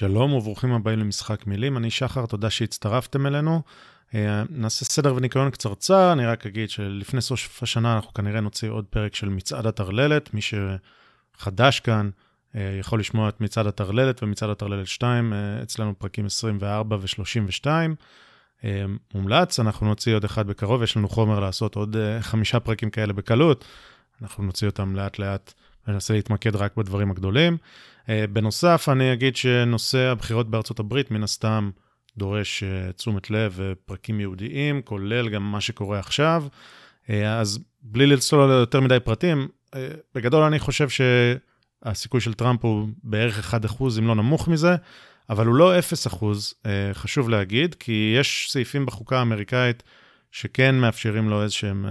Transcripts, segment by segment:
שלום וברוכים הבאים למשחק מילים, אני שחר, תודה שהצטרפתם אלינו. אה, נעשה סדר וניקיון קצרצר, אני רק אגיד שלפני סוף השנה אנחנו כנראה נוציא עוד פרק של מצעד הטרללת. מי שחדש כאן אה, יכול לשמוע את מצעד הטרללת ומצעד הטרללת 2, אה, אצלנו פרקים 24 ו-32. מומלץ, אנחנו נוציא עוד אחד בקרוב, יש לנו חומר לעשות עוד חמישה פרקים כאלה בקלות. אנחנו נוציא אותם לאט לאט וננסה להתמקד רק בדברים הגדולים. בנוסף, אני אגיד שנושא הבחירות בארצות הברית, מן הסתם, דורש uh, תשומת לב ופרקים ייעודיים, כולל גם מה שקורה עכשיו. Uh, אז בלי לצלול יותר מדי פרטים, בגדול אני חושב שהסיכוי של טראמפ הוא בערך 1%, אם לא נמוך מזה, אבל הוא לא 0%, uh, חשוב להגיד, כי יש סעיפים בחוקה האמריקאית שכן מאפשרים לו איזשהם,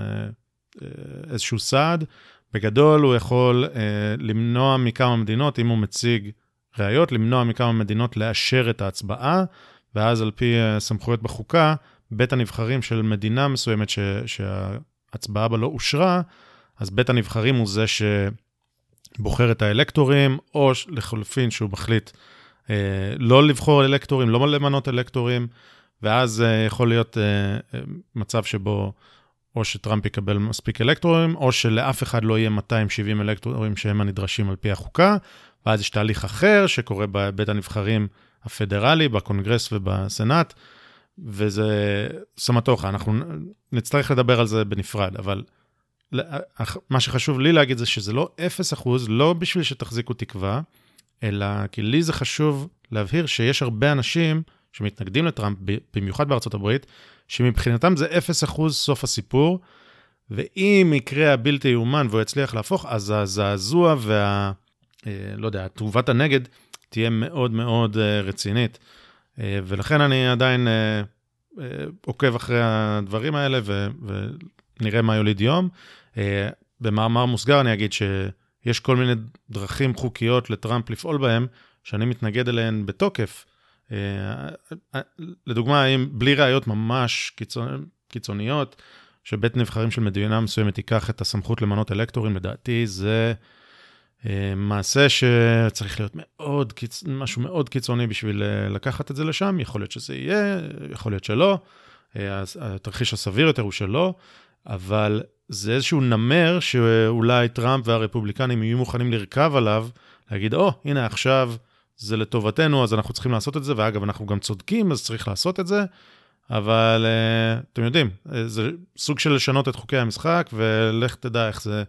איזשהו סעד. בגדול הוא יכול uh, למנוע מכמה מדינות, אם הוא מציג ראיות, למנוע מכמה מדינות לאשר את ההצבעה, ואז על פי אה, סמכויות בחוקה, בית הנבחרים של מדינה מסוימת ש, שההצבעה בה לא אושרה, אז בית הנבחרים הוא זה שבוחר את האלקטורים, או לחלופין שהוא מחליט אה, לא לבחור אלקטורים, לא למנות אלקטורים, ואז אה, יכול להיות אה, אה מצב שבו או שטראמפ יקבל מספיק אלקטורים, או שלאף אחד לא יהיה 270 אלקטורים שהם הנדרשים על פי החוקה, ואז יש תהליך אחר שקורה בבית הנבחרים הפדרלי, בקונגרס ובסנאט, וזה סמטוחה, אנחנו נצטרך לדבר על זה בנפרד, אבל מה שחשוב לי להגיד זה שזה לא 0%, לא בשביל שתחזיקו תקווה, אלא כי לי זה חשוב להבהיר שיש הרבה אנשים שמתנגדים לטראמפ, במיוחד בארצות הברית, שמבחינתם זה 0% סוף הסיפור, ואם יקרה הבלתי יאומן והוא יצליח להפוך, אז הזעזוע וה... אה, לא יודע, תגובת הנגד תהיה מאוד מאוד אה, רצינית. אה, ולכן אני עדיין עוקב אחרי הדברים האלה ו, ונראה מה יוליד יום. במאמר מוסגר אני אגיד שיש כל מיני דרכים חוקיות לטראמפ לפעול בהן, שאני מתנגד אליהן בתוקף. לדוגמה, אם בלי ראיות ממש קיצונ... קיצוניות, שבית נבחרים של מדינה מסוימת ייקח את הסמכות למנות אלקטורים, לדעתי זה אה, מעשה שצריך להיות מאוד, קיצ... משהו מאוד קיצוני בשביל אה, לקחת את זה לשם, יכול להיות שזה יהיה, יכול להיות שלא, אה, התרחיש הסביר יותר הוא שלא, אבל זה איזשהו נמר שאולי טראמפ והרפובליקנים יהיו מוכנים לרכב עליו, להגיד, או, oh, הנה עכשיו זה לטובתנו, אז אנחנו צריכים לעשות את זה, ואגב, אנחנו גם צודקים, אז צריך לעשות את זה, אבל אתם יודעים, זה סוג של לשנות את חוקי המשחק, ולך תדע איך זה...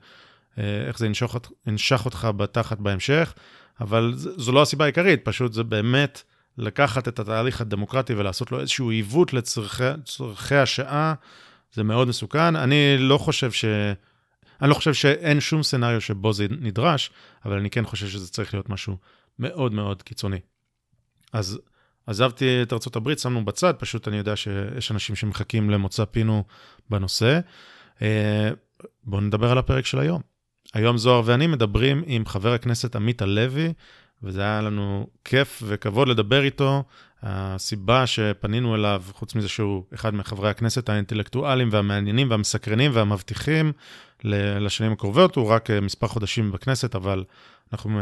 אה, איך זה ינשוך, ינשך אותך בתחת בהמשך, אבל זו לא הסיבה העיקרית, פשוט זה באמת לקחת את התהליך הדמוקרטי ולעשות לו איזשהו עיוות לצורכי השעה, זה מאוד מסוכן. אני לא חושב ש... אני לא חושב שאין שום סצנריו שבו זה נדרש, אבל אני כן חושב שזה צריך להיות משהו מאוד מאוד קיצוני. אז עזבתי את ארה"ב, שמנו בצד, פשוט אני יודע שיש אנשים שמחכים למוצא פינו בנושא. אה, בואו נדבר על הפרק של היום. היום זוהר ואני מדברים עם חבר הכנסת עמית הלוי, וזה היה לנו כיף וכבוד לדבר איתו. הסיבה שפנינו אליו, חוץ מזה שהוא אחד מחברי הכנסת האינטלקטואלים והמעניינים והמסקרנים והמבטיחים לשנים הקרובות, הוא רק אה, מספר חודשים בכנסת, אבל אנחנו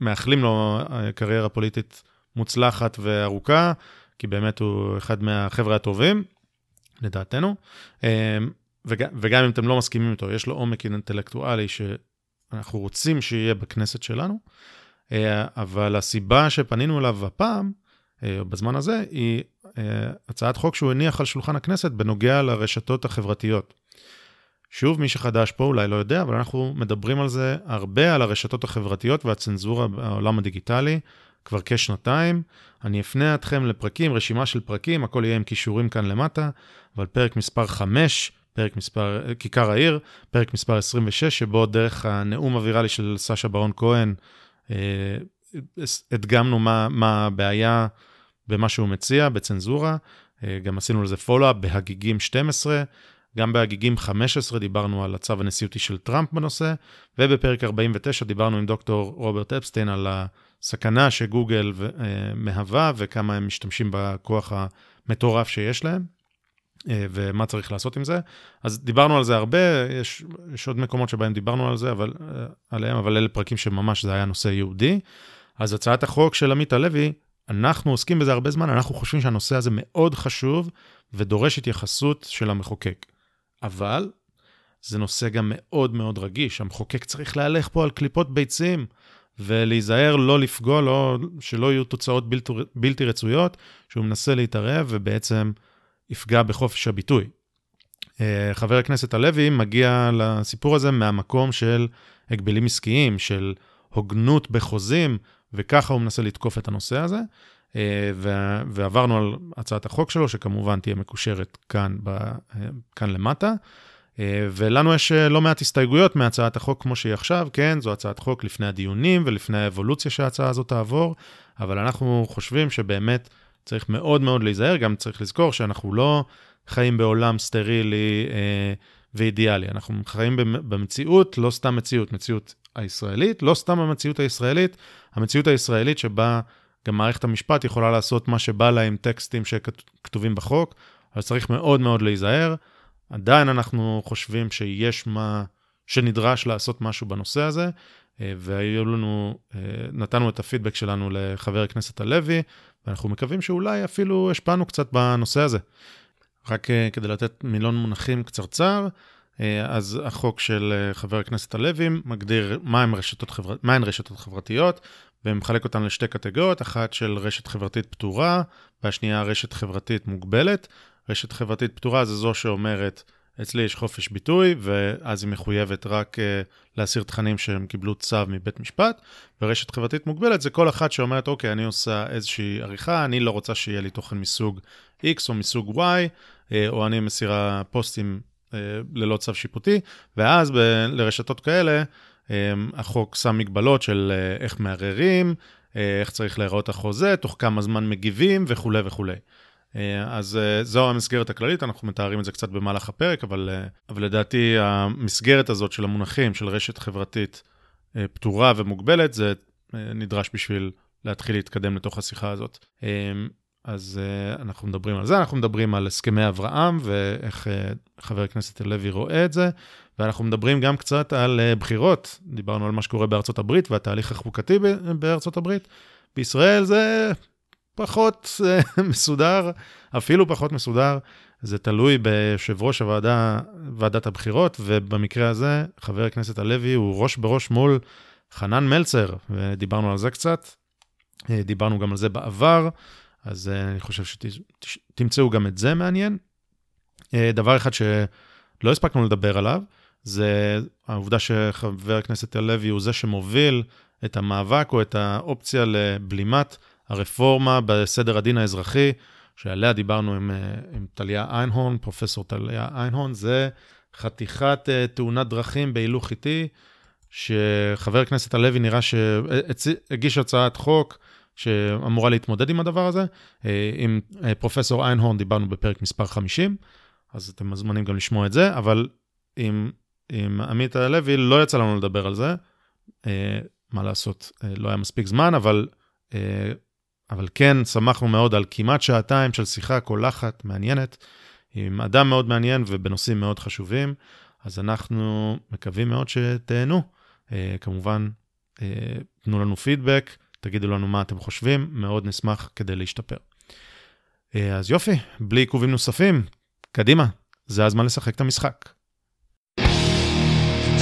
מאחלים לו אה, קריירה פוליטית מוצלחת וארוכה, כי באמת הוא אחד מהחבר'ה הטובים, לדעתנו. אה, וגם, אם אתם לא מסכימים איתו, יש לו עומק אינטלקטואלי שאנחנו רוצים שיהיה בכנסת שלנו, אה, אבל הסיבה שפנינו אליו הפעם, בזמן הזה, היא הצעת חוק שהוא הניח על שולחן הכנסת בנוגע לרשתות החברתיות. שוב, מי שחדש פה אולי לא יודע, אבל אנחנו מדברים על זה הרבה, על הרשתות החברתיות והצנזורה בעולם הדיגיטלי, כבר כשנתיים. אני אפנה אתכם לפרקים, רשימה של פרקים, הכל יהיה עם כישורים כאן למטה, אבל פרק מספר 5, פרק מספר, כיכר העיר, פרק מספר 26, שבו דרך הנאום הוויראלי של סשה ברון כהן, אה, הדגמנו מה, מה הבעיה במה שהוא מציע, בצנזורה. אה, גם עשינו לזה פולו-אפ בהגיגים 12, גם בהגיגים 15 דיברנו על הצו הנשיאותי של טראמפ בנושא, ובפרק 49 דיברנו עם דוקטור רוברט אפסטיין על הסכנה שגוגל אה, מהווה וכמה הם משתמשים בכוח המטורף שיש להם. אה, ומה צריך לעשות עם זה. אז דיברנו על זה הרבה, יש, יש עוד מקומות שבהם דיברנו על זה, אבל, אה, עליהם, אבל אלה פרקים שממש זה היה נושא יהודי. אז הצעת החוק של עמית הלוי אנחנו עוסקים בזה הרבה זמן, אנחנו חושבים שהנושא הזה מאוד חשוב ודורש התייחסות של המחוקק. אבל זה נושא גם מאוד מאוד רגיש, המחוקק צריך להלך פה על קליפות ביצים ולהיזהר לא לפגוע, לא, שלא יהיו תוצאות בלתי, בלתי רצויות, שהוא מנסה להתערב ובעצם יפגע בחופש הביטוי. אה, חבר הכנסת הלוי מגיע לסיפור הזה מהמקום של הגבלים עסקיים, של הוגנות בחוזים, וככה הוא מנסה לתקוף את הנושא הזה. אה, ועברנו על הצעת החוק שלו, שכמובן תהיה מקושרת כאן, ב, אה, כאן למטה. ולנו יש לא מעט הסתייגויות מהצעת החוק כמו שהיא עכשיו, כן, זו הצעת חוק לפני הדיונים ולפני האבולוציה שההצעה הזאת תעבור, אבל אנחנו חושבים שבאמת צריך מאוד מאוד להיזהר, גם צריך לזכור שאנחנו לא חיים בעולם סטרילי אה, ואידיאלי. אנחנו חיים במציאות, לא סתם מציאות, מציאות הישראלית, לא סתם המציאות הישראלית, המציאות הישראלית שבה גם מערכת המשפט יכולה לעשות מה שבא לה עם טקסטים שכתובים בחוק, אבל צריך מאוד מאוד להיזהר. עדיין אנחנו חושבים שיש מה, שנדרש לעשות משהו בנושא הזה, אה, והיו לנו, אה, נתנו את הפידבק שלנו לחבר הכנסת הלוי, ואנחנו מקווים שאולי אפילו השפענו קצת בנושא הזה. רק אה, כדי לתת מילון מונחים קצרצר, אז החוק של חבר הכנסת הלוי מגדיר מהן רשתות, חבר... מה רשתות חברתיות, ומחלק אותן לשתי קטגוריות, אחת של רשת חברתית פתורה, והשנייה רשת חברתית מוגבלת. רשת חברתית פתורה זה זו שאומרת, אצלי יש חופש ביטוי, ואז היא מחויבת רק uh, להסיר תכנים שהם קיבלו צו מבית משפט, ורשת חברתית מוגבלת זה כל אחת שאומרת, אוקיי, אני עושה איזושהי עריכה, אני לא רוצה שיהיה לי תוכן מסוג X או מסוג Y, אה, או אני מסירה פוסטים אה, ללא צו שיפוטי, ואז ב- לרשתות כאלה, החוק שם מגבלות של איך מערערים, איך צריך להיראות החוזה, תוך כמה זמן מגיבים וכולי וכולי. אז זו המסגרת הכללית, אנחנו מתארים את זה קצת במהלך הפרק, אבל, אבל לדעתי המסגרת הזאת של המונחים של רשת חברתית פתורה ומוגבלת, זה נדרש בשביל להתחיל להתקדם לתוך השיחה הזאת. אז אנחנו מדברים על זה, אנחנו מדברים על הסכמי אברהם ואיך חבר הכנסת הלוי רואה את זה, ואנחנו מדברים גם קצת על uh, בחירות, דיברנו על מה שקורה בארצות הברית והתהליך החוקתי בארצות הברית. בישראל זה פחות uh, מסודר, אפילו פחות מסודר, זה תלוי ביושב ראש הוועדה, ועדת הבחירות, ובמקרה הזה חבר הכנסת הלוי הוא ראש בראש מול חנן מלצר, ודיברנו על זה קצת, דיברנו גם על זה בעבר. אז אני חושב שתמצאו גם את זה מעניין. דבר אחד שלא הספקנו לדבר עליו, זה העובדה שחבר הכנסת הלוי הוא זה שמוביל את המאבק או את האופציה לבלימת הרפורמה בסדר הדין האזרחי, שעליה דיברנו עם, אה, עם טליה איינהורן, פרופסור טליה איינהורן, זה חתיכת uh, תאונת דרכים בהילוך איטי, שחבר הכנסת הלוי נראה שהגיש הצעת חוק שאמורה להתמודד עם הדבר הזה. אה, עם אה, פרופסור איינהורן דיברנו בפרק מספר 50, אז אתם מוזמנים גם לשמוע את זה, אבל עם, עם עמית הלוי לא יצא לנו לדבר על זה. אה, מה לעשות, לא היה מספיק זמן, אבל, אבל כן, שמחנו מאוד על כמעט שעתיים של שיחה קולחת, מעניינת, עם אדם מאוד מעניין ובנושאים מאוד חשובים, אז אנחנו מקווים מאוד שתהנו. כמובן, תנו לנו פידבק. תגידו לנו מה אתם חושבים, מאוד נשמח כדי להשתפר. אה, אז יופי, בלי עיכובים נוספים, קדימה, זה הזמן לשחק את המשחק.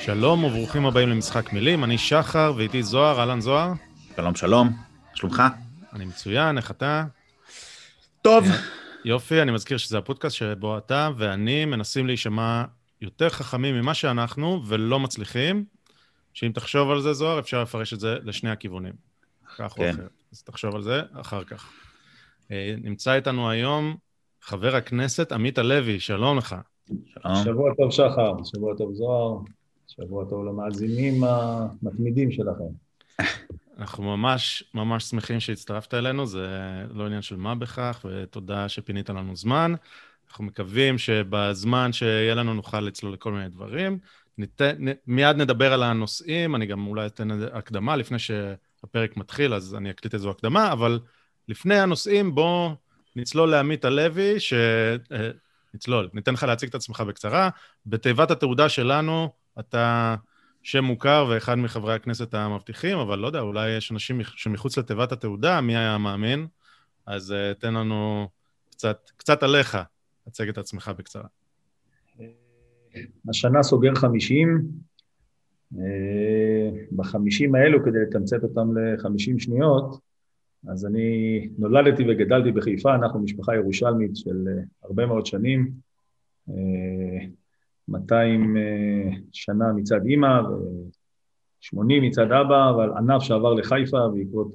שלום וברוכים הבאים למשחק מילים, אני שחר ואיתי זוהר, אהלן זוהר. שלום שלום, שלומך? אני מצוין, איך אתה? טוב. יופי, אני מזכיר שזה הפודקאסט שבו אתה ואני מנסים להישמע יותר חכמים ממה שאנחנו ולא מצליחים. שאם תחשוב על זה, זוהר, אפשר לפרש את זה לשני הכיוונים. כך כן. או אחרת. אז תחשוב על זה אחר כך. אה, נמצא איתנו היום חבר הכנסת עמית הלוי, שלום לך. שלום. שבוע טוב, שחר, שבוע טוב, זוהר, שבוע טוב למאזינים המתמידים שלכם. אנחנו ממש ממש שמחים שהצטרפת אלינו, זה לא עניין של מה בכך, ותודה שפינית לנו זמן. אנחנו מקווים שבזמן שיהיה לנו נוכל לצלול לכל מיני דברים. נת... מיד נדבר על הנושאים, אני גם אולי אתן הקדמה לפני שהפרק מתחיל, אז אני אקליט איזו הקדמה, אבל לפני הנושאים בואו נצלול לעמית הלוי, ש... אה, נצלול, ניתן לך להציג את עצמך בקצרה. בתיבת התעודה שלנו אתה שם מוכר ואחד מחברי הכנסת המבטיחים, אבל לא יודע, אולי יש אנשים שמחוץ לתיבת התעודה, מי היה מאמין? אז uh, תן לנו קצת, קצת עליך, הצג את עצמך בקצרה. השנה סוגר 50. אה, בחמישים האלו, כדי לתמצת אותם ל-50 שניות, אז אני נולדתי וגדלתי בחיפה, אנחנו משפחה ירושלמית של אה, הרבה מאוד שנים, 200 אה, שנה מצד אימא ו-80 מצד אבא, אבל ענף שעבר לחיפה בעקבות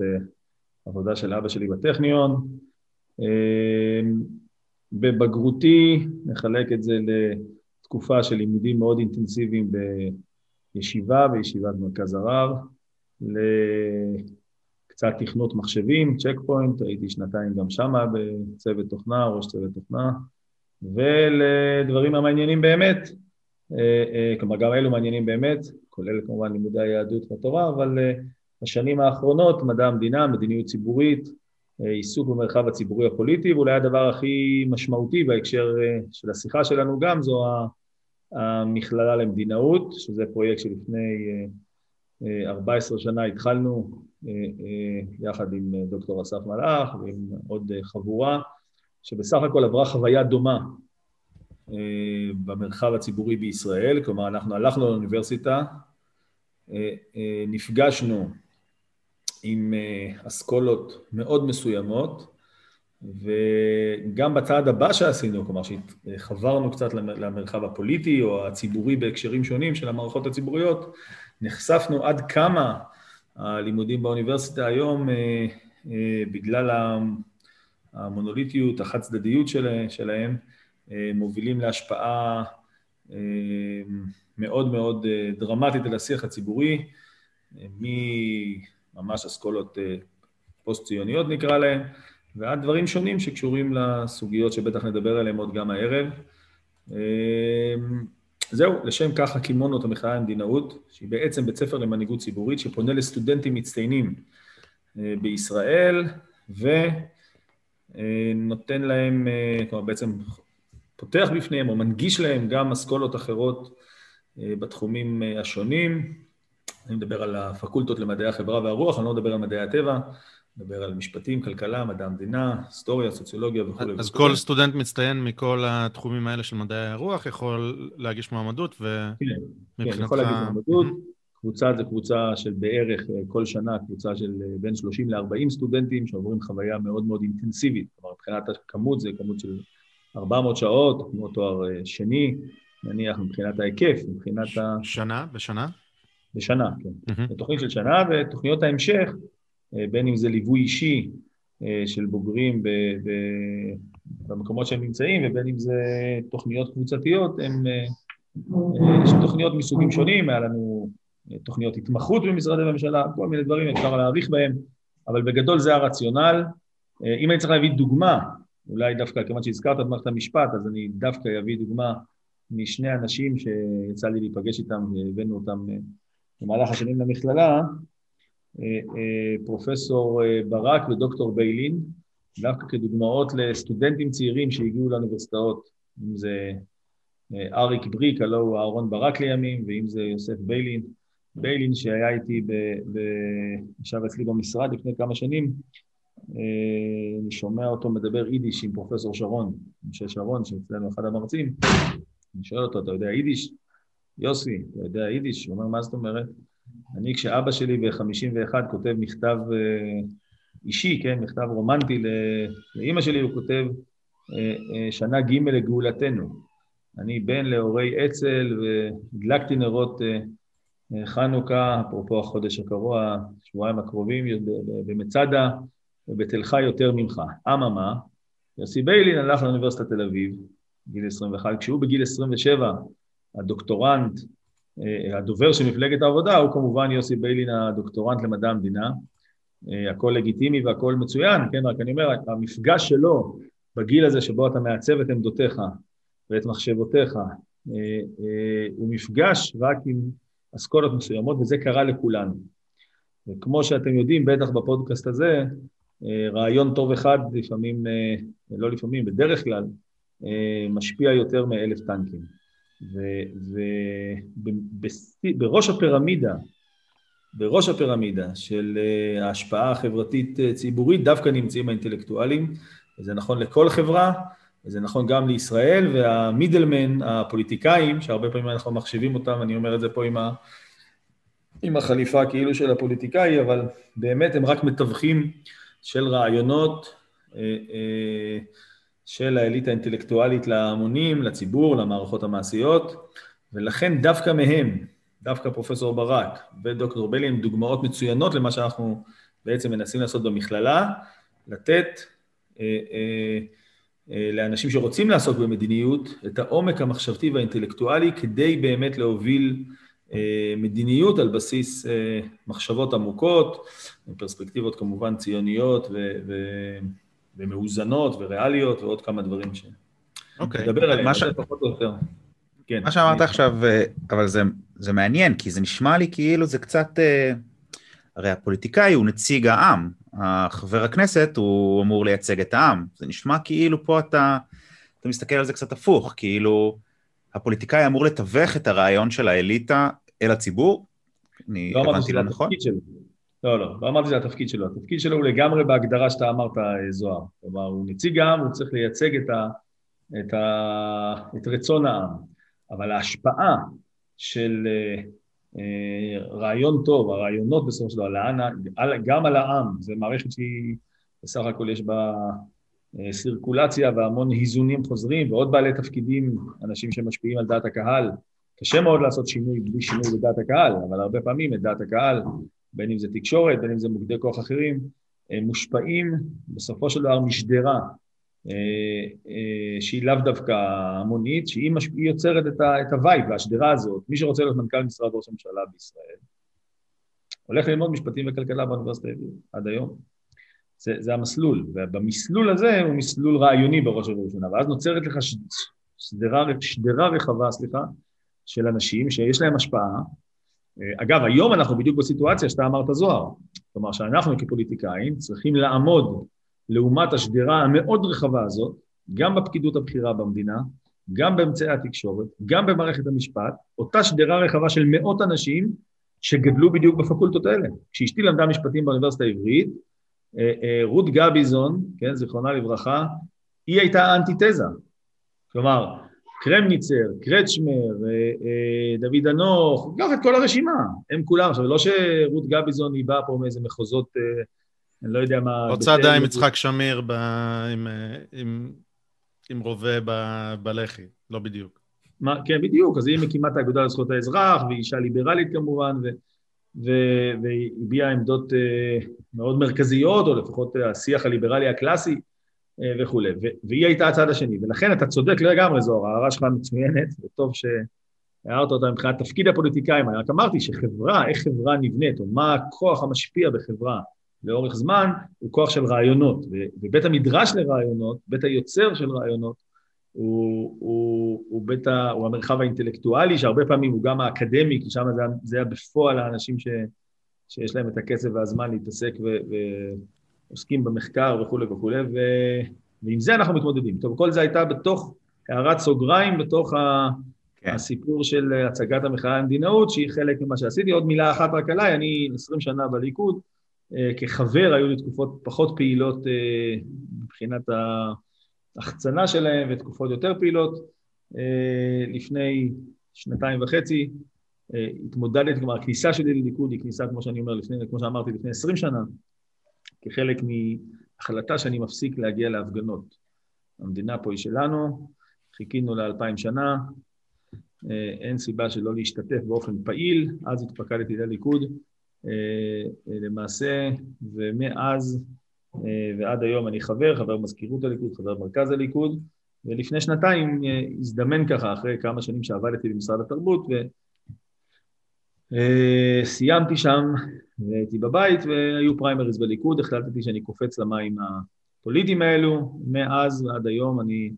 עבודה של אבא שלי בטכניון. בבגרותי נחלק את זה לתקופה של לימודים מאוד אינטנסיביים בישיבה, בישיבת מרכז הרב, לקצת תכנות מחשבים, צ'ק פוינט, הייתי שנתיים גם שמה בצוות תוכנה, ראש צוות תוכנה, ולדברים המעניינים באמת, אה, אה, כלומר גם אלו מעניינים באמת, כולל כמובן לימודי היהדות והתורה, אבל אה, בשנים האחרונות מדע המדינה, מדיניות ציבורית, עיסוק במרחב הציבורי הפוליטי, ואולי הדבר הכי משמעותי בהקשר של השיחה שלנו גם זו המכללה למדינאות, שזה פרויקט שלפני 14 אה, אה, שנה התחלנו יחד עם דוקטור אסף מלאך ועם עוד חבורה, שבסך הכל עברה חוויה דומה במרחב הציבורי בישראל, כלומר אנחנו הלכנו לאוניברסיטה, נפגשנו עם אה, אסכולות מאוד מסוימות, וגם בצעד הבא שעשינו, כלומר שחברנו קצת למרחב הפוליטי או הציבורי בהקשרים שונים של המערכות הציבוריות, נחשפנו עד כמה הלימודים באוניברסיטה היום, אה, אה, בגלל המונוליטיות, החד צדדיות שלהם, מובילים להשפעה מאוד מאוד דרמטית על השיח הציבורי, ממש אסכולות אה, פוסט-ציוניות נקרא להן, ועד דברים שונים שקשורים לסוגיות שבטח נדבר עליהן עוד גם הערב. אה, זהו, לשם כך הקימונו את המכללה למדינאות, שהיא בעצם בית ספר למנהיגות ציבורית שפונה לסטודנטים מצטיינים אה, בישראל, ונותן להם, כלומר בעצם פותח בפניהם או מנגיש להם גם אסכולות אחרות בתחומים השונים, אני מדבר על הפקולטות למדעי החברה והרוח, אני לא מדבר על מדעי הטבע, מדבר על משפטים, כלכלה, מדע המדינה, היסטוריה, סוציולוגיה וכולי. אז כל סטודנט מצטיין מכל התחומים האלה של מדעי הרוח יכול להגיש מועמדות, ומבחינתך... כן, כן, יכול להגיש מועמדות. קבוצה זה קבוצה של בערך אה, כל שנה, קבוצה של אה, בין 30 ל-40 סטודנטים שעוברים חוויה מאוד מאוד אינטנסיבית. כלומר, מבחינת הכמות זה כמות של 400 שעות, כמו תואר אה, שני, נניח מבחינת ההיקף, מבחינת ה... שנה? בשנה? בשנה, כן. Mm-hmm. זו תוכנית של שנה, ותוכניות ההמשך, בין אם זה ליווי אישי אה, של בוגרים ב, ב, במקומות שהם נמצאים, ובין אם זה תוכניות קבוצתיות, הן אה, יש תוכניות מסוגים שונים, היה לנו תוכניות התמחות במשרדי ממשלה, כל מיני דברים, אפשר להעריך בהם, אבל בגדול זה הרציונל. אם אני צריך להביא דוגמה, אולי דווקא כיוון שהזכרת את מערכת המשפט, אז אני דווקא אביא דוגמה משני אנשים שיצא לי להיפגש איתם והבאנו אותם במהלך השנים למכללה, אה, אה, פרופסור אה, ברק ודוקטור ביילין, דווקא כדוגמאות לסטודנטים צעירים שהגיעו לאוניברסיטאות, אם זה אריק בריק, הלו הוא אהרון ברק לימים, ואם זה יוסף ביילין. ביילין שהיה איתי, ישב אצלי במשרד לפני כמה שנים, אני שומע אותו מדבר יידיש עם פרופסור שרון, משה שרון, שאצלנו אחד המרצים, אני שואל אותו, אתה יודע יידיש? יוסי, אתה יודע יידיש? הוא אומר, מה זאת אומרת? אני, כשאבא שלי ב-51 כותב מכתב אה, אישי, כן, מכתב רומנטי לאימא שלי, הוא כותב אה, אה, שנה ג' לגאולתנו. אני בן להורי אצ"ל והדלקתי נרות חנוכה, אפרופו החודש הקרוע, שבועיים הקרובים, במצדה ובתל חי יותר ממך. אממה, יוסי ביילין הלך לאוניברסיטת תל אביב, גיל 21, כשהוא בגיל 27 הדוקטורנט הדובר של מפלגת העבודה הוא כמובן יוסי ביילין הדוקטורנט למדע המדינה, הכל לגיטימי והכל מצוין, כן, רק אני אומר, המפגש שלו בגיל הזה שבו אתה מעצב את עמדותיך ואת מחשבותיך, הוא מפגש רק עם אסכולות מסוימות, וזה קרה לכולנו. וכמו שאתם יודעים, בטח בפודקאסט הזה, אה, רעיון טוב אחד לפעמים, אה, לא לפעמים, בדרך כלל, אה, משפיע יותר מאלף טנקים. ובראש הפירמידה, בראש הפירמידה של ההשפעה החברתית-ציבורית דווקא נמצאים האינטלקטואלים, וזה נכון לכל חברה, וזה נכון גם לישראל, והמידלמן, הפוליטיקאים, שהרבה פעמים אנחנו מחשיבים אותם, אני אומר את זה פה עם, ה, עם החליפה כאילו של הפוליטיקאי, אבל באמת הם רק מתווכים של רעיונות אה, אה, של האליטה האינטלקטואלית להמונים, לציבור, למערכות המעשיות, ולכן דווקא מהם, דווקא פרופסור ברק ודוקטור בלי הם דוגמאות מצוינות למה שאנחנו בעצם מנסים לעשות במכללה, לתת אה, אה, אה, לאנשים שרוצים לעסוק במדיניות את העומק המחשבתי והאינטלקטואלי כדי באמת להוביל אה, מדיניות על בסיס אה, מחשבות עמוקות, פרספקטיבות כמובן ציוניות ו- ו- ומאוזנות וריאליות ועוד כמה דברים ש... אוקיי. נדבר עליהם, ש... פחות או יותר. כן. מה שאמרת אני... עכשיו, אבל זה, זה מעניין, כי זה נשמע לי כאילו זה קצת... הרי הפוליטיקאי הוא נציג העם, החבר הכנסת הוא אמור לייצג את העם. זה נשמע כאילו פה אתה, אתה מסתכל על זה קצת הפוך, כאילו הפוליטיקאי אמור לתווך את הרעיון של האליטה אל הציבור? אני לא הבנתי לא נכון? לא, לא, לא אמרתי שזה התפקיד שלו. התפקיד שלו הוא לגמרי בהגדרה שאתה אמרת, זוהר. כלומר, הוא נציג העם, הוא צריך לייצג את, ה, את, ה, את רצון העם. אבל ההשפעה של אה, רעיון טוב, הרעיונות בסופו של דבר, גם על העם, זו מערכת שהיא, בסך הכל יש בה אה, סירקולציה והמון היזונים חוזרים, ועוד בעלי תפקידים, אנשים שמשפיעים על דעת הקהל. קשה מאוד לעשות שינוי בלי שינוי בדעת הקהל, אבל הרבה פעמים את דעת הקהל, בין אם זה תקשורת, בין אם זה מוקדי כוח אחרים, מושפעים בסופו של דבר משדרה אה, אה, שהיא לאו דווקא המונית, שהיא מש... יוצרת את, ה... את ה wave והשדרה הזאת. מי שרוצה להיות מנכ"ל משרד ראש הממשלה בישראל, הולך ללמוד משפטים וכלכלה באוניברסיטה העברית עד היום. זה, זה המסלול, ובמסלול הזה הוא מסלול רעיוני בראש ובראשונה, ואז נוצרת לך ש... שדרה, שדרה רחבה, סליחה, של אנשים שיש להם השפעה. אה, אגב, היום אנחנו בדיוק בסיטואציה שאתה אמרת זוהר, כלומר שאנחנו כפוליטיקאים צריכים לעמוד לעומת השדרה המאוד רחבה הזאת, גם בפקידות הבכירה במדינה, גם באמצעי התקשורת, גם במערכת המשפט, אותה שדרה רחבה של מאות אנשים שגדלו בדיוק בפקולטות האלה. כשאשתי למדה משפטים באוניברסיטה העברית, אה, אה, רות גביזון, כן, זיכרונה לברכה, היא הייתה האנטיתזה. כלומר, קרמניצר, קרצ'מר, אה, דוד אנוך, קח את כל הרשימה, הם כולם. עכשיו, לא שרות גביזון היא באה פה מאיזה מחוזות אני לא יודע מה... הוצדה עם יצחק שמיר ב... עם, עם, עם רובה ב... בלח"י, לא בדיוק. מה, כן, בדיוק, אז היא מקימה את האגודה לזכויות האזרח, והיא אישה ליברלית כמובן, ו... ו... והביעה עמדות uh, מאוד מרכזיות, או לפחות השיח הליברלי הקלאסי וכולי, ו... והיא הייתה הצד השני, ולכן אתה צודק לגמרי, זוהר, ההערה שלך מצוינת, וטוב שהערת אותה מבחינת תפקיד הפוליטיקאים, רק אמרתי שחברה, איך חברה נבנית, או מה הכוח המשפיע בחברה, לאורך זמן הוא כוח של רעיונות, ובית המדרש לרעיונות, בית היוצר של רעיונות, הוא, הוא, הוא, בית ה, הוא המרחב האינטלקטואלי, שהרבה פעמים הוא גם האקדמי, כי שם זה היה בפועל האנשים ש, שיש להם את הכסף והזמן להתעסק ו, ועוסקים במחקר וכולי וכולי, ו, ועם זה אנחנו מתמודדים. טוב, כל זה הייתה בתוך הערת סוגריים, בתוך ה... כן. הסיפור של הצגת המחאה למדינאות, שהיא חלק ממה שעשיתי. עוד מילה אחת רק עליי, אני 20 שנה בליכוד, אה, כחבר היו לי תקופות פחות פעילות אה, מבחינת ההחצנה שלהם ותקופות יותר פעילות. אה, לפני שנתיים וחצי התמודדתי, כלומר הכניסה שלי לליכוד היא כניסה, כמו שאני אומר, לפני, כמו שאמרתי, לפני עשרים שנה, כחלק מהחלטה שאני מפסיק להגיע להפגנות. המדינה פה היא שלנו, חיכינו לאלפיים שנה, אין סיבה שלא להשתתף באופן פעיל, אז התפקדתי לליכוד, אה, אה, למעשה, ומאז אה, ועד היום אני חבר, חבר מזכירות הליכוד, חבר מרכז הליכוד, ולפני שנתיים הזדמן ככה, אחרי כמה שנים שעבדתי במשרד התרבות, סיימתי שם, הייתי בבית והיו פריימריז בליכוד, החלטתי שאני קופץ למים הפוליטיים האלו, מאז ועד היום אני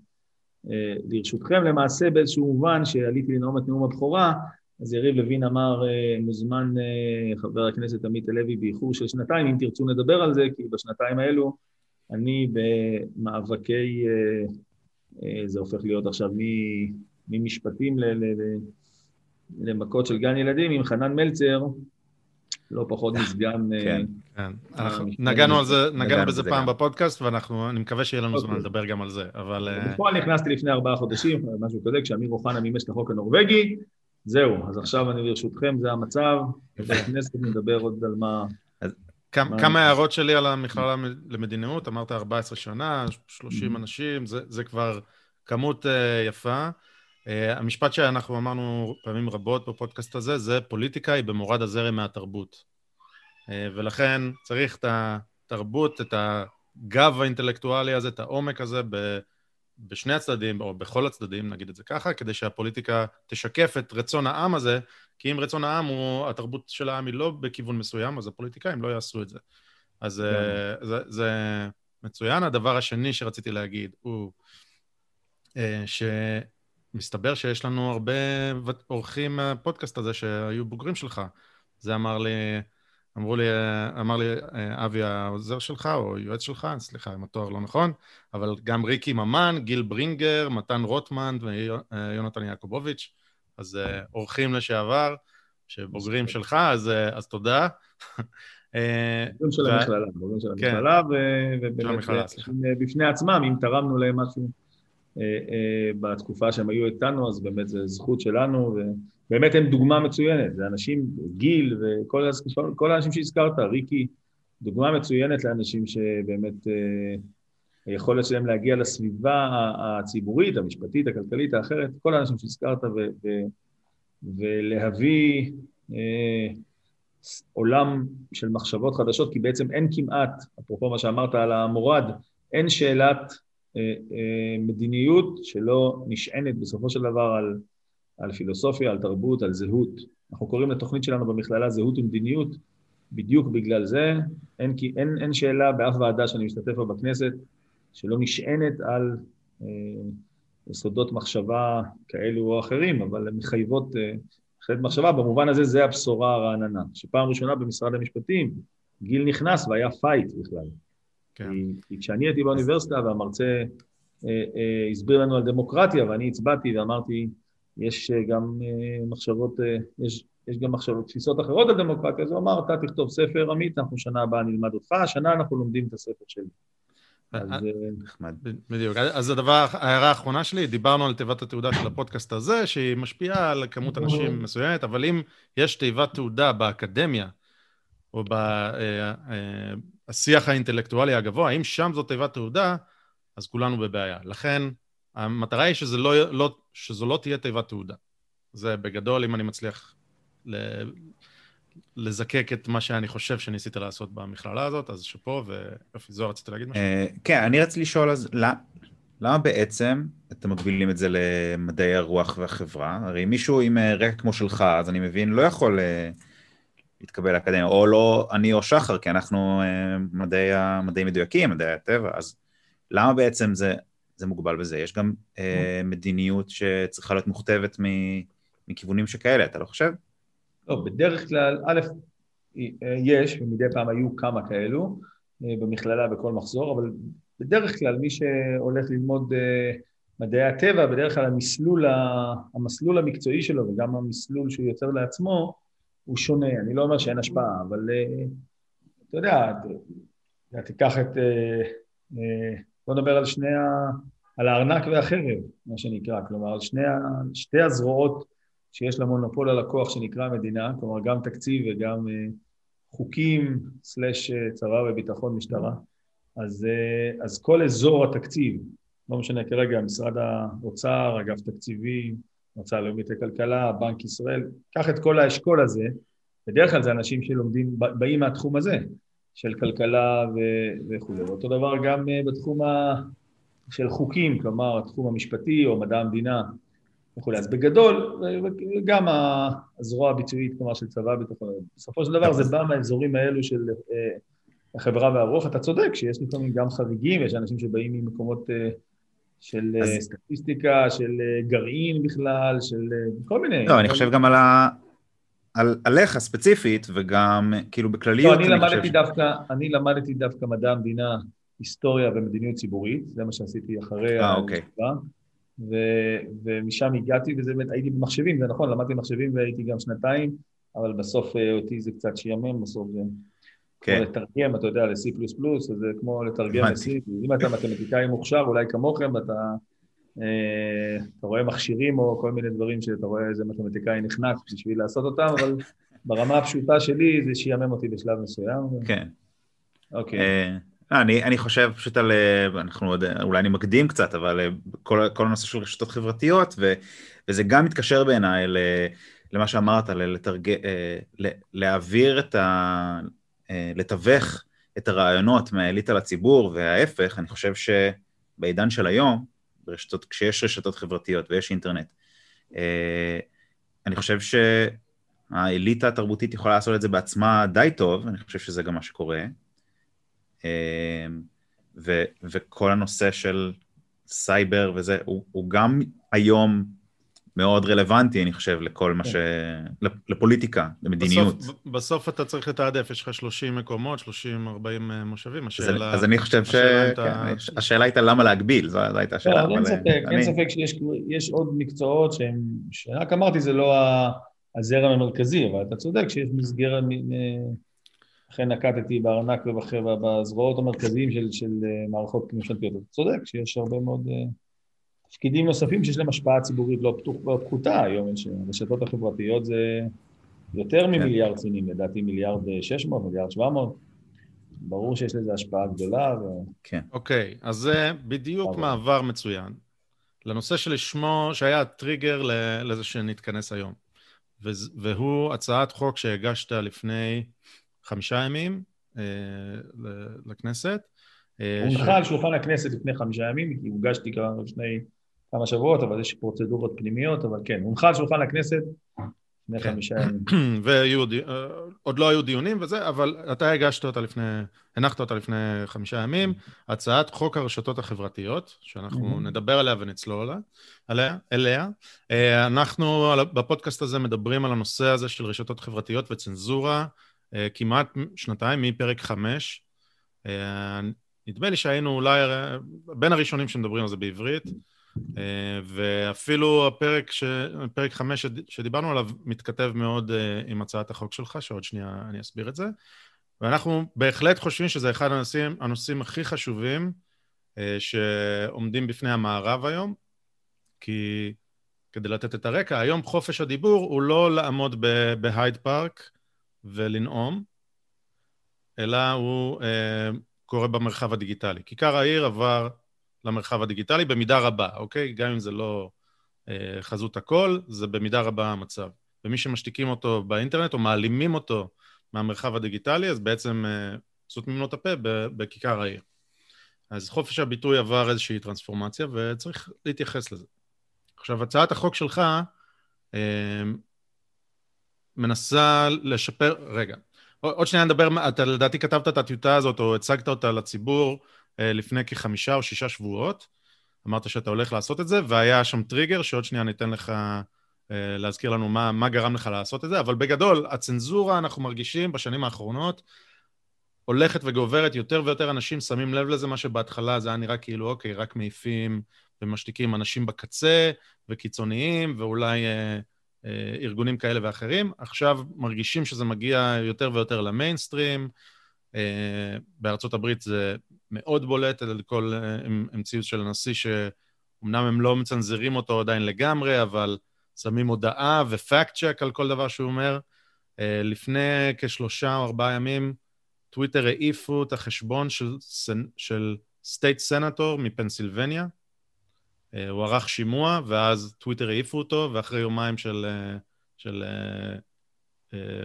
לרשותכם. למעשה באיזשהו מובן שעליתי לנאום את נאום הבכורה, אז יריב לוין אמר, מוזמן חבר הכנסת עמית הלוי באיחור של שנתיים, אם תרצו נדבר על זה, כי בשנתיים האלו אני במאבקי, זה הופך להיות עכשיו ממשפטים למכות של גן ילדים עם חנן מלצר, לא פחות מסגן... כן, כן. נגענו על זה, נגענו בזה פעם בפודקאסט, ואני מקווה שיהיה לנו זמן אוקיי. לדבר גם על זה, אבל... בפועל נכנסתי לפני ארבעה חודשים, משהו כזה, כשאמיר אוחנה מימש את החוק הנורבגי, זהו, אז עכשיו אני ברשותכם, זה המצב, בכנסת נדבר עוד על מה... כמה הערות שלי על המכללה למדינאות, אמרת 14 שנה, 30 אנשים, זה כבר כמות אה, יפה. Uh, המשפט שאנחנו אמרנו פעמים רבות בפודקאסט הזה, זה פוליטיקה היא במורד הזרם מהתרבות. Uh, ולכן צריך את התרבות, את הגב האינטלקטואלי הזה, את העומק הזה ב, בשני הצדדים, או בכל הצדדים, נגיד את זה ככה, כדי שהפוליטיקה תשקף את רצון העם הזה, כי אם רצון העם הוא, התרבות של העם היא לא בכיוון מסוים, אז הפוליטיקאים לא יעשו את זה. אז uh, זה, זה מצוין. הדבר השני שרציתי להגיד הוא ש... מסתבר שיש לנו הרבה אורחים מהפודקאסט הזה שהיו בוגרים שלך. זה אמר לי, אמרו לי, אמר לי אבי העוזר שלך, או יועץ שלך, סליחה אם התואר לא נכון, אבל גם ריקי ממן, גיל ברינגר, מתן רוטמן ויונתן יעקובוביץ', אז אורחים לשעבר, שבוגרים שלך, אז, אז תודה. בוגרים של המכללה, בוגרים של המכללה, ובאמת בפני עצמם, אם תרמנו להם משהו. אה, אה, בתקופה שהם היו איתנו, אז באמת זו זכות שלנו, ובאמת הם דוגמה מצוינת, זה אנשים, גיל וכל האנשים שהזכרת, ריקי, דוגמה מצוינת לאנשים שבאמת אה, היכולת שלהם להגיע לסביבה הציבורית, המשפטית, הכלכלית, האחרת, כל האנשים שהזכרת, ו, ו, ולהביא אה, עולם של מחשבות חדשות, כי בעצם אין כמעט, אפרופו מה שאמרת על המורד, אין שאלת אה, אה, מדיניות שלא נשענת בסופו של דבר על, על פילוסופיה, על תרבות, על זהות. אנחנו קוראים לתוכנית שלנו במכללה זהות ומדיניות, בדיוק בגלל זה. אין, אין, אין שאלה באף ועדה שאני משתתף בה בכנסת שלא נשענת על אה, יסודות מחשבה כאלו או אחרים, אבל הן מחייבות אה, מחשבה. במובן הזה זה הבשורה הרעננה. שפעם ראשונה במשרד המשפטים גיל נכנס והיה fight בכלל. כן. כי, כשאני הייתי באוניברסיטה והמרצה אה, אה, הסביר לנו על דמוקרטיה ואני הצבעתי ואמרתי, יש אה, גם מחשבות, יש, יש גם מחשבות, תפיסות אחרות על דמוקרטיה, אז הוא אמר, אתה תכתוב ספר, עמית, אנחנו שנה הבאה נלמד אותך, השנה אנחנו לומדים את הספר שלי. אז... נחמד. בדיוק. אז הדבר, ההערה האחרונה שלי, דיברנו על תיבת התעודה של הפודקאסט הזה, שהיא משפיעה על כמות אנשים מסוימת, אבל אם יש תיבת תעודה באקדמיה, או בשיח האינטלקטואלי הגבוה, אם שם זו תיבת תעודה, אז כולנו בבעיה. לכן, המטרה היא שזה לא, לא, שזו לא תהיה תיבת תעודה. זה בגדול, אם אני מצליח ל, לזקק את מה שאני חושב שניסית לעשות במכללה הזאת, אז שאפו, ויופי, זוהר, רצית להגיד משהו? אה, כן, אני רציתי לשאול אז, למה בעצם אתם מגבילים את זה למדעי הרוח והחברה? הרי מישהו עם אה, רקע כמו שלך, אז אני מבין, לא יכול... אה, להתקבל לאקדמיה, או לא אני או שחר, כי אנחנו אה, מדעי, מדעי מדויקים, מדעי הטבע, אז למה בעצם זה, זה מוגבל בזה? יש גם אה, מדיניות שצריכה להיות מוכתבת מכיוונים שכאלה, אתה לא חושב? לא, בדרך כלל, א', אה, יש, ומדי פעם היו כמה כאלו אה, במכללה בכל מחזור, אבל בדרך כלל מי שהולך ללמוד מדעי הטבע, בדרך כלל המסלול, המסלול המקצועי שלו וגם המסלול שהוא יוצר לעצמו, הוא שונה, אני לא אומר שאין השפעה, אבל אה, אתה יודע, תיקח את, אה, אה, בוא נדבר על שני, ה, על הארנק והחרב, מה שנקרא, כלומר, על שני, שתי הזרועות שיש למונופול הלקוח שנקרא מדינה, כלומר גם תקציב וגם חוקים, סלש צבא וביטחון משטרה, אז, אז כל אזור התקציב, לא משנה כרגע, משרד האוצר, אגף תקציבים, מועצה הלאומית לכלכלה, בנק ישראל, קח את כל האשכול הזה, בדרך כלל זה אנשים שלומדים, באים מהתחום הזה, של כלכלה וכו'. ואותו דבר גם אה, בתחום ה... של חוקים, כלומר התחום המשפטי או מדע המדינה. וכולי. אז בגדול, גם הזרוע הביצועית, כלומר של צבא הביטחון, בסופו של דבר זה בא מהאזורים האלו של אה, החברה והרוח. אתה צודק שיש לפעמים גם חריגים, יש אנשים שבאים ממקומות אה, של אז... סטטיסטיקה, של גרעין בכלל, של כל מיני. לא, אני חושב גם על ה... על, עליך ספציפית, וגם כאילו בכלליות. לא, אני, אני למדתי חושב... דווקא, אני למדתי דווקא מדע המדינה, היסטוריה ומדיניות ציבורית, זה מה שעשיתי אחרי 아, אוקיי. ו, ומשם הגעתי, וזה באמת, הייתי במחשבים, זה נכון, למדתי במחשבים והייתי גם שנתיים, אבל בסוף אה, אותי זה קצת שיאמן, בסוף זה כן. לתרגם, אתה יודע, ל-C++, אז זה כמו לתרגם ל-C, אם אתה מתמטיקאי מוכשר, אולי כמוכם, ואתה אה, אתה רואה מכשירים או כל מיני דברים שאתה רואה איזה מתמטיקאי נחנק בשביל לעשות אותם, אבל ברמה הפשוטה שלי זה שיאמם אותי בשלב מסוים. כן. אוקיי. אה, אני, אני חושב פשוט על, אה, אנחנו עוד, אולי אני מקדים קצת, אבל כל, כל הנושא של רשתות חברתיות, ו, וזה גם מתקשר בעיניי למה שאמרת, לתרג... להעביר את ה... לתווך את הרעיונות מהאליטה לציבור, וההפך, אני חושב שבעידן של היום, ברשתות, כשיש רשתות חברתיות ויש אינטרנט. אה, אני חושב שהאליטה התרבותית יכולה לעשות את זה בעצמה די טוב, אני חושב שזה גם מה שקורה. אה, ו, וכל הנושא של סייבר וזה, הוא, הוא גם היום מאוד רלוונטי, אני חושב, לכל מה כן. ש... לפוליטיקה, למדיניות. בסוף, בסוף אתה צריך לתעדף, יש לך 30 מקומות, 30-40 אה, מושבים, השאלה... אז אני חושב ש... השאלה הייתה למה להגביל, זו הייתה השאלה. לא, אין ספק, אין ספק שיש עוד מקצועות שהם... רק אמרתי, זה לא הזרם המרכזי, אבל אתה צודק שיש מסגרת... לכן נקטתי בארנק ובזרועות המרכזיים של אה, מערכות ממשלתיות. אתה צודק שיש הרבה מאוד... תפקידים נוספים שיש להם השפעה ציבורית לא, פתוח, לא פחותה היום, יש הרשתות החברתיות זה יותר כן. ממיליארד סינים, לדעתי מיליארד 600, מיליארד 700, ברור שיש לזה השפעה גדולה. ו... כן. אוקיי, אז זה בדיוק מעבר מצוין לנושא שלשמו, שהיה הטריגר לזה שנתכנס היום, והוא הצעת חוק שהגשת לפני חמישה ימים אה, לכנסת. אה, הונחה על שולחן הכנסת לפני חמישה ימים, כי הוגשתי כבר לפני כמה שבועות, אבל יש פרוצדורות פנימיות, אבל כן, הונחה על שולחן הכנסת לפני כן. חמישה ימים. ועוד לא היו דיונים וזה, אבל אתה הגשת אותה לפני, הנחת אותה לפני חמישה ימים, הצעת חוק הרשתות החברתיות, שאנחנו נדבר עליה ונצלול עליה, אליה. אה, אנחנו בפודקאסט הזה מדברים על הנושא הזה של רשתות חברתיות וצנזורה אה, כמעט שנתיים, מפרק חמש. אה, נדמה לי שהיינו אולי בין הראשונים שמדברים על זה בעברית. אה, ואפילו הפרק, ש... פרק חמש שדיברנו עליו מתכתב מאוד אה, עם הצעת החוק שלך, שעוד שנייה אני אסביר את זה. ואנחנו בהחלט חושבים שזה אחד הנושאים, הנושאים הכי חשובים אה, שעומדים בפני המערב היום, כי כדי לתת את הרקע, היום חופש הדיבור הוא לא לעמוד בהייד פארק ולנאום, אלא הוא קורה במרחב הדיגיטלי. כיכר העיר עבר למרחב הדיגיטלי במידה רבה, אוקיי? גם אם זה לא אה, חזות הכל, זה במידה רבה המצב. ומי שמשתיקים אותו באינטרנט או מעלימים אותו מהמרחב הדיגיטלי, אז בעצם אה, סותמים לו את הפה בכיכר העיר. אז חופש הביטוי עבר איזושהי טרנספורמציה, וצריך להתייחס לזה. עכשיו, הצעת החוק שלך אה, מנסה לשפר... רגע, עוד שנייה נדבר, אתה לדעתי כתבת את הטיוטה הזאת, או הצגת אותה לציבור, לפני כחמישה או שישה שבועות. אמרת שאתה הולך לעשות את זה, והיה שם טריגר, שעוד שנייה ניתן לך אה, להזכיר לנו מה, מה גרם לך לעשות את זה, אבל בגדול, הצנזורה, אנחנו מרגישים בשנים האחרונות, הולכת וגוברת, יותר ויותר אנשים שמים לב לזה, מה שבהתחלה זה היה נראה כאילו, אוקיי, רק מעיפים ומשתיקים אנשים בקצה, וקיצוניים, ואולי אה, אה, ארגונים כאלה ואחרים. עכשיו מרגישים שזה מגיע יותר ויותר למיינסטרים. אה, בארצות הברית זה מאוד בולט על כל המציאות של הנשיא, שאומנם הם לא מצנזרים אותו עדיין לגמרי, אבל שמים הודעה ופאקט צ'ק על כל דבר שהוא אומר. אה, לפני כשלושה או ארבעה ימים, טוויטר העיפו את החשבון של, של state senator מפנסילבניה. אה, הוא ערך שימוע, ואז טוויטר העיפו אותו, ואחרי יומיים של, אה, של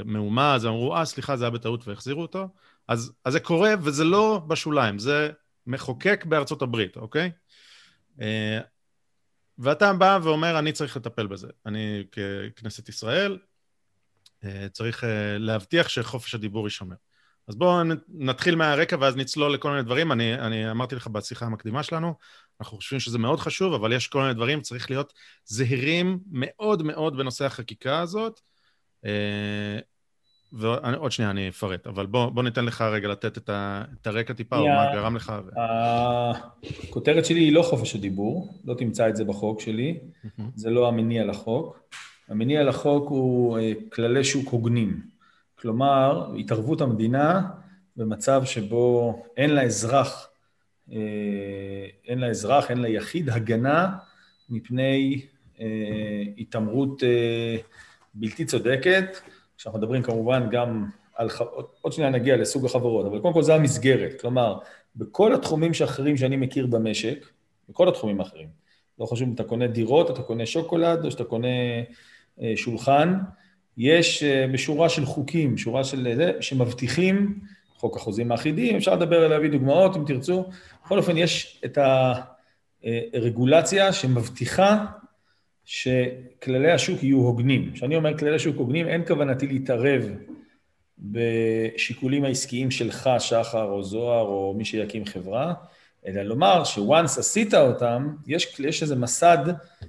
מהומה, אז אמרו, אה, סליחה, זה היה בטעות, והחזירו אותו. אז, אז זה קורה, וזה לא בשוליים, זה מחוקק בארצות הברית, אוקיי? Uh, ואתה בא ואומר, אני צריך לטפל בזה. אני ככנסת ישראל אה, צריך אה, להבטיח שחופש הדיבור יישמר. אז בואו נתחיל מהרקע ואז נצלול לכל מיני דברים. אני, אני אמרתי לך בשיחה המקדימה שלנו, אנחנו חושבים שזה מאוד חשוב, אבל יש כל מיני דברים, צריך להיות זהירים מאוד מאוד בנושא החקיקה הזאת. אה, ועוד שנייה אני אפרט, אבל בוא, בוא ניתן לך רגע לתת את, ה, את הרקע טיפה, או מה גרם לך. הכותרת שלי היא לא חופש הדיבור, לא תמצא את זה בחוק שלי, זה לא המניע לחוק. המניע לחוק הוא אה, כללי שוק הוגנים. כלומר, התערבות המדינה במצב שבו אין לאזרח, אה, אין לאזרח, אין ליחיד הגנה מפני אה, התעמרות בלתי צודקת. כשאנחנו מדברים כמובן גם על, עוד שנייה נגיע לסוג החברות, אבל קודם כל זה המסגרת. כלומר, בכל התחומים שאחרים שאני מכיר במשק, בכל התחומים האחרים, לא חשוב אם אתה קונה דירות, אתה קונה שוקולד, או שאתה קונה שולחן, יש אה, בשורה של חוקים, שורה של זה, שמבטיחים, חוק החוזים האחידים, אפשר לדבר, להביא דוגמאות אם תרצו. בכל אופן, יש את הרגולציה שמבטיחה שכללי השוק יהיו הוגנים. כשאני אומר כללי השוק הוגנים, אין כוונתי להתערב בשיקולים העסקיים שלך, שחר או זוהר או מי שיקים חברה, אלא לומר ש-once עשית אותם, יש, יש איזה מסד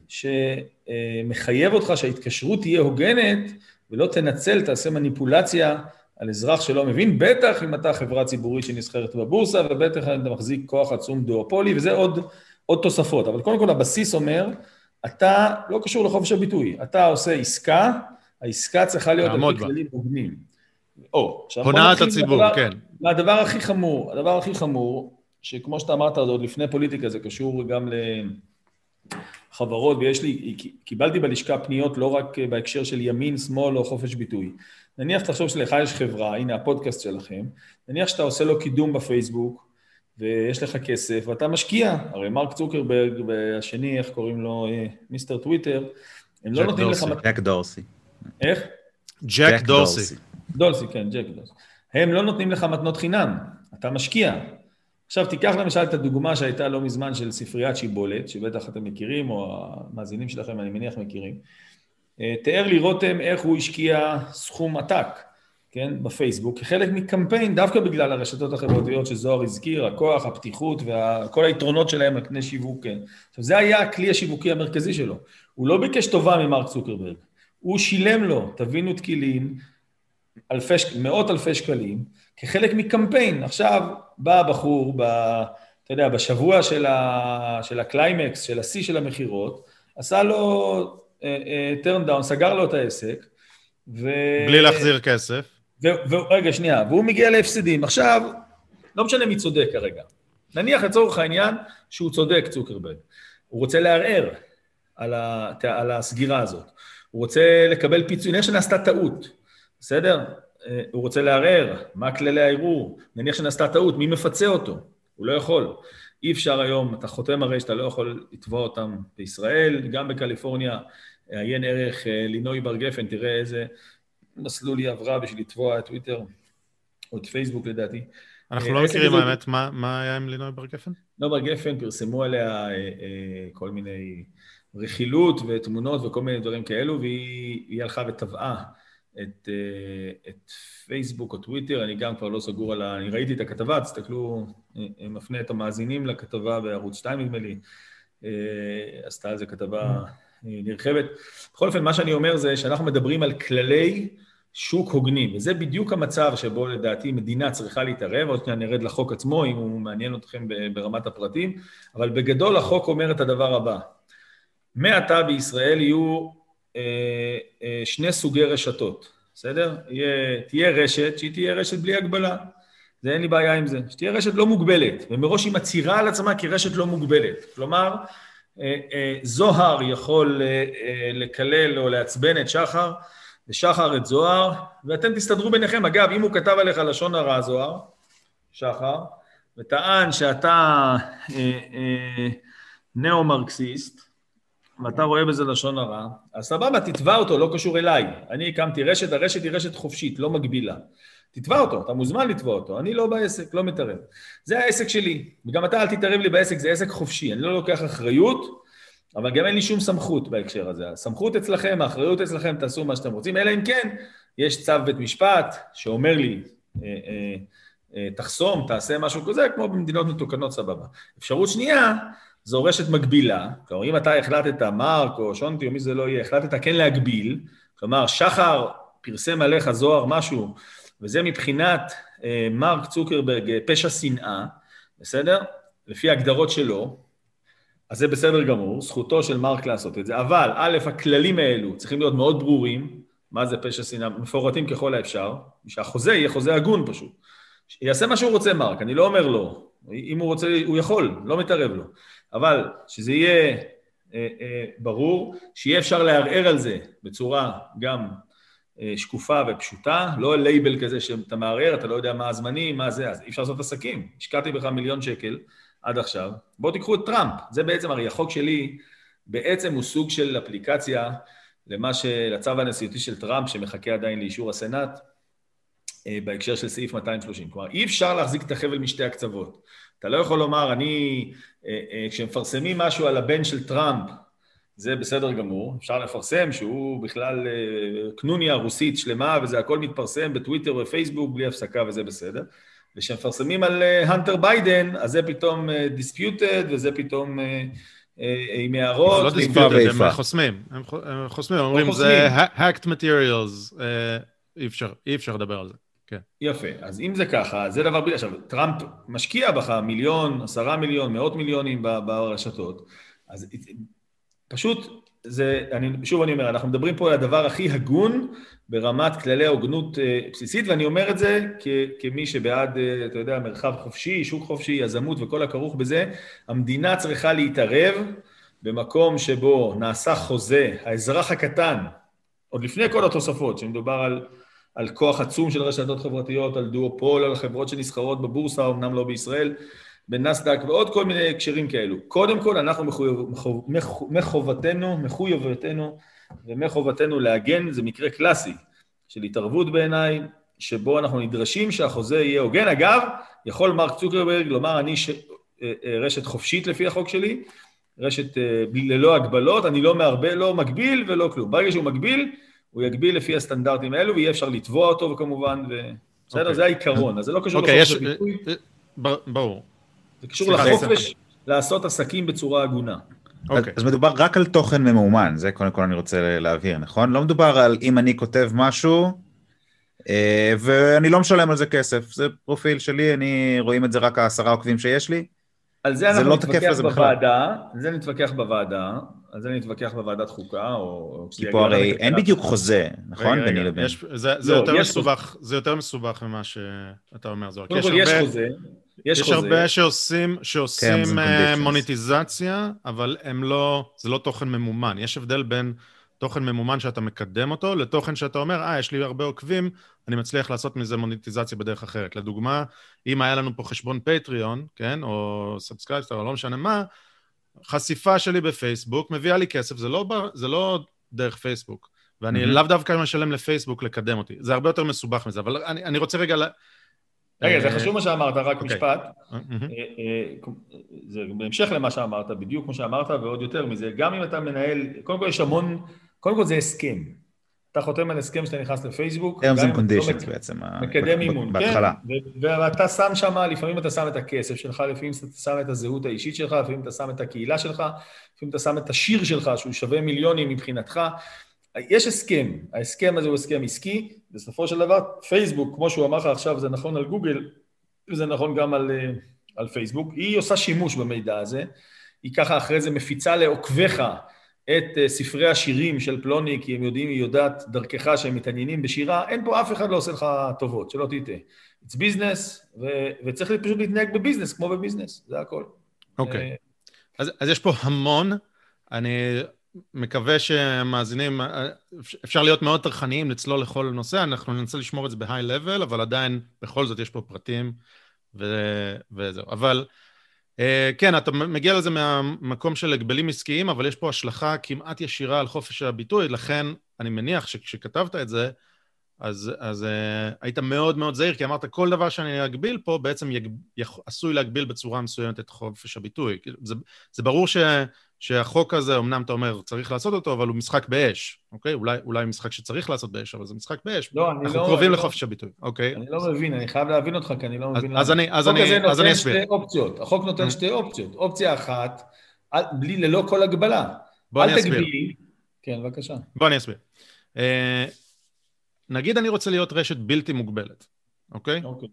שמחייב אותך שההתקשרות תהיה הוגנת ולא תנצל, תעשה מניפולציה על אזרח שלא מבין, בטח אם אתה חברה ציבורית שנסחרת בבורסה, ובטח אם אתה מחזיק כוח עצום דואופולי, וזה עוד, עוד תוספות. אבל קודם כל הבסיס אומר, אתה לא קשור לחופש הביטוי, אתה עושה עסקה, העסקה צריכה להיות על פי כללים הוגנים. או, הונאת הציבור, לדבר, כן. הדבר הכי חמור, הדבר הכי חמור, שכמו שאתה אמרת, עוד לפני פוליטיקה, זה קשור גם לחברות, ויש לי, קיבלתי בלשכה פניות לא רק בהקשר של ימין, שמאל או חופש ביטוי. נניח תחשוב שלך יש חברה, הנה הפודקאסט שלכם, נניח שאתה עושה לו קידום בפייסבוק, ויש לך כסף, ואתה משקיע, הרי מרק צוקרברג והשני, איך קוראים לו, אה, mister טוויטר, הם לא נותנים לך... ג'ק דורסי. איך? ג'ק דורסי. דורסי, כן, ג'ק דורסי. הם לא נותנים לך מתנות חינם, אתה משקיע. עכשיו תיקח למשל את הדוגמה שהייתה לא מזמן של ספריית שיבולת, שבטח אתם מכירים, או המאזינים שלכם אני מניח מכירים. אה, תיאר לי רותם איך הוא השקיע סכום עתק, כן, בפייסבוק, כחלק מקמפיין, דווקא בגלל הרשתות החברתיות שזוהר הזכיר, הכוח, הפתיחות וכל היתרונות שלהם על פני שיווק. כן. עכשיו זה היה הכלי השיווקי המרכזי שלו. הוא לא ביקש טובה ממרק צוקרברג, הוא שילם לו, תבינו תקילין, אלפי, מאות אלפי שקלים, כחלק מקמפיין. עכשיו בא הבחור, ב, אתה יודע, בשבוע של, ה, של הקליימקס, של השיא של המכירות, עשה לו turn uh, uh, סגר לו את העסק. ו... בלי להחזיר כסף. ו... ו... רגע, שנייה, והוא מגיע להפסדים. עכשיו, לא משנה מי צודק כרגע. נניח לצורך העניין שהוא צודק, צוקרברג. הוא רוצה לערער על, ה... על הסגירה הזאת. הוא רוצה לקבל פיצוי, נניח שנעשתה טעות, בסדר? אה, הוא רוצה לערער, מה כללי הערעור? נניח שנעשתה טעות, מי מפצה אותו? הוא לא יכול. אי אפשר היום, אתה חותם הרי שאתה לא יכול לתבוע אותם בישראל, גם בקליפורניה, עיין ערך אה, לינוי בר גפן, תראה איזה מסלול היא עברה בשביל לתבוע את טוויטר, או את פייסבוק לדעתי. אנחנו לא מכירים האמת, מה, מה היה עם לינוי בר גפן? לינוי בר גפן, פרסמו עליה אה, כל מיני רכילות ותמונות וכל מיני דברים כאלו, והיא הלכה וטבעה את, אה, את פייסבוק או טוויטר, אני גם כבר לא סגור על ה... אני ראיתי את הכתבה, תסתכלו, אה, אה, מפנה את המאזינים לכתבה בערוץ 2 נדמה לי, עשתה על זה כתבה נרחבת. בכל אופן, מה שאני אומר זה שאנחנו מדברים על כללי שוק הוגנים, וזה בדיוק המצב שבו לדעתי מדינה צריכה להתערב, עוד שניה נרד לחוק עצמו, אם הוא מעניין אתכם ברמת הפרטים, אבל בגדול החוק אומר את הדבר הבא: מעתה בישראל יהיו אה, אה, שני סוגי רשתות, בסדר? יהיה, תהיה רשת שהיא תהיה רשת בלי הגבלה, זה אין לי בעיה עם זה, שתהיה רשת לא מוגבלת, ומראש היא מצהירה על עצמה כרשת לא מוגבלת. כלומר, אה, זוהר יכול לקלל או לעצבן את שחר, ושחר את זוהר, ואתם תסתדרו ביניכם. אגב, אם הוא כתב עליך לשון הרע, זוהר, שחר, וטען שאתה ניאו-מרקסיסט, ואתה רואה בזה לשון הרע, אז סבבה, תתבע אותו, לא קשור אליי. אני הקמתי רשת, הרשת היא רשת חופשית, לא מגבילה. תתבע אותו, אתה מוזמן לתבע אותו, אני לא בעסק, לא מתערב. זה העסק שלי, וגם אתה אל תתערב לי בעסק, זה עסק חופשי, אני לא לוקח אחריות אבל גם אין לי שום סמכות בהקשר הזה. הסמכות אצלכם, האחריות אצלכם, תעשו מה שאתם רוצים, אלא אם כן, יש צו בית משפט שאומר לי, אה, אה, אה, תחסום, תעשה משהו כזה, כמו במדינות מתוקנות, סבבה. אפשרות שנייה, זו רשת מקבילה, כלומר, אם אתה החלטת, מרק או שונטי או מי זה לא יהיה, החלטת כן להגביל, כלומר, שחר פרסם עליך זוהר משהו, וזה מבחינת מרק צוקרברג פשע שנאה, בסדר? לפי ההגדרות שלו, אז זה בסדר גמור, זכותו של מרק לעשות את זה, אבל א', הכללים האלו צריכים להיות מאוד ברורים, מה זה פשע שנאה, מפורטים ככל האפשר, שהחוזה יהיה חוזה הגון פשוט. יעשה מה שהוא רוצה מרק, אני לא אומר לו, אם הוא רוצה, הוא יכול, לא מתערב לו, אבל שזה יהיה אה, אה, ברור, שיהיה אפשר לערער על זה בצורה גם אה, שקופה ופשוטה, לא לייבל כזה שאתה מערער, אתה לא יודע מה הזמנים, מה זה, אז אי אפשר לעשות עסקים. השקעתי בך מיליון שקל עד עכשיו, בואו תיקחו את טראמפ, זה בעצם, הרי החוק שלי בעצם הוא סוג של אפליקציה למה ש... לצו הנשיאותי של טראמפ שמחכה עדיין לאישור הסנאט אה, בהקשר של סעיף 230. כלומר, אי אפשר להחזיק את החבל משתי הקצוות. אתה לא יכול לומר, אני, אה, כשמפרסמים משהו על הבן של טראמפ, זה בסדר גמור, אפשר לפרסם שהוא בכלל אה, קנוניה רוסית שלמה וזה הכל מתפרסם בטוויטר ופייסבוק בלי הפסקה וזה בסדר. וכשמפרסמים על הנטר אה, ביידן, אז זה פתאום דיספיוטד אה, וזה פתאום עם הערות. לא דיספיוטד, הם חוסמים. הם חוסמים, אומרים זה hacked materials, אי אפשר, אי אפשר לדבר על זה. כן. יפה, אז אם זה ככה, זה דבר בלי... עכשיו, טראמפ משקיע בך מיליון, עשרה מיליון, מאות מיליונים ברשתות, אז פשוט, זה, אני, שוב אני אומר, אנחנו מדברים פה על הדבר הכי הגון ברמת כללי ההוגנות אה, בסיסית, ואני אומר את זה כ, כמי שבעד, אה, אתה יודע, מרחב חופשי, שוק חופשי, יזמות וכל הכרוך בזה. המדינה צריכה להתערב במקום שבו נעשה חוזה, האזרח הקטן, עוד לפני כל התוספות, שמדובר על, על כוח עצום של רשתות חברתיות, על דואופול, על חברות שנסחרות בבורסה, אמנם לא בישראל, בנסדק ועוד כל מיני הקשרים כאלו. קודם כל, אנחנו מחוב, מחובתנו, מחויבותנו ומחובתנו להגן, זה מקרה קלאסי של התערבות בעיניי, שבו אנחנו נדרשים שהחוזה יהיה הוגן. אגב, יכול מרק צוקרברג לומר, אני ש... אה, אה, רשת חופשית לפי החוק שלי, רשת אה, ללא הגבלות, אני לא מערבה, לא מגביל ולא כלום. ברגע שהוא מגביל, הוא יגביל לפי הסטנדרטים האלו, ויהיה אפשר לתבוע אותו כמובן, ו... בסדר? Okay. אוקיי. זה העיקרון, אז זה לא קשור okay, לחופש הביטוי. ברור. זה קשור לחופש לעשות עסקים בצורה הגונה. Okay. אז, אוקיי. אז מדובר רק על תוכן ממומן, זה קודם כל אני רוצה להבהיר, נכון? לא מדובר על אם אני כותב משהו אה, ואני לא משלם על זה כסף, זה פרופיל שלי, אני רואים את זה רק העשרה עוקבים שיש לי. על זה אנחנו זה לא נתווכח בוועדה, על זה נתווכח בוועדה, על זה נתווכח בוועדת חוקה, או... כי פה הרי אין בדיוק חוזה, נכון? ביני לבין. לא, יותר מסובך, זה יותר מסובך ממה שאתה אומר, זוהר. קודם כל יש חוזה. יש, יש הרבה שעושים, שעושים כן, מוניטיזציה, אבל הם לא, זה לא תוכן ממומן. יש הבדל בין תוכן ממומן שאתה מקדם אותו, לתוכן שאתה אומר, אה, יש לי הרבה עוקבים, אני מצליח לעשות מזה מוניטיזציה בדרך אחרת. לדוגמה, אם היה לנו פה חשבון פטריון, כן, או SubscribeStar, או לא משנה מה, חשיפה שלי בפייסבוק מביאה לי כסף, זה לא, זה לא דרך פייסבוק. ואני mm-hmm. לאו דווקא משלם לפייסבוק לקדם אותי. זה הרבה יותר מסובך מזה, אבל אני, אני רוצה רגע רגע, זה אה, חשוב מה שאמרת, רק אוקיי. משפט. אה, אה, זה בהמשך למה שאמרת, בדיוק כמו שאמרת, ועוד יותר מזה, גם אם אתה מנהל, קודם כל יש המון, קודם כל זה הסכם. אתה חותם על הסכם שאתה נכנס לפייסבוק. terms and conditions בעצם. מקדם אימון. כן, ואתה שם שם, לפעמים אתה שם את הכסף שלך, לפעמים אתה שם את הזהות האישית שלך, לפעמים אתה שם את הקהילה שלך, לפעמים אתה שם את השיר שלך, שהוא שווה מיליונים מבחינתך. יש הסכם, ההסכם הזה הוא הסכם עסקי, בסופו של דבר פייסבוק, כמו שהוא אמר לך עכשיו, זה נכון על גוגל, וזה נכון גם על, אה, על פייסבוק, היא עושה שימוש במידע הזה, היא ככה אחרי זה מפיצה לעוקביך את אה, ספרי השירים של פלוני, כי הם יודעים, היא יודעת דרכך שהם מתעניינים בשירה, אין פה אף אחד לא עושה לך טובות, שלא תטעה. It's business, ו- וצריך פשוט להתנהג בביזנס, כמו בביזנס, זה הכל. אוקיי. Okay. אה, אז, אז יש פה המון, אני מקווה שמאזינים, אפשר להיות מאוד טרחניים, לצלול לכל נושא, אנחנו ננסה לשמור את זה בהיי לבל, אבל עדיין, בכל זאת יש פה פרטים ו... וזהו. אבל אה, כן, אתה מגיע לזה מהמקום של הגבלים עסקיים, אבל יש פה השלכה כמעט ישירה על חופש הביטוי, לכן אני מניח שכשכתבת את זה, אז, אז uh, היית מאוד מאוד זהיר, כי אמרת, כל דבר שאני אגביל פה בעצם יג, יח, עשוי להגביל בצורה מסוימת את חופש הביטוי. זה, זה ברור ש, שהחוק הזה, אמנם אתה אומר, צריך לעשות אותו, אבל הוא משחק באש, אוקיי? אולי, אולי משחק שצריך לעשות באש, אבל זה משחק באש. לא, אני אנחנו לא... קרובים לא, לחופש הביטוי, אוקיי? אני לא מבין, אני חייב להבין אותך, כי אני לא מבין אז, אז אני, אז אני, אז אני אסביר. החוק הזה נותן שתי אופציות. החוק נותן שתי אופציות. אופציה אחת, בלי, ללא כל הגבלה. בוא אני אסביר. תגביל. כן, בבקשה. בוא אני אסביר. Uh, נגיד אני רוצה להיות רשת בלתי מוגבלת, אוקיי? אוקיי.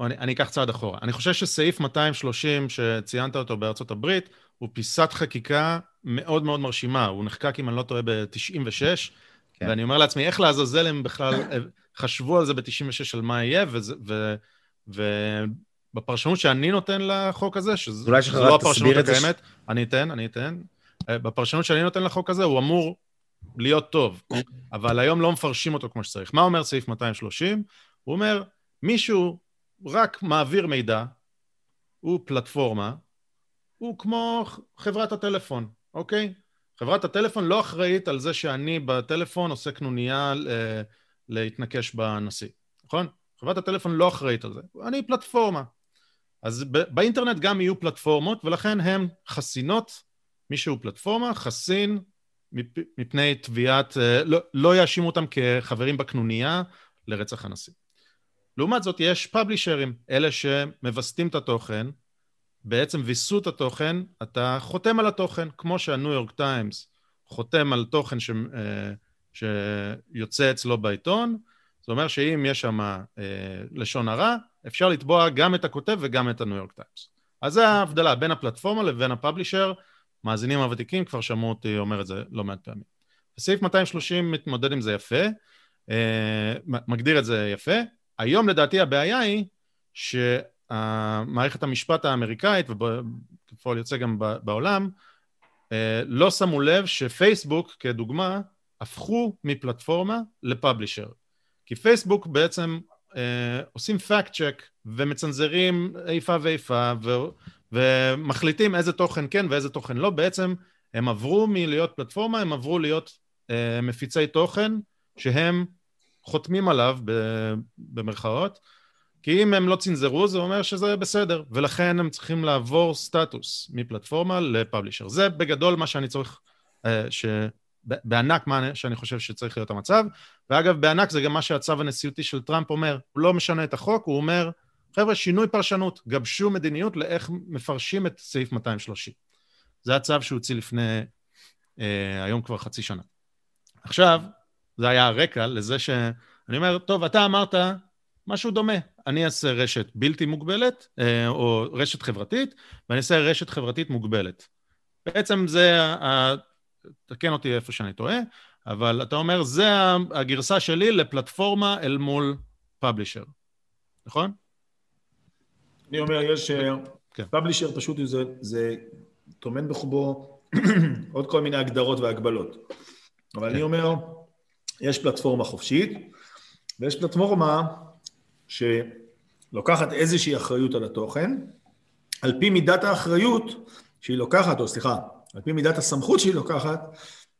אני, אני אקח צעד אחורה. אני חושב שסעיף 230 שציינת אותו בארצות הברית, הוא פיסת חקיקה מאוד מאוד מרשימה. הוא נחקק, אם אני לא טועה, ב-96, כן. ואני אומר לעצמי, איך לעזאזל הם בכלל חשבו על זה ב-96 על מה יהיה, ובפרשנות שאני נותן לחוק הזה, שזו לא הפרשנות הקיימת, ש... אני אתן, אני אתן. בפרשנות שאני נותן לחוק הזה, הוא אמור להיות טוב, אבל היום לא מפרשים אותו כמו שצריך. מה אומר סעיף 230? הוא אומר, מישהו רק מעביר מידע, הוא פלטפורמה, הוא כמו חברת הטלפון, אוקיי? חברת הטלפון לא אחראית על זה שאני בטלפון עושה קנוניה אה, להתנקש בנשיא, נכון? חברת הטלפון לא אחראית על זה, אני פלטפורמה. אז באינטרנט גם יהיו פלטפורמות, ולכן הן חסינות, מי שהוא פלטפורמה, חסין מפני תביעת, אה, לא, לא יאשימו אותם כחברים בקנוניה לרצח הנשיא. לעומת זאת יש פאבלישרים, אלה שמווסתים את התוכן, בעצם ויסות התוכן, אתה חותם על התוכן, כמו שהניו יורק טיימס חותם על תוכן ש, אה, שיוצא אצלו בעיתון, זה אומר שאם יש שם אה, לשון הרע, אפשר לתבוע גם את הכותב וגם את הניו יורק טיימס. אז זה ההבדלה בין הפלטפורמה לבין ה publisher, מאזינים הוותיקים כבר שמעו אותי אומר את זה לא מעט פעמים. סעיף 230 מתמודד עם זה יפה, אה, מגדיר את זה יפה. היום לדעתי הבעיה היא שמערכת המשפט האמריקאית, וכפועל יוצא גם בעולם, אה, לא שמו לב שפייסבוק כדוגמה הפכו מפלטפורמה לפאבלישר. כי פייסבוק בעצם אה, עושים פאקט צ'ק ומצנזרים איפה ואיפה ומחליטים איזה תוכן כן ואיזה תוכן לא, בעצם הם עברו מלהיות פלטפורמה, הם עברו להיות אה, מפיצי תוכן שהם חותמים עליו במרכאות, כי אם הם לא צנזרו זה אומר שזה בסדר, ולכן הם צריכים לעבור סטטוס מפלטפורמה לפאבלישר. זה בגדול מה שאני צריך, אה, ש... בענק מה שאני חושב שצריך להיות המצב, ואגב בענק זה גם מה שהצו הנשיאותי של טראמפ אומר, הוא לא משנה את החוק, הוא אומר חבר'ה, שינוי פרשנות, גבשו מדיניות לאיך מפרשים את סעיף 230. זה הצו שהוא הוציא לפני, אה, היום כבר חצי שנה. עכשיו, זה היה הרקע לזה שאני אומר, טוב, אתה אמרת משהו דומה, אני אעשה רשת בלתי מוגבלת, אה, או רשת חברתית, ואני אעשה רשת חברתית מוגבלת. בעצם זה, ה... תקן אותי איפה שאני טועה, אבל אתה אומר, זה הגרסה שלי לפלטפורמה אל מול פאבלישר, נכון? אני אומר, יש... כן. פאבלישר פשוט זה, זה טומן בחובו עוד כל מיני הגדרות והגבלות. אבל כן. אני אומר, יש פלטפורמה חופשית, ויש פלטפורמה שלוקחת איזושהי אחריות על התוכן, על פי מידת האחריות שהיא לוקחת, או סליחה, על פי מידת הסמכות שהיא לוקחת,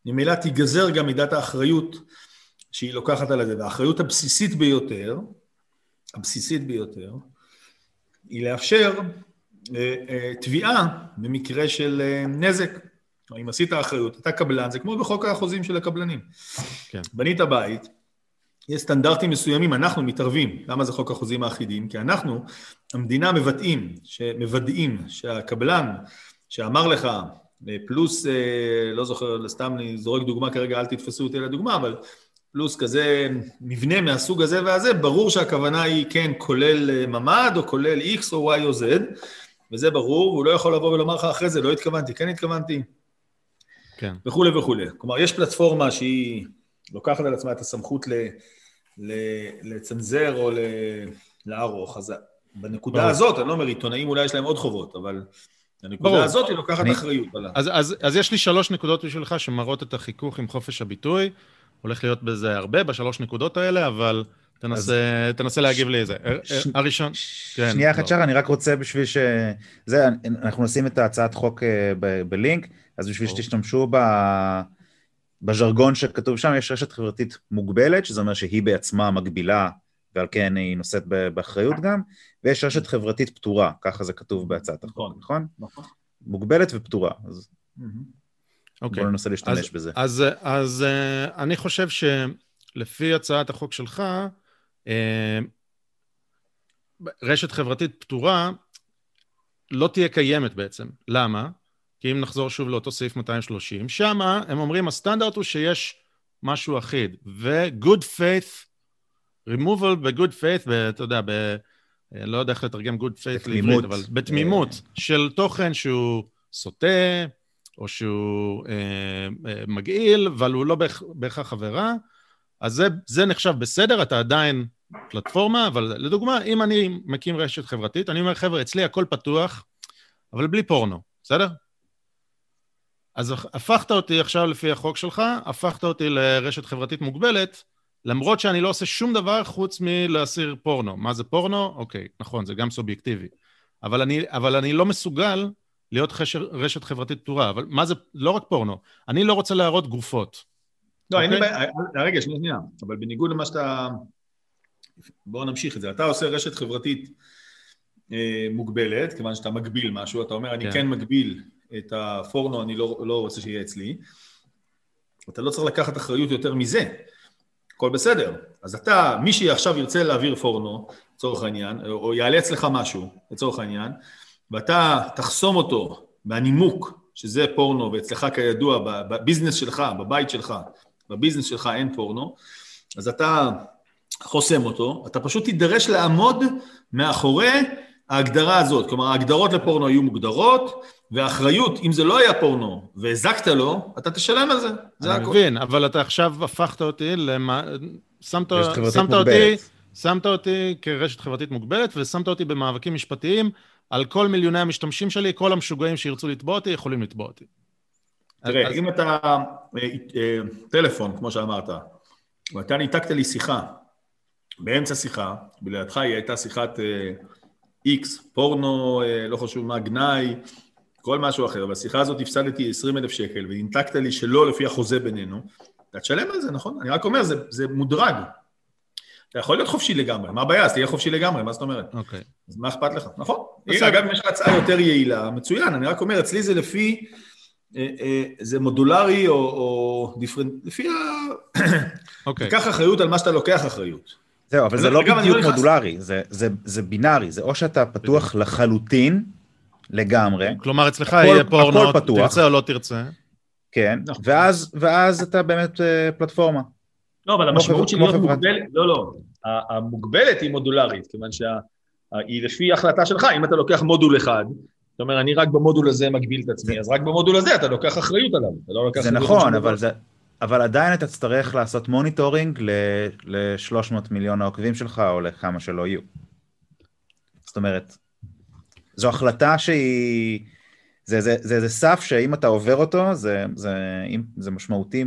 ממילא תיגזר גם מידת האחריות שהיא לוקחת על זה. והאחריות הבסיסית ביותר, הבסיסית ביותר, היא לאפשר אה, אה, תביעה במקרה של אה, נזק. אם עשית אחריות, אתה קבלן, זה כמו בחוק החוזים של הקבלנים. כן. בנית בית, יש סטנדרטים מסוימים, אנחנו מתערבים. למה זה חוק החוזים האחידים? כי אנחנו, המדינה מבטאים, מוודאים שהקבלן שאמר לך, פלוס, לא זוכר, סתם אני זורק דוגמה כרגע, אל תתפסו אותי לדוגמה, אבל פלוס כזה מבנה מהסוג הזה והזה, ברור שהכוונה היא כן כולל אה, ממ"ד או כולל X או Y או Z, וזה ברור, והוא לא יכול לבוא ולומר לך אחרי זה, לא התכוונתי, כן התכוונתי, כן. וכולי וכולי. כלומר, יש פלטפורמה שהיא לוקחת על עצמה את הסמכות לצנזר או ל, לערוך, אז בנקודה ברור. הזאת, אני לא אומר, עיתונאים אולי יש להם עוד חובות, אבל... הנקודה ברור. הזאת היא לוקחת אני... אחריות עליו. אז, אז, אז יש לי שלוש נקודות בשבילך שמראות את החיכוך עם חופש הביטוי. הולך להיות בזה הרבה, בשלוש נקודות האלה, אבל תנסה, אז... תנסה להגיב ש... לי איזה. ש... הראשון, ש... כן. שנייה אחת, לא. שחר, אני רק רוצה בשביל ש... זה, אנחנו נשים את ההצעת חוק אה, ב... בלינק, אז בשביל או. שתשתמשו ב... בז'רגון שכתוב שם יש רשת חברתית מוגבלת, שזה אומר שהיא בעצמה מגבילה ועל כן היא נושאת באחריות גם, ויש רשת חברתית פתורה, ככה זה כתוב בהצעת החוק, נכון? נכון. נכון. מוגבלת ופתורה. אז אוקיי. בואו ננסה להשתמש אז, בזה. אז, אז, אז אני חושב שלפי הצעת החוק שלך, אה, רשת חברתית פתורה לא תהיה קיימת בעצם. למה? כי אם נחזור שוב לאותו סעיף 230, שמה הם אומרים הסטנדרט הוא שיש משהו אחיד, ו-good faith, removal ב-good faith, אתה יודע, ב... לא יודע איך לתרגם good faith לעברית, אבל בתמימות של תוכן שהוא סוטה, או שהוא אה, אה, מגעיל, אבל הוא לא בהכרח עבירה, אז זה, זה נחשב בסדר, אתה עדיין פלטפורמה, אבל לדוגמה, אם אני מקים רשת חברתית, אני אומר, חבר'ה, אצלי הכל פתוח, אבל בלי פורנו, בסדר? אז הפכת אותי עכשיו לפי החוק שלך, הפכת אותי לרשת חברתית מוגבלת, למרות שאני לא עושה שום דבר חוץ מלהסיר פורנו. מה זה פורנו? אוקיי, נכון, זה גם סובייקטיבי. אבל אני, אבל אני לא מסוגל להיות חשר, רשת חברתית פתורה. אבל מה זה, לא רק פורנו, אני לא רוצה להראות גופות. לא, אוקיי? אין לי בעיה, רגע, שנייה, שנייה, אבל בניגוד למה שאתה... בואו נמשיך את זה. אתה עושה רשת חברתית אה, מוגבלת, כיוון שאתה מגביל משהו, אתה אומר, אני כן, כן מגביל את הפורנו, אני לא, לא רוצה שיהיה אצלי. אתה לא צריך לקחת אחריות יותר מזה. הכל בסדר. אז אתה, מי שעכשיו ירצה להעביר פורנו, לצורך העניין, או יעלה אצלך משהו, לצורך העניין, ואתה תחסום אותו מהנימוק שזה פורנו, ואצלך כידוע, בביזנס שלך, בבית שלך, בביזנס שלך אין פורנו, אז אתה חוסם אותו, אתה פשוט תידרש לעמוד מאחורי ההגדרה הזאת. כלומר, ההגדרות לפורנו היו מוגדרות, והאחריות, אם זה לא היה פורנו והזקת לו, אתה תשלם על זה, זה הכול. אני מבין, אבל אתה עכשיו הפכת אותי למה... שמת, שמת אותי, שמת אותי כרשת חברתית מוגבלת, ושמת אותי במאבקים משפטיים על כל מיליוני המשתמשים שלי, כל המשוגעים שירצו לתבוע אותי, יכולים לתבוע אותי. תראה, אז... אם אתה אה, אה, טלפון, כמו שאמרת, ואתה ניתקת לי שיחה, באמצע שיחה, בלידך היא הייתה שיחת איקס, אה, פורנו, לא חשוב מה, גנאי, כל משהו אחר, בשיחה הזאת הפסדתי 20 אלף שקל וניתקת לי שלא לפי החוזה בינינו, אתה תשלם על זה, נכון? אני רק אומר, זה, זה מודרג. אתה יכול להיות חופשי לגמרי, מה הבעיה? אז תהיה חופשי לגמרי, מה זאת אומרת? אוקיי. Okay. אז מה אכפת לך? נכון. בסדר. אגב, אם יש לך הצעה יותר יעילה, מצוין, אני רק אומר, אצלי זה לפי, אה, אה, זה מודולרי או, או דיפרנט, לפי ה... אוקיי. תיקח אחריות על מה שאתה לוקח אחריות. זהו, אבל זה לא בדיוק לא מודולרי, זה, זה, זה בינארי, זה או שאתה פתוח לחלוטין, לגמרי. כלומר, אצלך יהיה פורנו, תרצה או לא תרצה. כן, נכון. ואז, ואז אתה באמת אה, פלטפורמה. לא, אבל המשמעות של להיות מוגבלת, לא, לא, המוגבלת היא מודולרית, כיוון שהיא לפי החלטה שלך, אם אתה לוקח מודול אחד, זאת אומרת, אני רק במודול הזה מגביל את עצמי, אז רק במודול הזה אתה לוקח אחריות עליו, אתה לא לוקח... זה נכון, אבל זה... אבל עדיין אתה תצטרך לעשות monitoring ל-300 מיליון העוקבים שלך, או לכמה שלא יהיו. זאת אומרת, זו החלטה שהיא... זה, זה, זה, זה סף שאם אתה עובר אותו, זה, זה, זה משמעותי,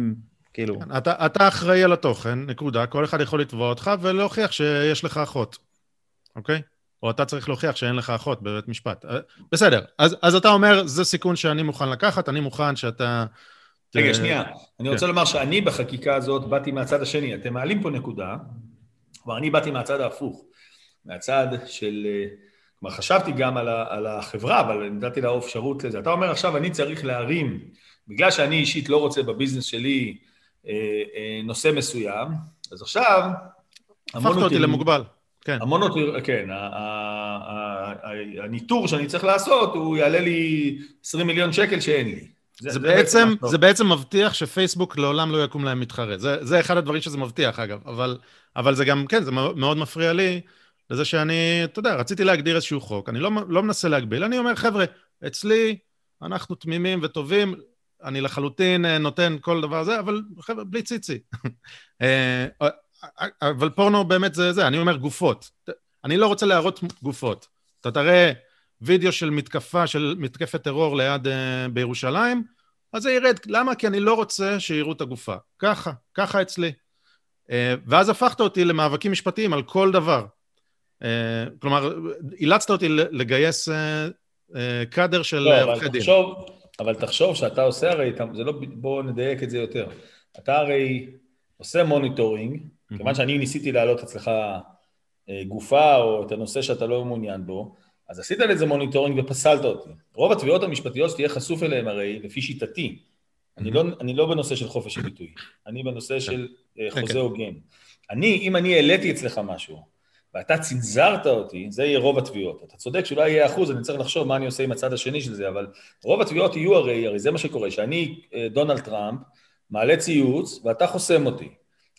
כאילו... כן, אתה, אתה אחראי על התוכן, נקודה. כל אחד יכול לתבוע אותך ולהוכיח שיש לך אחות, אוקיי? או אתה צריך להוכיח שאין לך אחות בבית משפט. אה, בסדר, אז, אז אתה אומר, זה סיכון שאני מוכן לקחת, אני מוכן שאתה... רגע, ת... שנייה. אני רוצה כן. לומר שאני בחקיקה הזאת באתי מהצד השני. אתם מעלים פה נקודה, כלומר, אני באתי מהצד ההפוך. מהצד של... אה, כלומר, חשבתי גם על, ה, על החברה, אבל נתתי לה אפשרות לזה. אתה אומר עכשיו, אני צריך להרים, בגלל שאני אישית לא רוצה בביזנס שלי אה, אה, נושא מסוים, אז עכשיו... הפכת אותי למוגבל. כן. המון אותי, כן, הניטור שאני צריך לעשות, הוא יעלה לי 20 מיליון שקל שאין לי. זה, זה, בעצם, זה בעצם מבטיח שפייסבוק לעולם לא יקום להם מתחרה. זה, זה אחד הדברים שזה מבטיח, אגב. אבל, אבל זה גם, כן, זה מאוד מפריע לי לזה שאני, אתה יודע, רציתי להגדיר איזשהו חוק, אני לא, לא מנסה להגביל, אני אומר, חבר'ה, אצלי אנחנו תמימים וטובים, אני לחלוטין אה, נותן כל דבר זה, אבל חבר'ה, בלי ציצי. אה, אבל פורנו באמת זה זה, אני אומר גופות. אני לא רוצה להראות גופות. אתה תראה וידאו של מתקפה, של מתקפת טרור ליד, uh, בירושלים, אז זה ירד. למה? כי אני לא רוצה שיראו את הגופה. ככה, ככה אצלי. Uh, ואז הפכת אותי למאבקים משפטיים על כל דבר. אה, כלומר, אילצת אותי לגייס אה, אה, קאדר של לא, עורכי דין. אבל תחשוב שאתה עושה הרי, זה לא, בוא נדייק את זה יותר. אתה הרי עושה monitoring, mm-hmm. כיוון שאני ניסיתי להעלות אצלך אה, גופה או את הנושא שאתה לא מעוניין בו, אז עשית לזה monitoring ופסלת אותי. רוב התביעות המשפטיות שתהיה חשוף אליהן הרי, לפי שיטתי. אני, לא, אני לא בנושא של חופש הביטוי, אני בנושא של אה, כן, חוזה כן. הוגן. אני, אם אני העליתי אצלך משהו, ואתה צנזרת אותי, זה יהיה רוב התביעות. אתה צודק שאולי יהיה אחוז, אני צריך לחשוב מה אני עושה עם הצד השני של זה, אבל רוב התביעות יהיו הרי, הרי זה מה שקורה, שאני אה, דונלד טראמפ, מעלה ציוץ, ואתה חוסם אותי.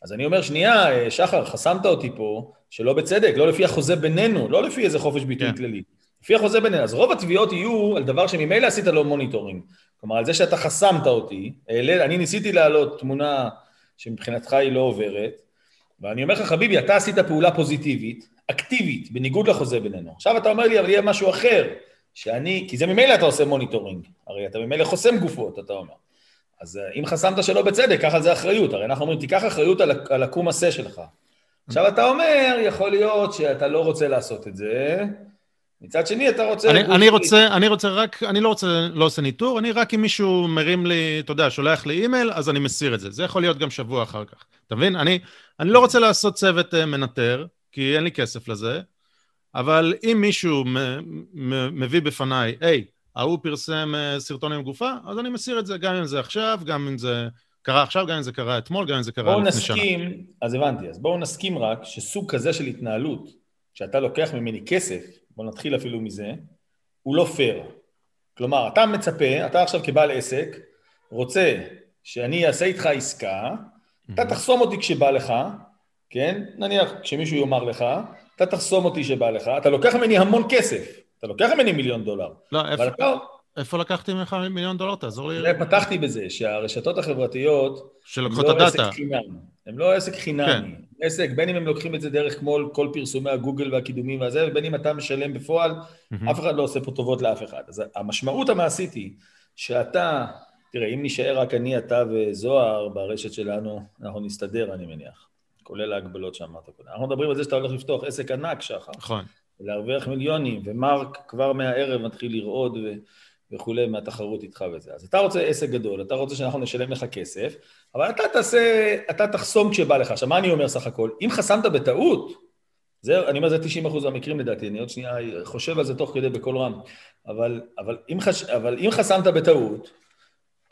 אז אני אומר, שנייה, אה, שחר, חסמת אותי פה, שלא בצדק, לא לפי החוזה בינינו, לא לפי איזה חופש ביטוי כן. כללי. לפי החוזה בינינו. אז רוב התביעות יהיו על דבר שממילא עשית לו monitoring. כלומר, על זה שאתה חסמת אותי, אני ניסיתי להעלות תמונה שמבחינתך היא לא עוברת, ואני אומר לך, חביבי, אתה עשית פעולה פוזיטיבית, אקטיבית, בניגוד לחוזה בינינו. עכשיו אתה אומר לי, אבל יהיה משהו אחר, שאני, כי זה ממילא אתה עושה monitoring, הרי אתה ממילא חוסם גופות, אתה אומר. אז אה, אם חסמת שלא בצדק, קח על זה אחריות. הרי אנחנו אומרים, תיקח אחריות על, על הקום עשה שלך. עכשיו אתה אומר, יכול להיות שאתה לא רוצה לעשות את זה, מצד שני אתה רוצה... אני, אני רוצה, אני רוצה רק, אני לא רוצה, לא עושה ניטור, אני רק אם מישהו מרים לי, אתה יודע, שולח לי אימייל, אז אני מסיר את זה. זה יכול להיות גם שבוע אחר כך. אתה מבין? אני, אני לא רוצה לעשות צוות אה, מנטר, כי אין לי כסף לזה, אבל אם מישהו מביא בפניי, היי, ההוא פרסם אה, סרטון עם גופה, אז אני מסיר את זה, גם אם זה עכשיו, גם אם זה קרה עכשיו, גם אם זה קרה אתמול, גם אם זה קרה לפני שנה. בואו נסכים, אז הבנתי, אז בואו נסכים רק שסוג כזה של התנהלות, שאתה לוקח ממני כסף, בואו נתחיל אפילו מזה, הוא לא פייר. כלומר, אתה מצפה, אתה עכשיו כבעל עסק, רוצה שאני אעשה איתך עסקה, אתה תחסום אותי כשבא לך, כן? נניח כשמישהו יאמר לך, אתה תחסום אותי כשבא לך, אתה לוקח ממני המון כסף, אתה לוקח ממני מיליון דולר. לא, איפה. איפה לקחתי ממך מיליון דולר? תעזור לי. פתחתי בזה, שהרשתות החברתיות... שלוקחות את הדאטה. הם לא עסק חינמי. כן. עסק, בין אם הם לוקחים את זה דרך כמו כל פרסומי הגוגל והקידומים והזה, ובין אם אתה משלם בפועל, mm-hmm. אף אחד לא עושה פה טובות לאף אחד. אז המשמעות המעשית היא שאתה, תראה, אם נשאר רק אני, אתה וזוהר ברשת שלנו, אנחנו נסתדר, אני מניח. כולל ההגבלות שאמרת קודם. אנחנו מדברים על זה שאתה הולך לפתוח עסק ענק, שחר. נכון. להרוויח מיליונים, ומרק כבר מהערב מתחיל לרעוד ו... וכולי מהתחרות איתך וזה. אז אתה רוצה עסק גדול, אתה רוצה שאנחנו נשלם לך כסף, אבל אתה תעשה, אתה תחסום כשבא לך. עכשיו, מה אני אומר סך הכל? אם חסמת בטעות, זה, אני אומר, זה 90 אחוז מהמקרים לדעתי, אני עוד שנייה חושב על זה תוך כדי בקול רם, אבל, אבל, אם, חש, אבל אם חסמת בטעות,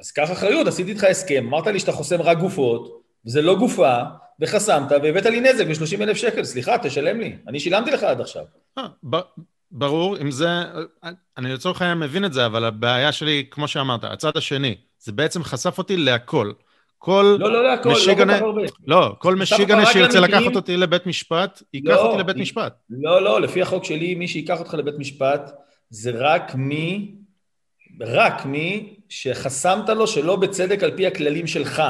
אז קח אחריות, עשיתי איתך הסכם, אמרת לי שאתה חוסם רק גופות, וזה לא גופה, וחסמת, והבאת לי נזק ב-30 אלף שקל, סליחה, תשלם לי, אני שילמתי לך עד עכשיו. אה, ברור, אם זה, אני לצורך העניין מבין את זה, אבל הבעיה שלי, כמו שאמרת, הצד השני, זה בעצם חשף אותי להכל. כל לא, לא להכל, לא כל כך הרבה. לא, כל משיגנה שירצה לקחת אותי לבית משפט, ייקח לא, אותי לבית משפט. לא, לא, לפי החוק שלי, מי שייקח אותך לבית משפט, זה רק מי, רק מי שחסמת לו שלא בצדק על פי הכללים שלך.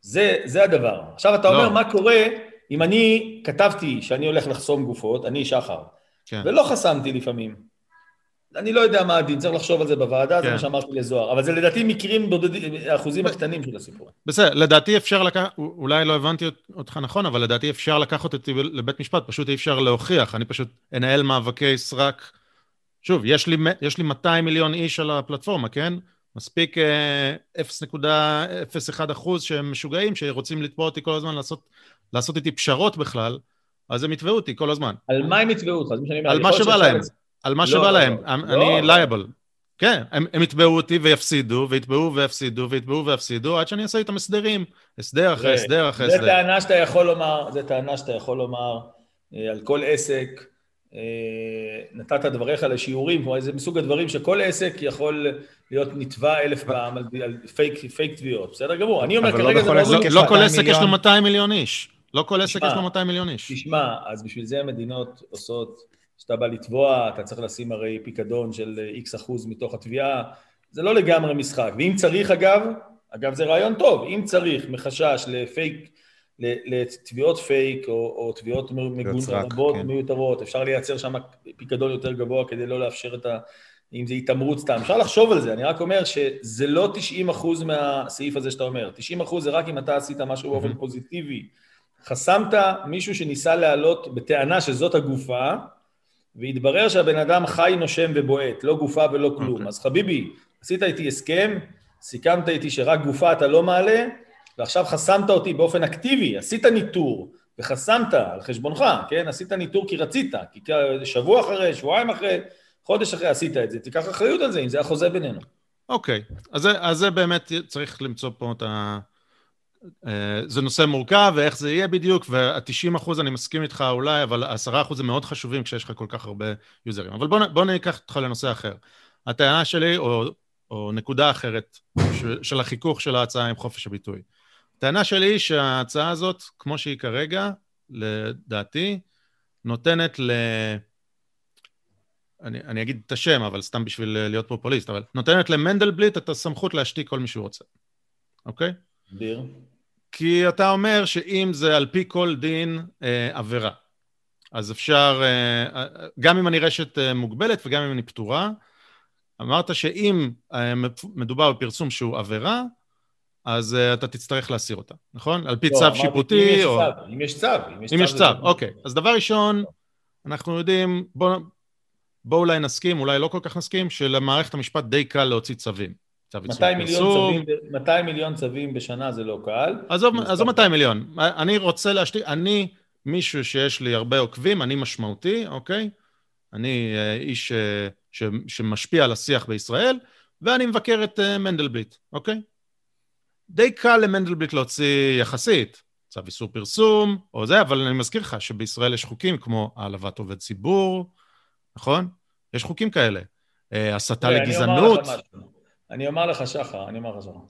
זה, זה הדבר. עכשיו אתה אומר, לא. מה קורה אם אני כתבתי שאני הולך לחסום גופות, אני שחר, כן. ולא חסמתי לפעמים. אני לא יודע מה הדין, צריך לחשוב על זה בוועדה, כן. זה מה שאמרתי לזוהר. אבל זה לדעתי מקרים בודדים, האחוזים הקטנים של הסיפור. בסדר, לדעתי אפשר לקחת, אולי לא הבנתי אותך נכון, אבל לדעתי אפשר לקחת אותי לבית משפט, פשוט אי אפשר להוכיח. אני פשוט אנהל מאבקי סרק. שוב, יש לי, יש לי 200 מיליון איש על הפלטפורמה, כן? מספיק 0.01 אה, אחוז שהם משוגעים, שרוצים לתבוע אותי כל הזמן, לעשות, לעשות איתי פשרות בכלל, אז הם יתבעו אותי כל הזמן. על מה הם יתבעו אותך? על מה שבא להם. על מה שבא להם, אני לייבל. כן, הם יתבעו אותי ויפסידו, ויתבעו ויפסידו, ויתבעו ויפסידו, עד שאני אעשה איתם הסדרים. הסדר אחרי הסדר אחרי הסדר. זה טענה שאתה יכול לומר, זה טענה שאתה יכול לומר אה, על כל עסק, אה, נתת דבריך לשיעורים, כלומר זה מסוג הדברים שכל עסק יכול להיות נתבע אלף פעם על פייק תביעות, בסדר גמור. אני אומר כרגע זה לא... לא כל עסק יש לו 200 מיליון איש. לא כל עסק יש לו 200 מיליון איש. תשמע, אז בשביל זה המדינות עושות, כשאתה בא לתבוע, אתה צריך לשים הרי פיקדון של איקס אחוז מתוך התביעה, זה לא לגמרי משחק. ואם צריך אגב, אגב זה רעיון טוב, אם צריך מחשש לפייק, לתביעות פייק או, או תביעות מגונבות, כן. מיותרות, אפשר לייצר שם פיקדון יותר גבוה כדי לא לאפשר את ה... אם זה התעמרות סתם, אפשר לחשוב על זה, אני רק אומר שזה לא 90 אחוז מהסעיף הזה שאתה אומר, 90 אחוז זה רק אם אתה עשית משהו באופן פוזיטיבי, חסמת מישהו שניסה להעלות בטענה שזאת הגופה, והתברר שהבן אדם חי, נושם ובועט, לא גופה ולא כלום. Okay. אוקיי. אז חביבי, עשית איתי הסכם, סיכמת איתי שרק גופה אתה לא מעלה, ועכשיו חסמת אותי באופן אקטיבי, עשית ניטור, וחסמת על חשבונך, כן? עשית ניטור כי רצית, כי שבוע אחרי, שבועיים אחרי, חודש אחרי עשית את זה, תיקח אחריות על זה, אם זה החוזה בינינו. אוקיי, okay. אז, אז זה באמת צריך למצוא פה את ה... אה, זה נושא מורכב, ואיך זה יהיה בדיוק, וה-90 אחוז אני מסכים איתך אולי, אבל ה-10 אחוז זה מאוד חשובים כשיש לך כל כך הרבה יוזרים. אבל בוא, בוא ניקח אותך לנושא אחר. הטענה שלי, או, או נקודה אחרת של, של החיכוך של ההצעה עם חופש הביטוי. הטענה שלי היא שההצעה הזאת, כמו שהיא כרגע, לדעתי, נותנת ל... אני, אני אגיד את השם, אבל סתם בשביל להיות פופוליסט, אבל נותנת למנדלבליט את הסמכות להשתיק כל מי שהוא רוצה, אוקיי? דיר. כי אתה אומר שאם זה על פי כל דין אה, עבירה, אז אפשר, אה, גם אם אני רשת אה, מוגבלת וגם אם אני פטורה, אמרת שאם אה, מדובר בפרסום שהוא עבירה, אז uh, אתה תצטרך להסיר אותה, נכון? על פי לא, צו שיפוטי או... אם יש צו, אם יש צו. אם יש צו, אוקיי. אז דבר ראשון, אנחנו יודעים, בואו בוא אולי נסכים, אולי לא כל כך נסכים, שלמערכת המשפט די קל להוציא צווים. צו 200 מיליון, צווים, 200 מיליון צווים בשנה זה לא קל. עזוב, עזוב 200 מיליון. אני רוצה להשתיק, אני מישהו שיש לי הרבה עוקבים, אני משמעותי, אוקיי? אני אה, איש אה, ש, שמשפיע על השיח בישראל, ואני מבקר את מנדלבליט, אוקיי? די קל למנדלבליט להוציא יחסית צו איסור פרסום או זה, אבל אני מזכיר לך שבישראל יש חוקים כמו העלבת עובד ציבור, נכון? יש חוקים כאלה. אה, הסתה לגזענות. אני אומר לך, שחר, אני אומר לך, שחר.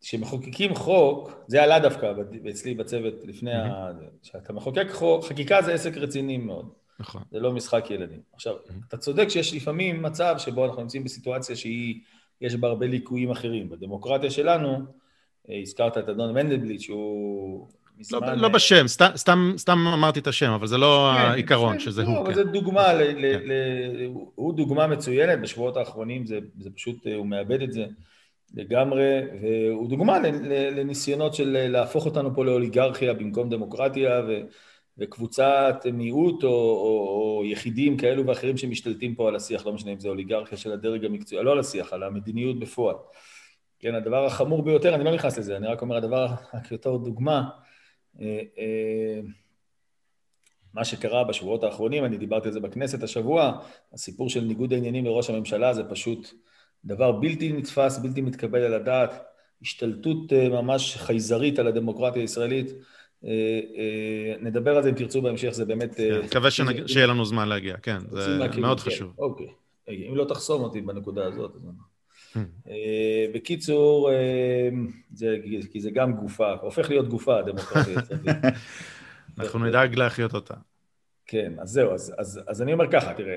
כשמחוקקים חוק, זה עלה דווקא אצלי בצוות לפני ה... כשאתה מחוקק חוק, חקיקה זה עסק רציני מאוד. נכון. זה לא משחק ילדים. עכשיו, אתה צודק שיש לפעמים מצב שבו אנחנו נמצאים בסיטואציה שהיא, יש בה הרבה ליקויים אחרים. בדמוקרטיה שלנו, הזכרת את אדון מנדלבליט שהוא מזמן... לא, לא בשם, סתם, סתם, סתם אמרתי את השם, אבל זה לא כן, העיקרון, כן, שזה לא, הוא. אבל כן. זה דוגמה, ל, ל, כן. ל, הוא דוגמה מצוינת, בשבועות האחרונים זה, זה פשוט, הוא מאבד את זה לגמרי, והוא דוגמה לניסיונות של להפוך אותנו פה לאוליגרכיה במקום דמוקרטיה, ו, וקבוצת מיעוט או, או, או יחידים כאלו ואחרים שמשתלטים פה על השיח, לא משנה אם זה אוליגרכיה של הדרג המקצועי, לא על השיח, על המדיניות בפועל. כן, הדבר החמור ביותר, אני לא נכנס לזה, אני רק אומר, הדבר, רק יותר דוגמה, אה, אה, מה שקרה בשבועות האחרונים, אני דיברתי על זה בכנסת השבוע, הסיפור של ניגוד העניינים לראש הממשלה זה פשוט דבר בלתי נתפס, בלתי מתקבל על הדעת, השתלטות אה, ממש חייזרית על הדמוקרטיה הישראלית. נדבר על זה אם תרצו בהמשך, זה באמת... כן, מקווה שיהיה לנו זמן להגיע, כן, זה מאוד חשוב. אוקיי, אם לא תחסום אותי בנקודה הזאת, אז... אה, בקיצור, אה, זה, כי זה גם גופה, הופך להיות גופה הדמוקרטיה. אנחנו נדאג להחיות אותה. כן, אז זהו, אז, אז, אז אני אומר ככה, תראה,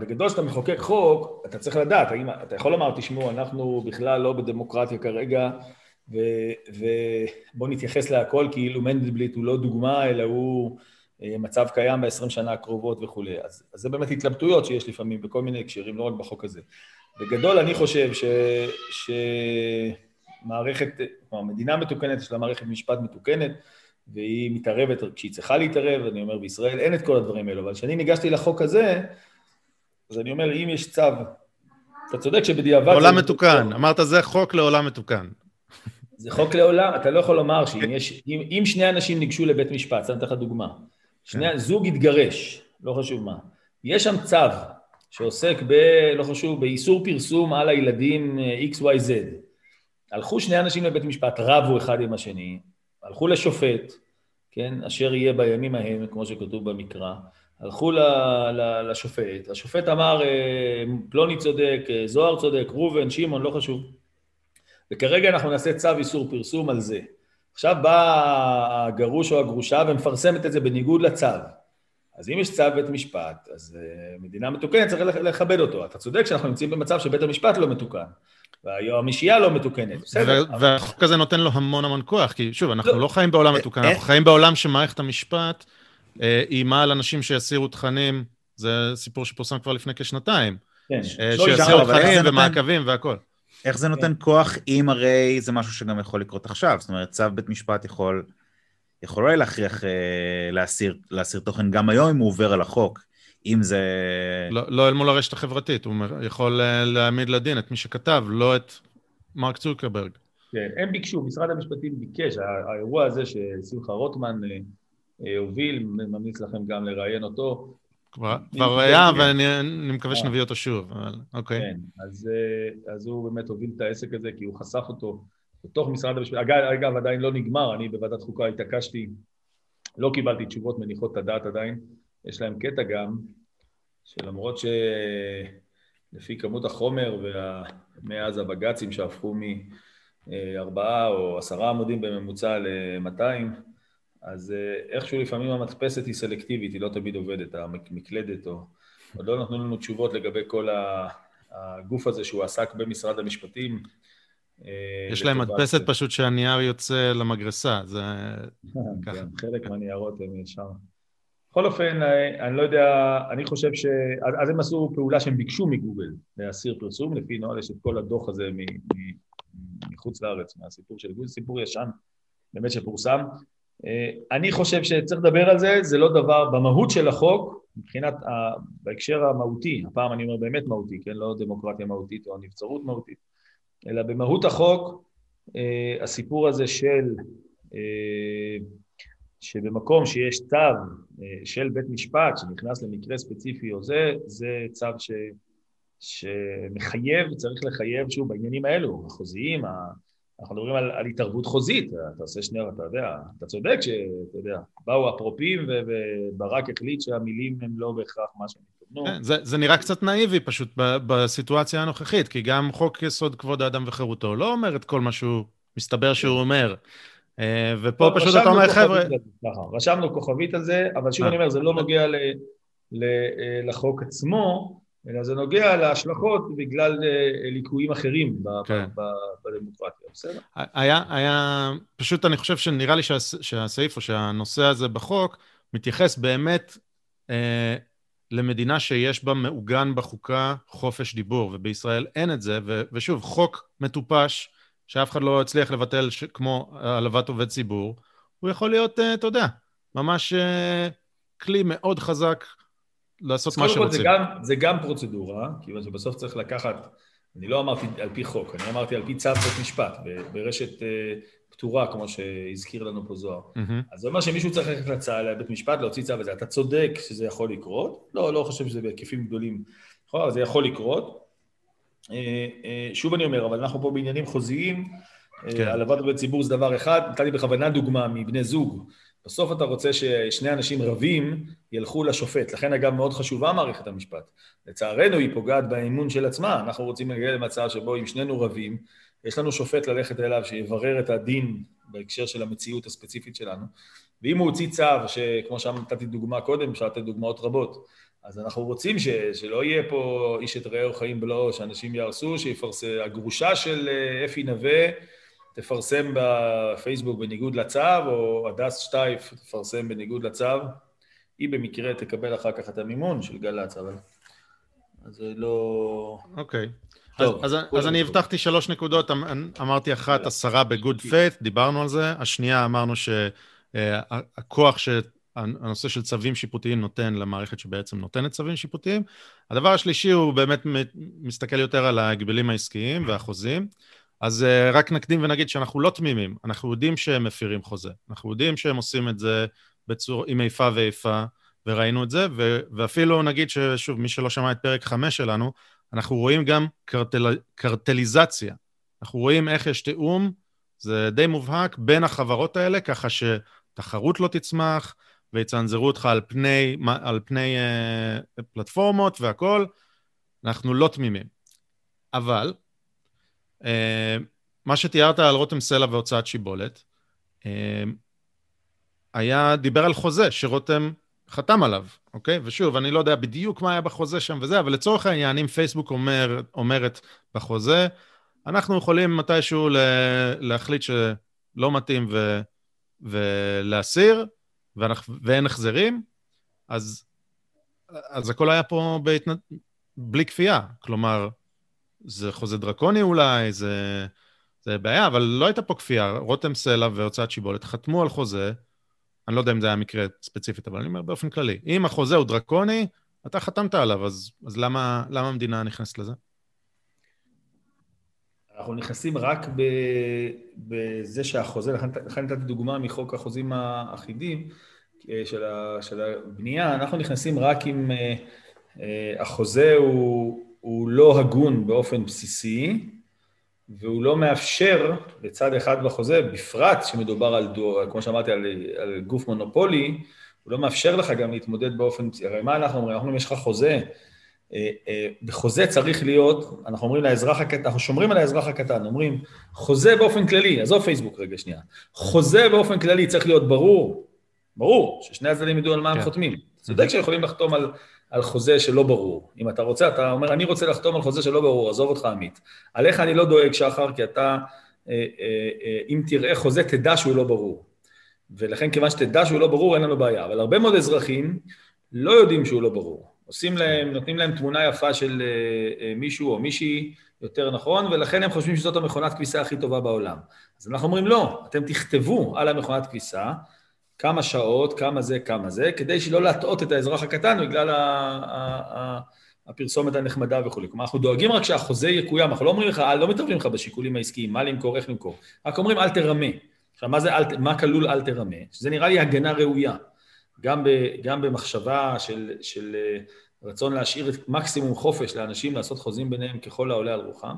בגדול כשאתה מחוקק חוק, אתה צריך לדעת, האם, אתה יכול לומר, תשמעו, אנחנו בכלל לא בדמוקרטיה כרגע, ובואו נתייחס להכל כאילו מנדלבליט הוא לא דוגמה, אלא הוא מצב קיים ב-20 שנה הקרובות וכולי. אז, אז זה באמת התלבטויות שיש לפעמים בכל מיני הקשרים, לא רק בחוק הזה. בגדול אני חושב ש... שמערכת, כלומר מדינה מתוקנת, יש לה מערכת משפט מתוקנת, והיא מתערבת כשהיא צריכה להתערב, אני אומר בישראל אין את כל הדברים האלו, אבל כשאני ניגשתי לחוק הזה, אז אני אומר, אם יש צו, אתה צודק שבדיעבד... עולם מתוקן, זה... אמרת זה חוק לעולם מתוקן. זה חוק לעולם, אתה לא יכול לומר שאם יש, אם, אם שני אנשים ניגשו לבית משפט, אתן לך דוגמה, שני, כן. זוג התגרש, לא חשוב מה, יש שם צו שעוסק ב... לא חשוב, באיסור פרסום על הילדים אה, XYZ. הלכו שני אנשים לבית משפט, רבו אחד עם השני, הלכו לשופט, כן, אשר יהיה בימים ההם, כמו שכתוב במקרא, הלכו ל, ל, לשופט, השופט אמר, אה, פלוני צודק, אה, זוהר צודק, ראובן, שמעון, לא חשוב. וכרגע אנחנו נעשה צו איסור פרסום על זה. עכשיו בא הגרוש או הגרושה ומפרסמת את זה בניגוד לצו. אז אם יש צו בית משפט, אז uh, מדינה מתוקנת צריך לכבד אותו. אתה צודק שאנחנו נמצאים במצב שבית המשפט לא מתוקן, והיועמשייה לא מתוקנת, בסדר. והחוק הזה נותן לו המון המון כוח, כי שוב, אנחנו לא, לא חיים בעולם אה, מתוקן, אנחנו אה. חיים בעולם שמערכת המשפט איימה על אנשים שיסירו תכנים, זה סיפור שפורסם כבר לפני כשנתיים. כן. שיסירו תכנים ומעקבים והכל. איך זה נותן כוח אם הרי זה משהו שגם יכול לקרות עכשיו? זאת אומרת, צו בית משפט יכול... יכול אולי להכריח אה, להסיר, להסיר תוכן גם היום אם הוא עובר על החוק, אם זה... לא, לא אל מול הרשת החברתית, הוא יכול אה, להעמיד לדין את מי שכתב, לא את מרק צוקרברג. כן, הם ביקשו, משרד המשפטים ביקש, האירוע הזה ששמחה רוטמן הוביל, ממליץ לכם גם לראיין אותו. כבר היה, ואני מקווה שנביא אותו שוב, אבל אוקיי. כן, אז הוא באמת הוביל את העסק הזה, כי הוא חשף אותו בתוך משרד המשפטים. אגב, עדיין לא נגמר, אני בוועדת חוקה התעקשתי, לא קיבלתי תשובות מניחות את הדעת עדיין. יש להם קטע גם, שלמרות שלפי כמות החומר ומאז הבג"צים שהפכו מארבעה או עשרה עמודים בממוצע ל-200, אז איכשהו לפעמים המדפסת היא סלקטיבית, היא לא תמיד עובדת, המקלדת או... עוד לא נתנו לנו תשובות לגבי כל הגוף הזה שהוא עסק במשרד המשפטים, אה, יש להם מדפסת פשוט שהנייר יוצא למגרסה, זה ככה. כן, חלק מהניירות הם ישר. בכל אופן, אה, אני לא יודע, אני חושב ש... אז הם עשו פעולה שהם ביקשו מגוגל להסיר פרסום, לפי נוהל יש את כל הדוח הזה מחוץ לארץ, מהסיפור של גוגל, סיפור ישן באמת שפורסם. אה, אני חושב שצריך לדבר על זה, זה לא דבר, במהות של החוק, מבחינת, בהקשר המהותי, הפעם אני אומר באמת מהותי, כן, לא דמוקרטיה מהותית או נבצרות מהותית. אלא במהות החוק, אה, הסיפור הזה של, אה, שבמקום שיש צו של בית משפט שנכנס למקרה ספציפי או זה, זה צו ש, שמחייב, צריך לחייב, שוב, בעניינים האלו, החוזיים, אנחנו מדברים על, על התערבות חוזית, אתה עושה שני, אתה יודע, אתה צודק שאתה יודע, באו אפרופים וברק החליט שהמילים הם לא בהכרח מה שהם התכוונו. כן, זה, זה נראה קצת נאיבי פשוט בסיטואציה הנוכחית, כי גם חוק יסוד כבוד האדם וחירותו לא אומר את כל מה שהוא מסתבר שהוא אומר. אה, ופה פשוט אתה אומר, חבר'ה... רשמנו כוכבית על זה, אבל שוב אה. אני אומר, זה לא נוגע ל, ל, אה, לחוק עצמו, אלא זה נוגע להשלכות בגלל אה, ליקויים אחרים כן. בדמוקרטיה, בסדר? היה, היה, פשוט אני חושב שנראה לי שה, שהסעיף או שהנושא הזה בחוק מתייחס באמת אה, למדינה שיש בה מעוגן בחוקה חופש דיבור, ובישראל אין את זה, ו, ושוב, חוק מטופש, שאף אחד לא הצליח לבטל ש, כמו העלבת עובד ציבור, הוא יכול להיות, אה, אתה יודע, ממש אה, כלי מאוד חזק לעשות מה שרוצים. זה גם, זה גם פרוצדורה, כיוון שבסוף צריך לקחת, אני לא אמרתי על פי חוק, אני אמרתי על פי צו בית משפט, ברשת uh, פתורה, כמו שהזכיר לנו פה זוהר. Mm-hmm. אז זה אומר שמישהו צריך ללכת לצה"ל, לבית משפט, להוציא צו וזה. אתה צודק שזה יכול לקרות, לא, לא חושב שזה בהיקפים גדולים, נכון, זה יכול לקרות. Uh, uh, שוב אני אומר, אבל אנחנו פה בעניינים חוזיים, כן. העלבת עובד ציבור זה דבר אחד, נתתי בכוונה דוגמה מבני זוג בסוף אתה רוצה ששני אנשים רבים ילכו לשופט. לכן אגב מאוד חשובה מערכת המשפט. לצערנו היא פוגעת באמון של עצמה. אנחנו רוצים להגיע למצב שבו אם שנינו רבים, יש לנו שופט ללכת אליו שיברר את הדין בהקשר של המציאות הספציפית שלנו. ואם הוא הוציא צו, שכמו שנתתי דוגמה קודם, אפשר לתת דוגמאות רבות, אז אנחנו רוצים ש, שלא יהיה פה איש את רעהו חיים בלעו, שאנשים יהרסו, שיפרסם, הגרושה של אה, אפי נווה תפרסם בפייסבוק בניגוד לצו, או הדס שטייף תפרסם בניגוד לצו, היא במקרה תקבל אחר כך את המימון של גל"צ, אבל... אז זה לא... אוקיי. טוב, אז, אז, אני הבטחתי שלוש נקודות, אמ, אמרתי אחת, עשרה ב good faith, דיברנו על זה, השנייה אמרנו שהכוח שהנושא של צווים שיפוטיים נותן למערכת שבעצם נותנת צווים שיפוטיים. הדבר השלישי הוא באמת מסתכל יותר על ההגבלים העסקיים והחוזים. אז uh, רק נקדים ונגיד שאנחנו לא תמימים, אנחנו יודעים שהם מפירים חוזה, אנחנו יודעים שהם עושים את זה בצור, עם איפה ואיפה, וראינו את זה, ו, ואפילו נגיד ששוב, מי שלא שמע את פרק 5 שלנו, אנחנו רואים גם קרטל, קרטליזציה. אנחנו רואים איך יש תיאום, זה די מובהק, בין החברות האלה, ככה שתחרות לא תצמח, ויצנזרו אותך על פני, על פני uh, פלטפורמות והכול, אנחנו לא תמימים. אבל מה שתיארת על רותם סלע והוצאת שיבולת, אה, היה, דיבר על חוזה שרותם חתם עליו, אוקיי? ושוב, אני לא יודע בדיוק מה היה בחוזה שם וזה, אבל לצורך העניין, אם פייסבוק אומר, אומרת בחוזה, אנחנו יכולים מתישהו להחליט שלא מתאים ו, ולהסיר, ואנחנו, ואין החזרים, אז, אז הכל היה פה בהתנ... בלי כפייה. כלומר, זה חוזה דרקוני אולי, זה, זה בעיה, אבל לא הייתה פה כפייה. רותם סלע והוצאת שיבולת חתמו על חוזה, אני לא יודע אם זה היה מקרה ספציפית, אבל אני אומר באופן כללי. אם החוזה הוא דרקוני, אתה חתמת עליו, אז, אז למה, למה המדינה נכנסת לזה? אנחנו נכנסים רק בזה שהחוזה, לכן נתתי דוגמה מחוק החוזים האחידים אה, של, הבנייה, אנחנו נכנסים רק אם אה, אה, החוזה הוא, הוא לא הגון באופן בסיסי, והוא לא מאפשר לצד אחד בחוזה, בפרט שמדובר על, דו, כמו שאמרתי, על, על גוף מונופולי, הוא לא מאפשר לך גם להתמודד באופן, הרי מה אנחנו אומרים? אנחנו אומרים, יש לך חוזה, אה, אה, בחוזה צריך להיות, אנחנו אומרים לאזרח הקטן, אנחנו שומרים על האזרח הקטן, אומרים, חוזה באופן כללי, עזוב פייסבוק רגע שנייה, חוזה באופן כללי צריך להיות ברור, ברור, ששני הצדדים ידעו על מה הם כן. חותמים. צודק שיכולים לחתום על, על חוזה שלא ברור. אם אתה רוצה, אתה אומר, אני רוצה לחתום על חוזה שלא ברור, עזוב אותך עמית. עליך אני לא דואג, שחר, כי אתה, אה, אם תראה חוזה, תדע שהוא לא ברור. ולכן כיוון שתדע שהוא לא ברור, אין לנו בעיה. אבל הרבה מאוד אזרחים לא יודעים שהוא לא ברור. עושים להם, נותנים להם תמונה יפה של אה, אה, מישהו או מישהי, יותר נכון, ולכן הם חושבים שזאת המכונת כביסה הכי טובה בעולם. אז אנחנו אומרים, לא, אתם תכתבו על המכונת כביסה כמה שעות, כמה זה, כמה זה, כדי שלא להטעות את האזרח הקטן בגלל ה- ה- ה- הפרסומת הנחמדה וכולי. כלומר, אנחנו דואגים רק שהחוזה יקוים, אנחנו לא אומרים לך, לא מתערבים לך בשיקולים העסקיים, מה למכור, איך למכור, רק אומרים, אל תרמה. עכשיו, מה, זה, אל, מה כלול אל תרמה? שזה נראה לי הגנה ראויה. גם, ב, גם במחשבה של, של אה, רצון להשאיר את מקסימום חופש לאנשים לעשות חוזים ביניהם ככל העולה על רוחם,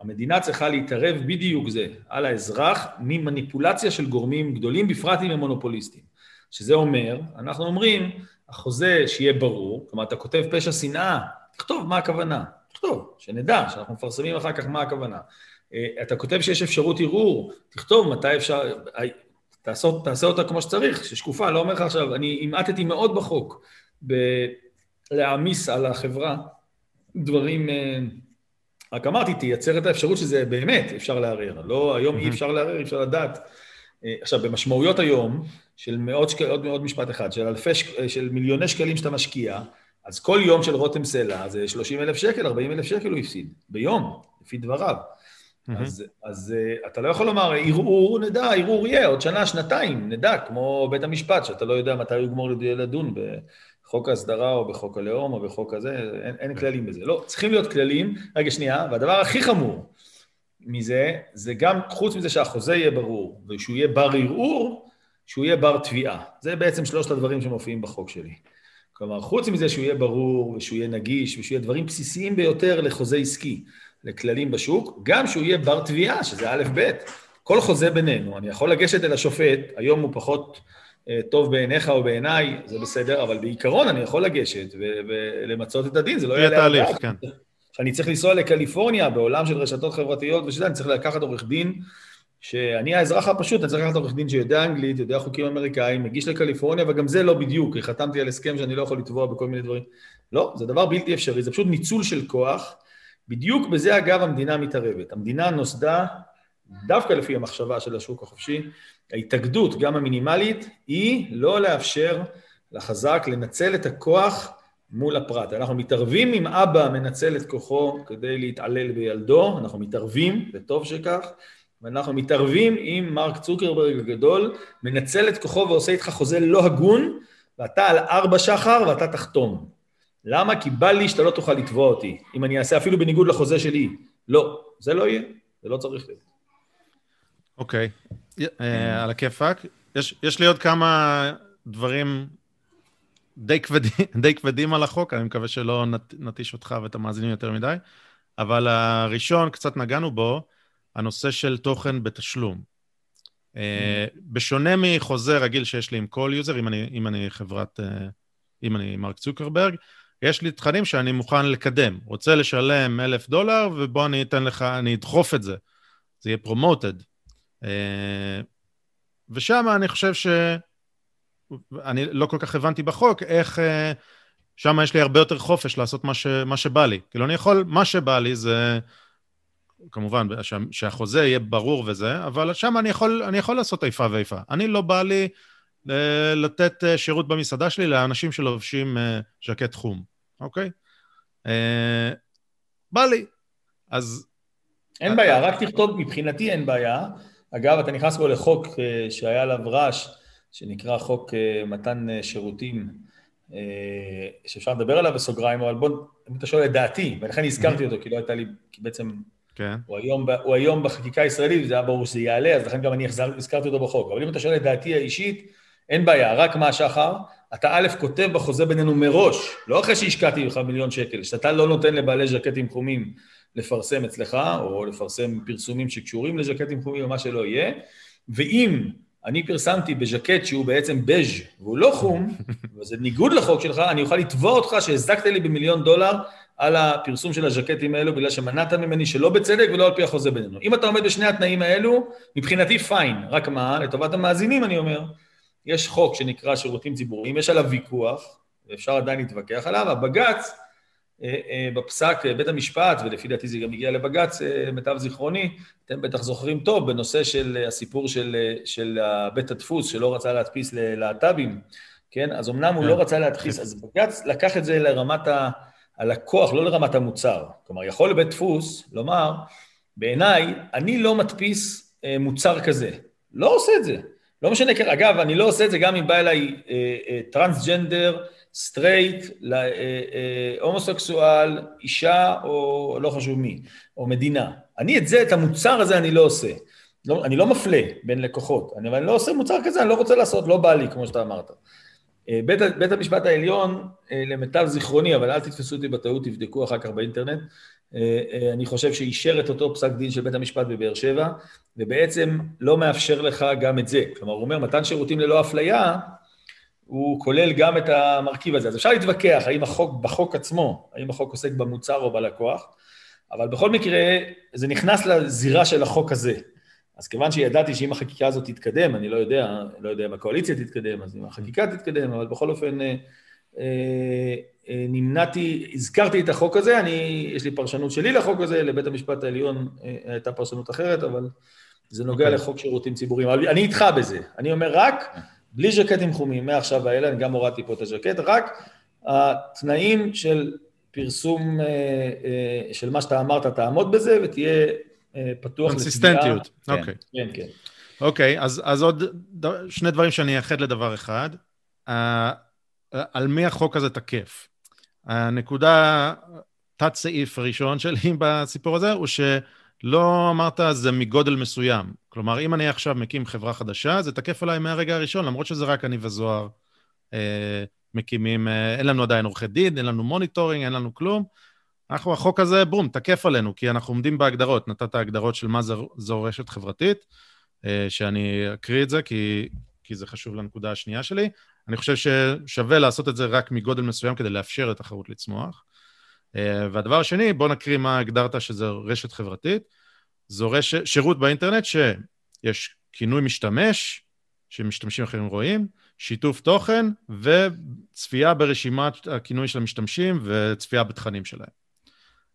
המדינה צריכה להתערב בדיוק זה, על האזרח, ממניפולציה של גורמים גדולים, בפרט אם הם מונופוליסטים. שזה אומר, אנחנו אומרים, החוזה שיהיה ברור, כלומר, אתה כותב פשע שנאה, תכתוב מה הכוונה, תכתוב, שנדע, שאנחנו מפרסמים אחר כך מה הכוונה. אה, אתה כותב שיש אפשרות ערעור, תכתוב מתי אפשר, תעשה, תעשה אותה כמו שצריך, ששקופה, לא אומר לך עכשיו, אני המעטתי מאוד בחוק להעמיס על החברה דברים, אה, רק אמרתי, תייצר את האפשרות שזה באמת אפשר לערער, לא, היום אי אפשר לערער, אי אפשר לדעת. אה, עכשיו, במשמעויות היום, של מאות שקלים, עוד, עוד משפט אחד, של אלפי, של מיליוני שקלים שאתה משקיע, אז כל יום של רותם סלע זה 30 אלף שקל, 40 אלף שקל הוא הפסיד, ביום, לפי דבריו. Mm-hmm. אז, אז uh, אתה לא יכול לומר, ערעור, נדע, ערעור יהיה, עוד שנה, שנתיים, נדע, כמו בית המשפט, שאתה לא יודע מתי הוא יגמור לדון בחוק ההסדרה או בחוק הלאום או בחוק הזה, אין, אין. כללים בזה. לא, צריכים להיות כללים. רגע, שנייה, והדבר הכי חמור מזה, זה גם, חוץ מזה שהחוזה יהיה ברור, ושהוא יהיה בר ערעור, שהוא יהיה בר תביעה. זה בעצם שלושת הדברים שמופיעים בחוק שלי. כלומר, חוץ מזה שהוא יהיה ברור, ושהוא יהיה נגיש, ושהוא יהיה דברים בסיסיים ביותר לחוזה עסקי. לכללים בשוק, גם שהוא יהיה בר תביעה, שזה א' ב'. כל חוזה בינינו, אני יכול לגשת אל השופט, היום הוא פחות טוב בעיניך או בעיניי, זה בסדר, אבל בעיקרון אני יכול לגשת ולמצות את הדין, זה לא יהיה תהליך, כן. שאני צריך לנסוע לקליפורניה בעולם של רשתות חברתיות ושזה, אני צריך לקחת עורך דין, שאני האזרח הפשוט, אני צריך לקחת עורך דין שיודע אנגלית, יודע חוקים אמריקאים, מגיש לקליפורניה, וגם זה לא בדיוק, כי חתמתי על הסכם שאני לא יכול לתבוע בכל מיני דברים. לא, זה דבר בלתי אפשרי, זה פשוט ניצול של כוח. בדיוק בזה אגב המדינה מתערבת. המדינה נוסדה דווקא לפי המחשבה של השוק החופשי, ההתאגדות, גם המינימלית, היא לא לאפשר לחזק לנצל את הכוח מול הפרט. אנחנו מתערבים אם אבא מנצל את כוחו כדי להתעלל בילדו, אנחנו מתערבים, וטוב שכך, ואנחנו מתערבים אם מרק צוקרברג הגדול מנצל את כוחו ועושה איתך חוזה לא הגון, ואתה על ארבע שחר ואתה תחתום. למה? כי בא לי שאתה לא תוכל לתבוע אותי, אם אני אעשה אפילו בניגוד לחוזה שלי. לא, זה לא יהיה, זה לא צריך להיות. אוקיי, אה, על הכיפאק. יש לי עוד כמה דברים די כבדים, די כבדים על החוק, אני מקווה שלא נטיש אותך ואת המאזינים יותר מדי, אבל הראשון, קצת נגענו בו, הנושא של תוכן בתשלום. אה, בשונה מחוזה רגיל שיש לי עם כל user, אם אני, אם אני חברת, אה, אם אני מרק צוקרברג, יש לי תכנים שאני מוכן לקדם. רוצה לשלם אלף דולר, ובוא אני אתן לך, אני אדחוף את זה. זה יהיה פרומוטד. אה, ושם אני חושב ש... אני לא כל כך הבנתי בחוק איך... אה, שם יש לי הרבה יותר חופש לעשות מה, ש... מה שבא לי. כאילו, אני יכול, מה שבא לי זה... כמובן, שהחוזה יהיה ברור וזה, אבל שם אני יכול, אני יכול לעשות איפה ואיפה. אני לא בא לי לתת אה, שירות במסעדה שלי לאנשים שלובשים ז'קט חום, אוקיי? אה, בא לי. אז... אין בעיה, רק תכתוב, מבחינתי אין בעיה. אגב, אתה נכנס פה לחוק שהיה עליו רעש, שנקרא חוק מתן שירותים, שאפשר לדבר עליו בסוגריים, אבל בוא, אם אתה שואל את דעתי, ולכן הזכרתי אותו, כי לא הייתה לי, כי בעצם כן. הוא היום, הוא היום בחקיקה הישראלית, וזה היה ברור שזה יעלה, אז לכן גם אני הזכרתי אותו בחוק. אבל אם אתה שואל את דעתי האישית, אין בעיה, רק מה שחר, אתה א', כותב בחוזה בינינו מראש, לא אחרי שהשקעתי לך מיליון שקל, שאתה לא נותן לבעלי ז'קטים חומים לפרסם אצלך, או לפרסם פרסומים שקשורים לז'קטים חומים או מה שלא יהיה, ואם אני פרסמתי בז'קט שהוא בעצם בז' והוא לא חום, וזה ניגוד לחוק שלך, אני אוכל לתבוע אותך שהזדקת לי במיליון דולר על הפרסום של הז'קטים האלו, בגלל שמנעת ממני שלא בצדק ולא על פי החוזה בינינו. אם אתה עומד בשני התנאים האלו, מבחינתי פיין, רק מה, לטובת המאזינים אני אומר, יש חוק שנקרא שירותים ציבוריים, יש עליו ויכוח, ואפשר עדיין להתווכח עליו, הבג"ץ, בפסק אה, בית המשפט, ולפי דעתי זה גם הגיע לבג"ץ, למיטב זיכרוני, אתם בטח זוכרים טוב, בנושא של הסיפור של, של בית הדפוס, שלא רצה להדפיס ללהט"בים, כן? אז אמנם הוא לא כן. רצה להדפיס, אז בג"ץ לקח את זה לרמת הלקוח, לא לרמת המוצר. כלומר, יכול בית דפוס לומר, בעיניי, אני לא מדפיס מוצר כזה. לא עושה את זה. לא משנה, אגב, אני לא עושה את זה גם אם בא אליי טרנסג'נדר, straight, הומוסקסואל, אישה או לא חשוב מי, או מדינה. אני את זה, את המוצר הזה אני לא עושה. לא, אני לא מפלה בין לקוחות, אני, אבל אני לא עושה מוצר כזה, אני לא רוצה לעשות, לא בא לי, כמו שאתה אמרת. אה, בית, בית המשפט העליון, אה, למיטב זיכרוני, אבל אל תתפסו אותי בטעות, תבדקו אחר כך באינטרנט, אה, אני חושב שאישר את אותו פסק דין של בית המשפט בבאר שבע, ובעצם לא מאפשר לך גם את זה. כלומר, הוא אומר, מתן שירותים ללא אפליה, הוא כולל גם את המרכיב הזה. אז אפשר להתווכח האם החוק, בחוק עצמו, האם החוק עוסק במוצר או בלקוח, אבל בכל מקרה, זה נכנס לזירה של החוק הזה. אז כיוון שידעתי שאם החקיקה הזאת תתקדם, אני לא יודע, לא יודע אם הקואליציה תתקדם, אז אם החקיקה תתקדם, אבל בכל אופן, אה, אה, אה, נמנעתי, הזכרתי את החוק הזה, אני, יש לי פרשנות שלי לחוק הזה, לבית המשפט העליון הייתה פרשנות אחרת, אבל זה נוגע okay. אוקיי. לחוק שירותים ציבוריים. אבל אני איתך בזה. אני אומר רק, בלי ז'קטים חומים, מעכשיו אני גם הורדתי פה את הז'קט, רק התנאים של פרסום, אה, אה, של מה שאתה אמרת, תעמוד בזה ותהיה אה, פתוח. קונסיסטנטיות, אוקיי. כן, כן. אוקיי, אז, אז עוד שני דברים שאני אאחד לדבר אחד. על מי החוק הזה תקף? הנקודה, תת סעיף הראשון שלי בסיפור הזה, הוא ש... לא אמרת זה מגודל מסוים. כלומר, אם אני עכשיו מקים חברה חדשה, זה תקף עליי מהרגע הראשון, למרות שזה רק אני וזוהר אה, מקימים, אה, אין לנו עדיין עורכי דין, אין לנו monitoring, אין לנו כלום. אנחנו, החוק הזה, בום, תקף עלינו, כי אנחנו עומדים בהגדרות. נתת הגדרות של מה זו, זו רשת חברתית, אה, שאני אקריא את זה, כי, כי זה חשוב לנקודה השנייה שלי. אני חושב ששווה לעשות את זה רק מגודל מסוים כדי לאפשר לתחרות לצמוח. אה, והדבר השני, בוא נקריא מה הגדרת שזה רשת חברתית. זו רשת, שירות באינטרנט שיש כינוי משתמש, שמשתמשים אחרים רואים, שיתוף תוכן וצפייה ברשימת הכינוי של המשתמשים וצפייה בתכנים שלהם.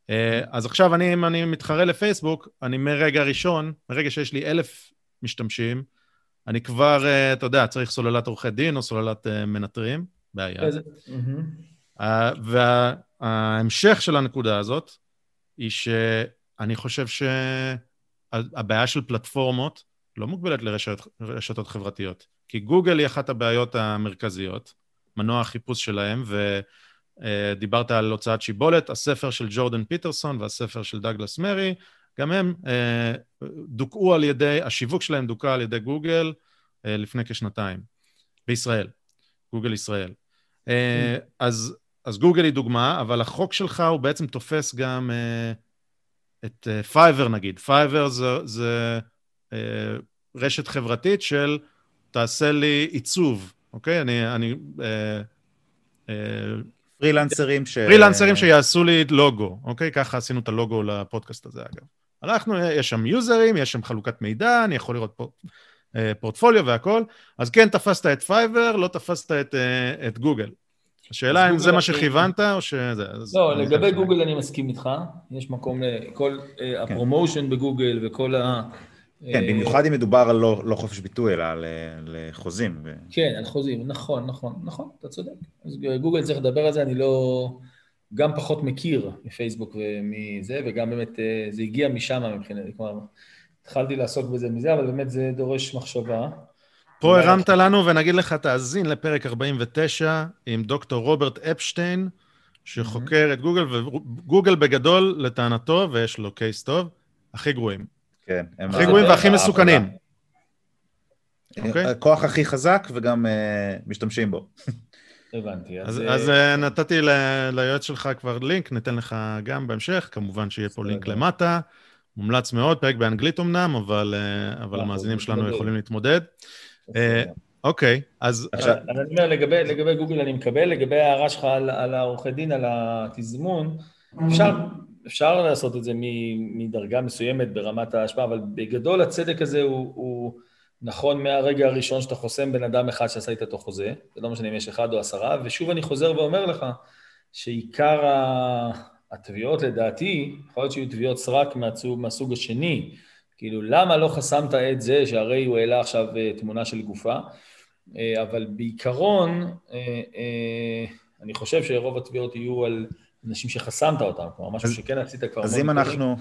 אה, אז עכשיו אני, אם אני מתחרה לפייסבוק, אני מרגע ראשון, מרגע שיש לי אלף משתמשים, אני כבר, אה, אתה יודע, צריך סוללת עורכי דין או סוללת מנטרים, בעיה. וה... ההמשך של הנקודה הזאת היא שאני חושב שהבעיה של פלטפורמות לא מוגבלת לרשתות חברתיות, כי גוגל היא אחת הבעיות המרכזיות, מנוע החיפוש שלהם, ודיברת על הוצאת שיבולת, הספר של ג'ורדן פיטרסון והספר של דגלס מרי, גם הם אה, דוכאו על ידי, השיווק שלהם דוכא על ידי גוגל אה, לפני כשנתיים, בישראל, גוגל ישראל. אה, אז אז גוגל היא דוגמה, אבל החוק שלך הוא בעצם תופס גם uh, את פייבר uh, נגיד. פייבר זה, זה uh, רשת חברתית של תעשה לי עיצוב, אוקיי? אני... אני uh, uh, פרילנסרים ש... פרילנסרים שיעשו לי לוגו, אוקיי? ככה עשינו את הלוגו לפודקאסט הזה, אגב. הלכנו, יש שם יוזרים, יש שם חלוקת מידע, אני יכול לראות פה פורטפוליו והכל, אז כן תפסת את פייבר, לא תפסת את, את גוגל. השאלה אם זה מה שכיוונת או שזה... לא, לגבי גוגל אני מסכים איתך, יש מקום לכל אה, כן. ה promotion בגוגל וכל ה... כן, במיוחד אם מדובר על לא, לא חופש ביטוי, אלא על, לחוזים. כן, על חוזים, נכון, נכון, נכון, אתה צודק. אז גוגל צריך לדבר על זה, אני לא... גם פחות מכיר מפייסבוק ומזה, וגם באמת אה, זה הגיע משם מבחינתי, כלומר, התחלתי לעסוק בזה מזה, אבל באמת זה דורש מחשבה. פה הרמת לנו ונגיד לך, תאזין לפרק 49 עם דוקטור רוברט אפשטיין, שחוקר את גוגל, וגוגל בגדול, לטענתו, ויש לו קייס טוב, הכי גרועים. כן. הכי גרועים והכי מסוכנים. אוקיי? הכוח הכי חזק וגם משתמשים בו. הבנתי. אז, אז נתתי ליועץ שלך כבר לינק, ניתן לך גם בהמשך, כמובן שיהיה פה לינק למטה. מומלץ מאוד, פרק באנגלית אמנם, אבל, אבל המאזינים שלנו יכולים להתמודד. אוקיי, אז... עכשיו... אני אומר, לגבי, לגבי גוגל אני מקבל, לגבי ההערה שלך על, על העורכי דין, על התזמון, אפשר, אפשר לעשות את זה מדרגה מסוימת ברמת ההשפעה, אבל בגדול הצדק הזה הוא, הוא נכון מהרגע הראשון שאתה חוסם בן אדם אחד שעשה איתו חוזה, זה לא משנה אם יש אחד או עשרה, ושוב אני חוזר ואומר לך שעיקר התביעות לדעתי, יכול להיות שיהיו תביעות סרק מהסוג, מהסוג השני, כאילו למה לא חסמת את זה שהרי הוא העלה עכשיו אה, תמונה של גופה, אה, אבל בעיקרון אה, אני חושב שרוב התביעות יהיו על אנשים שחסמת אותם, כלומר משהו שכן עשית כבר... אז אם אנחנו...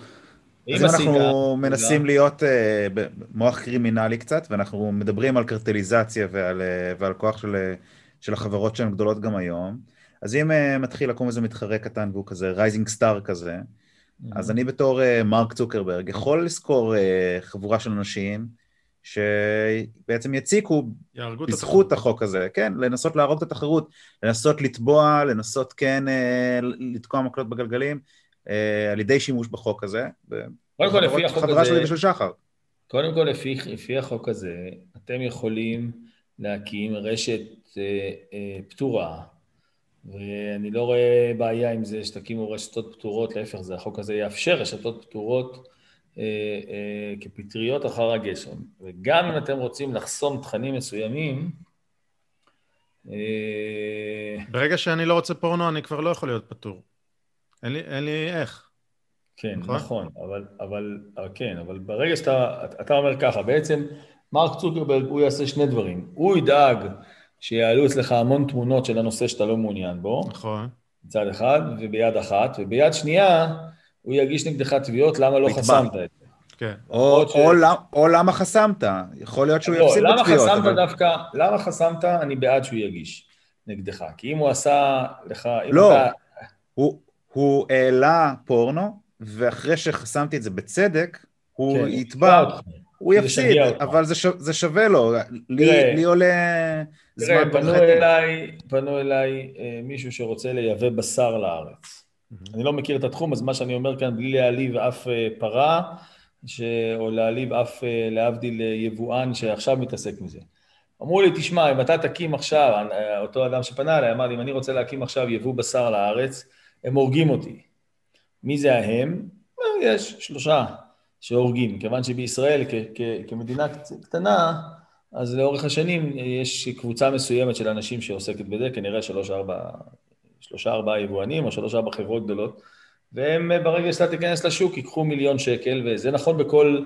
אז אם אנחנו מנסים להיות במוח קרימינלי קצת, ואנחנו מדברים על קרטליזציה ועל, ועל כוח של, של החברות שהן גדולות גם היום, אז אם מתחיל לקום איזה מתחרה קטן והוא כזה rising star כזה, אז אני בתור מרק צוקרברג יכול לשכור חבורה של אנשים שבעצם יציקו בזכות החוק הזה, כן, לנסות להרוג את התחרות, לנסות לתבוע, לנסות כן לתקוע מקלות בגלגלים על ידי שימוש בחוק הזה. קודם כל, לפי החוק הזה... חברה שלי ושל שחר. קודם כל, לפי, לפי החוק הזה, אתם יכולים להקים רשת אה, אה, פתורה, ואני לא רואה בעיה עם זה שתקימו רשתות פתורות, להפך, זה החוק הזה יאפשר רשתות פתורות אה, אה, כפטריות אחר הגשם. וגם אם אתם רוצים לחסום תכנים מסוימים, אה... ברגע שאני לא רוצה פורנו, אני כבר לא יכול להיות פטור. אין לי, אין לי איך. כן, נכון, נכון אבל, אבל, כן, אבל ברגע שאתה, אתה אומר ככה, בעצם מרק צוקרברג הוא יעשה שני דברים. הוא ידאג שיעלו אצלך המון תמונות של הנושא שאתה לא מעוניין בו. נכון. מצד אחד, וביד אחת, וביד שנייה, הוא יגיש נגדך תביעות למה לא חסמת את זה. כן. או, ש... או, למ, או למה חסמת, יכול להיות שהוא לא, יפסיד בתביעות. למה חסמת אבל... דווקא, למה חסמת, אני בעד שהוא יגיש נגדך. כי אם הוא עשה לך... לא, אתה... הוא, הוא העלה פורנו, ואחרי שחסמתי את זה בצדק, הוא כן, יתבע, הוא יפסיד, אבל זה, שו, זה שווה לו, לי, לי עולה זמן. פנו אליי, פנו אליי אה, מישהו שרוצה לייבא בשר לארץ. Mm-hmm. אני לא מכיר את התחום, אז מה שאני אומר כאן, בלי להעליב אף אה, פרה, ש... או להעליב אף, אה, להבדיל, יבואן שעכשיו מתעסק מזה. אמרו לי, תשמע, אם אתה תקים עכשיו, אותו אדם שפנה אליי אמר לי, אם אני רוצה להקים עכשיו יבוא בשר לארץ, הם הורגים אותי. מי זה ההם? יש שלושה שהורגים, כיוון שבישראל כ- כ- כמדינה קטנה, אז לאורך השנים יש קבוצה מסוימת של אנשים שעוסקת בזה, כנראה שלוש-ארבע שלושה ארבעה יבואנים או שלוש ארבע חברות גדולות, והם ברגע שאתה תיכנס לשוק ייקחו מיליון שקל, וזה נכון בכל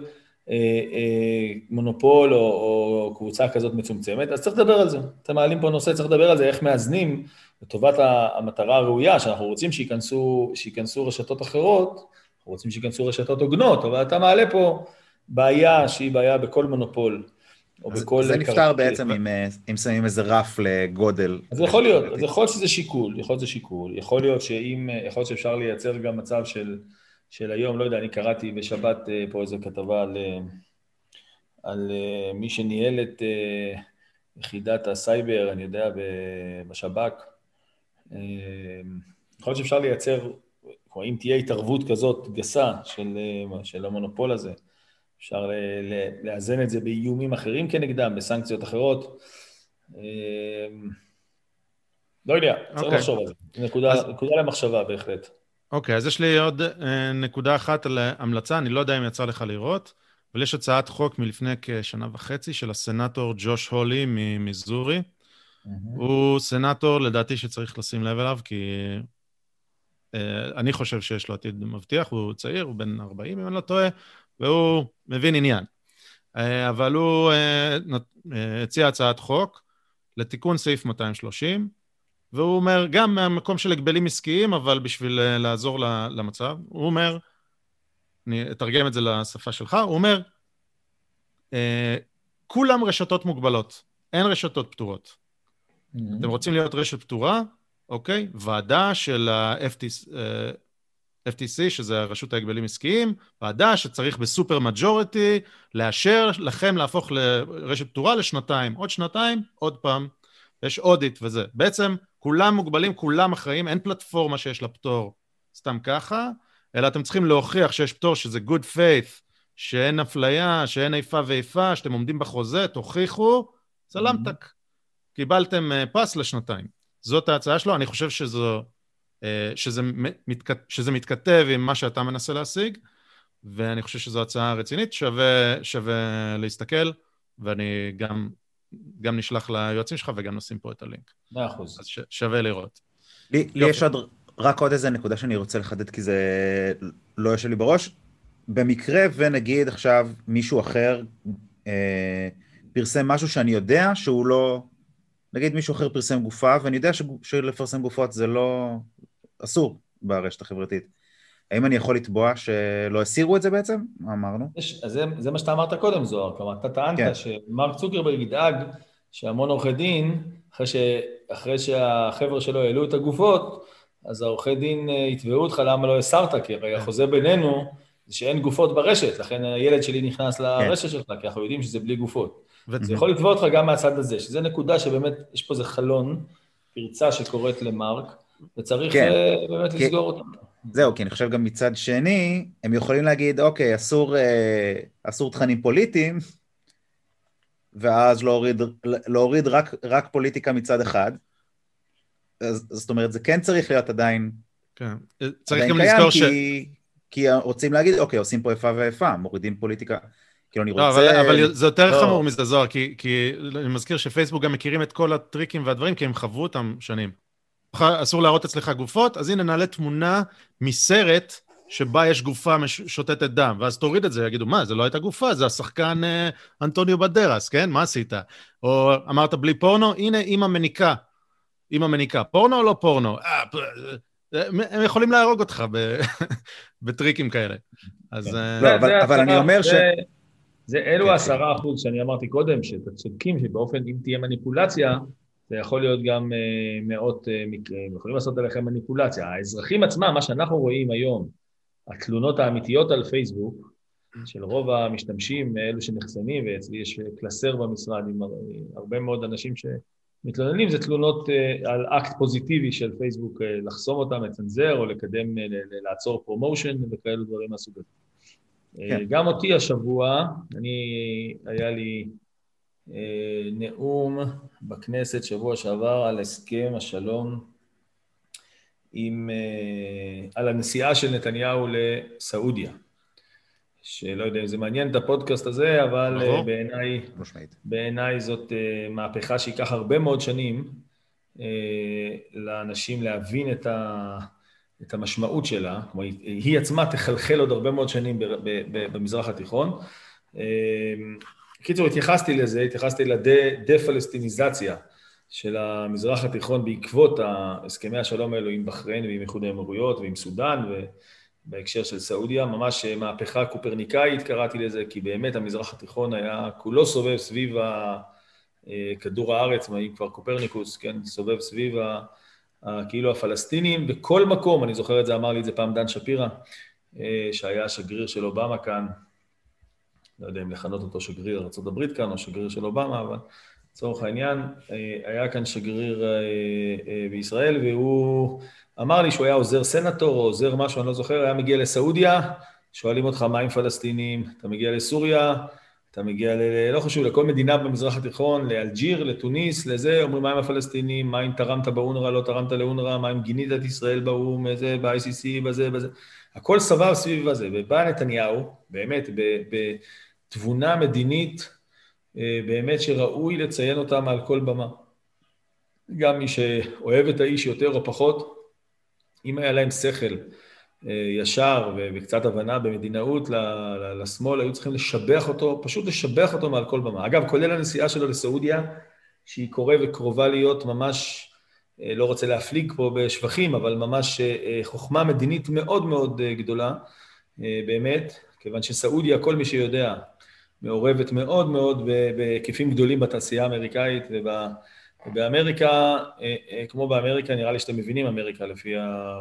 אה, אה, מונופול או, או קבוצה כזאת מצומצמת, אז צריך לדבר על זה. אתם מעלים פה נושא, צריך לדבר על זה, איך מאזנים לטובת המטרה הראויה, שאנחנו רוצים שייכנסו, שייכנסו רשתות אחרות, אנחנו רוצים שייכנסו רשתות הוגנות, אבל אתה מעלה פה בעיה שהיא בעיה בכל מונופול. או אז בכל... זה נפתר בעצם אם, אה, אם שמים איזה רף לגודל. אז יכול להיות, אז יכול להיות שזה שיקול, יכול להיות שזה שיקול, יכול להיות שאם, יכול להיות שאפשר לייצר גם מצב של, של היום, לא יודע, אני קראתי בשבת אה, פה איזו כתבה על, אה, על מי שניהל את יחידת הסייבר, אני יודע, בשב"כ. יכול להיות שאפשר לייצר, או אם תהיה התערבות כזאת גסה של, של המונופול הזה, אפשר לאזן את זה באיומים אחרים כנגדם, בסנקציות אחרות. אמ, לא יודע, צריך okay. אוקיי. לחשוב על זה. נקודה, אז... נקודה למחשבה בהחלט. אוקיי, okay, אז יש לי עוד אה, נקודה אחת על המלצה, אני לא יודע אם יצא לך לראות, אבל יש הצעת חוק מלפני כשנה וחצי של הסנאטור ג'וש הולי ממיזורי. Mm-hmm. הוא סנאטור, לדעתי, שצריך לשים לב אליו, כי אה, אני חושב שיש לו עתיד מבטיח, הוא צעיר, הוא בן 40, אם אני לא טועה, והוא מבין עניין. אה, אבל הוא אה, אה, הציע הצעת חוק לתיקון סעיף 230, והוא אומר, גם מהמקום של הגבלים עסקיים, אבל בשביל לעזור למצב, הוא אומר, אני אתרגם את זה לשפה שלך, הוא אומר, כולם רשתות מוגבלות, אין רשתות פתורות. Mm-hmm. אתם רוצים להיות רשת פתורה? אוקיי? ועדה של ה-FTC, FTC, שזה הרשות ההגבלים עסקיים, ועדה שצריך בסופר מג'וריטי לאשר לכם להפוך לרשת פתורה לשנתיים. עוד שנתיים, עוד פעם, יש אודיט וזה. בעצם כולם מוגבלים, כולם אחראים, אין פלטפורמה שיש לה פטור סתם ככה, אלא אתם צריכים להוכיח שיש פטור שזה good faith, שאין אפליה, שאין איפה ואיפה, שאתם עומדים בחוזה, תוכיחו, סלמתק. Mm-hmm. קיבלתם אה, פס לשנתיים. זאת ההצעה שלו, אני חושב שזו, שזה, מתכת, שזה מתכתב עם מה שאתה מנסה להשיג, ואני חושב שזו הצעה רצינית, שווה, שווה להסתכל, ואני גם, גם נשלח ליועצים שלך וגם נשים פה את הלינק. מאה אחוז. אז ש, שווה לראות. לי, לי יש עוד רק עוד איזה נקודה שאני רוצה לחדד, כי זה לא יושב לי בראש. במקרה ונגיד עכשיו מישהו אחר אה, פרסם משהו שאני יודע שהוא לא... נגיד מישהו אחר פרסם גופה, ואני יודע שלפרסם גופות זה לא... אסור ברשת החברתית. האם אני יכול לתבוע שלא הסירו את זה בעצם? מה אמרנו? יש, אז זה, זה מה שאתה אמרת קודם, זוהר. כלומר, אתה טענת כן. שמרק צוקרברג ידאג שהמון עורכי דין, אחרי, ש, אחרי שהחבר'ה שלו העלו את הגופות, אז העורכי דין אה, יתבעו אותך למה לא הסרת, כי הרי כן. החוזה בינינו זה שאין גופות ברשת, לכן הילד שלי נכנס לרשת כן. שלך, כי אנחנו יודעים שזה בלי גופות. זה יכול לתבוע אותך גם מהצד הזה, שזו נקודה שבאמת, יש פה איזה חלון, פרצה שקורית למרק, וצריך כן. uh, באמת כי... לסגור אותה. זהו, כי אני חושב גם מצד שני, הם יכולים להגיד, אוקיי, אסור, אה, אסור תכנים פוליטיים, ואז להוריד, להוריד רק, רק פוליטיקה מצד אחד. אז, זאת אומרת, זה כן צריך להיות עדיין... כן, צריך עדיין גם לזכור ש... כי, כי רוצים להגיד, אוקיי, עושים פה איפה ואיפה, מורידים פוליטיקה. כאילו אני רוצה... לא, אבל, אבל זה יותר לא. חמור מזה, זוהר, כי, כי אני מזכיר שפייסבוק גם מכירים את כל הטריקים והדברים, כי הם חוו אותם שנים. אסור להראות אצלך גופות, אז הנה נעלה תמונה מסרט שבה יש גופה שותתת דם, ואז תוריד את זה, יגידו, מה, זה לא הייתה גופה, זה השחקן אה, אנטוניו בדרס, כן? מה עשית? או אמרת בלי פורנו, הנה אימא מניקה. אימא מניקה. פורנו או לא פורנו? אה, הם יכולים להרוג אותך בטריקים כאלה. אז... כן. אה, לא, אבל אני אומר ש... זה אלו כן, העשרה כן. אחוז שאני אמרתי קודם, שאתם צודקים שבאופן, אם תהיה מניפולציה, זה יכול להיות גם uh, מאות uh, מקרים, יכולים לעשות עליכם מניפולציה. האזרחים עצמם, מה שאנחנו רואים היום, התלונות האמיתיות על פייסבוק, של רוב המשתמשים, אלו שנחסמים, ואצלי יש קלסר במשרד עם הרבה מאוד אנשים שמתלוננים, זה תלונות uh, על אקט פוזיטיבי של פייסבוק, לחסום אותם, לצנזר או לקדם, לעצור promotion וכאלו דברים מהסוג הזה. כן. גם אותי השבוע, אני, היה לי אה, נאום בכנסת שבוע שעבר על הסכם השלום עם, אה, על הנסיעה של נתניהו לסעודיה. שלא יודע אם זה מעניין את הפודקאסט הזה, אבל אה, בעיניי, בעיניי זאת מהפכה שייקח הרבה מאוד שנים לאנשים להבין את, ה, את המשמעות שלה, היא, היא עצמה תחלחל עוד הרבה מאוד שנים במזרח התיכון. בקיצור, התייחסתי לזה, התייחסתי לדה-פלסטיניזציה של המזרח התיכון בעקבות הסכמי השלום האלו עם בחריין ועם איחוד האמירויות ועם סודאן ובהקשר של סעודיה, ממש מהפכה קופרניקאית קראתי לזה, כי באמת המזרח התיכון היה כולו סובב סביב כדור הארץ, אם כבר קופרניקוס, כן, סובב סביב כאילו הפלסטינים, בכל מקום, אני זוכר את זה, אמר לי את זה פעם דן שפירא, אה, שהיה שגריר של אובמה כאן, לא יודע אם לכנות אותו שגריר ארה"ב כאן או שגריר של אובמה, אבל לצורך העניין, אה, היה כאן שגריר אה, אה, בישראל, והוא אמר לי שהוא היה עוזר סנטור או עוזר משהו, אני לא זוכר, היה מגיע לסעודיה, שואלים אותך מה עם פלסטינים, אתה מגיע לסוריה, אתה מגיע, ל... לא חשוב, לכל מדינה במזרח התיכון, לאלג'יר, לתוניס, לזה, אומרים מה עם הפלסטינים, מה אם תרמת באונר"א, לא תרמת לאונר"א, מה אם גינית את ישראל באו"ם, ב-ICC, בזה, בזה. הכל סבב סביב הזה, ובא נתניהו, באמת, ב... ב תבונה מדינית אה, באמת שראוי לציין אותה מעל כל במה. גם מי שאוהב את האיש יותר או פחות, אם היה להם שכל אה, ישר וקצת הבנה במדינאות לשמאל, היו צריכים לשבח אותו, פשוט לשבח אותו מעל כל במה. אגב, כולל הנסיעה שלו לסעודיה, שהיא קורה וקרובה להיות ממש, אה, לא רוצה להפליג פה בשבחים, אבל ממש חוכמה מדינית מאוד מאוד גדולה, באמת, כיוון שסעודיה, כל מי שיודע, מעורבת מאוד מאוד בהיקפים גדולים בתעשייה האמריקאית ובאמריקה, אה, אה, כמו באמריקה, נראה לי שאתם מבינים אמריקה לפי, ה...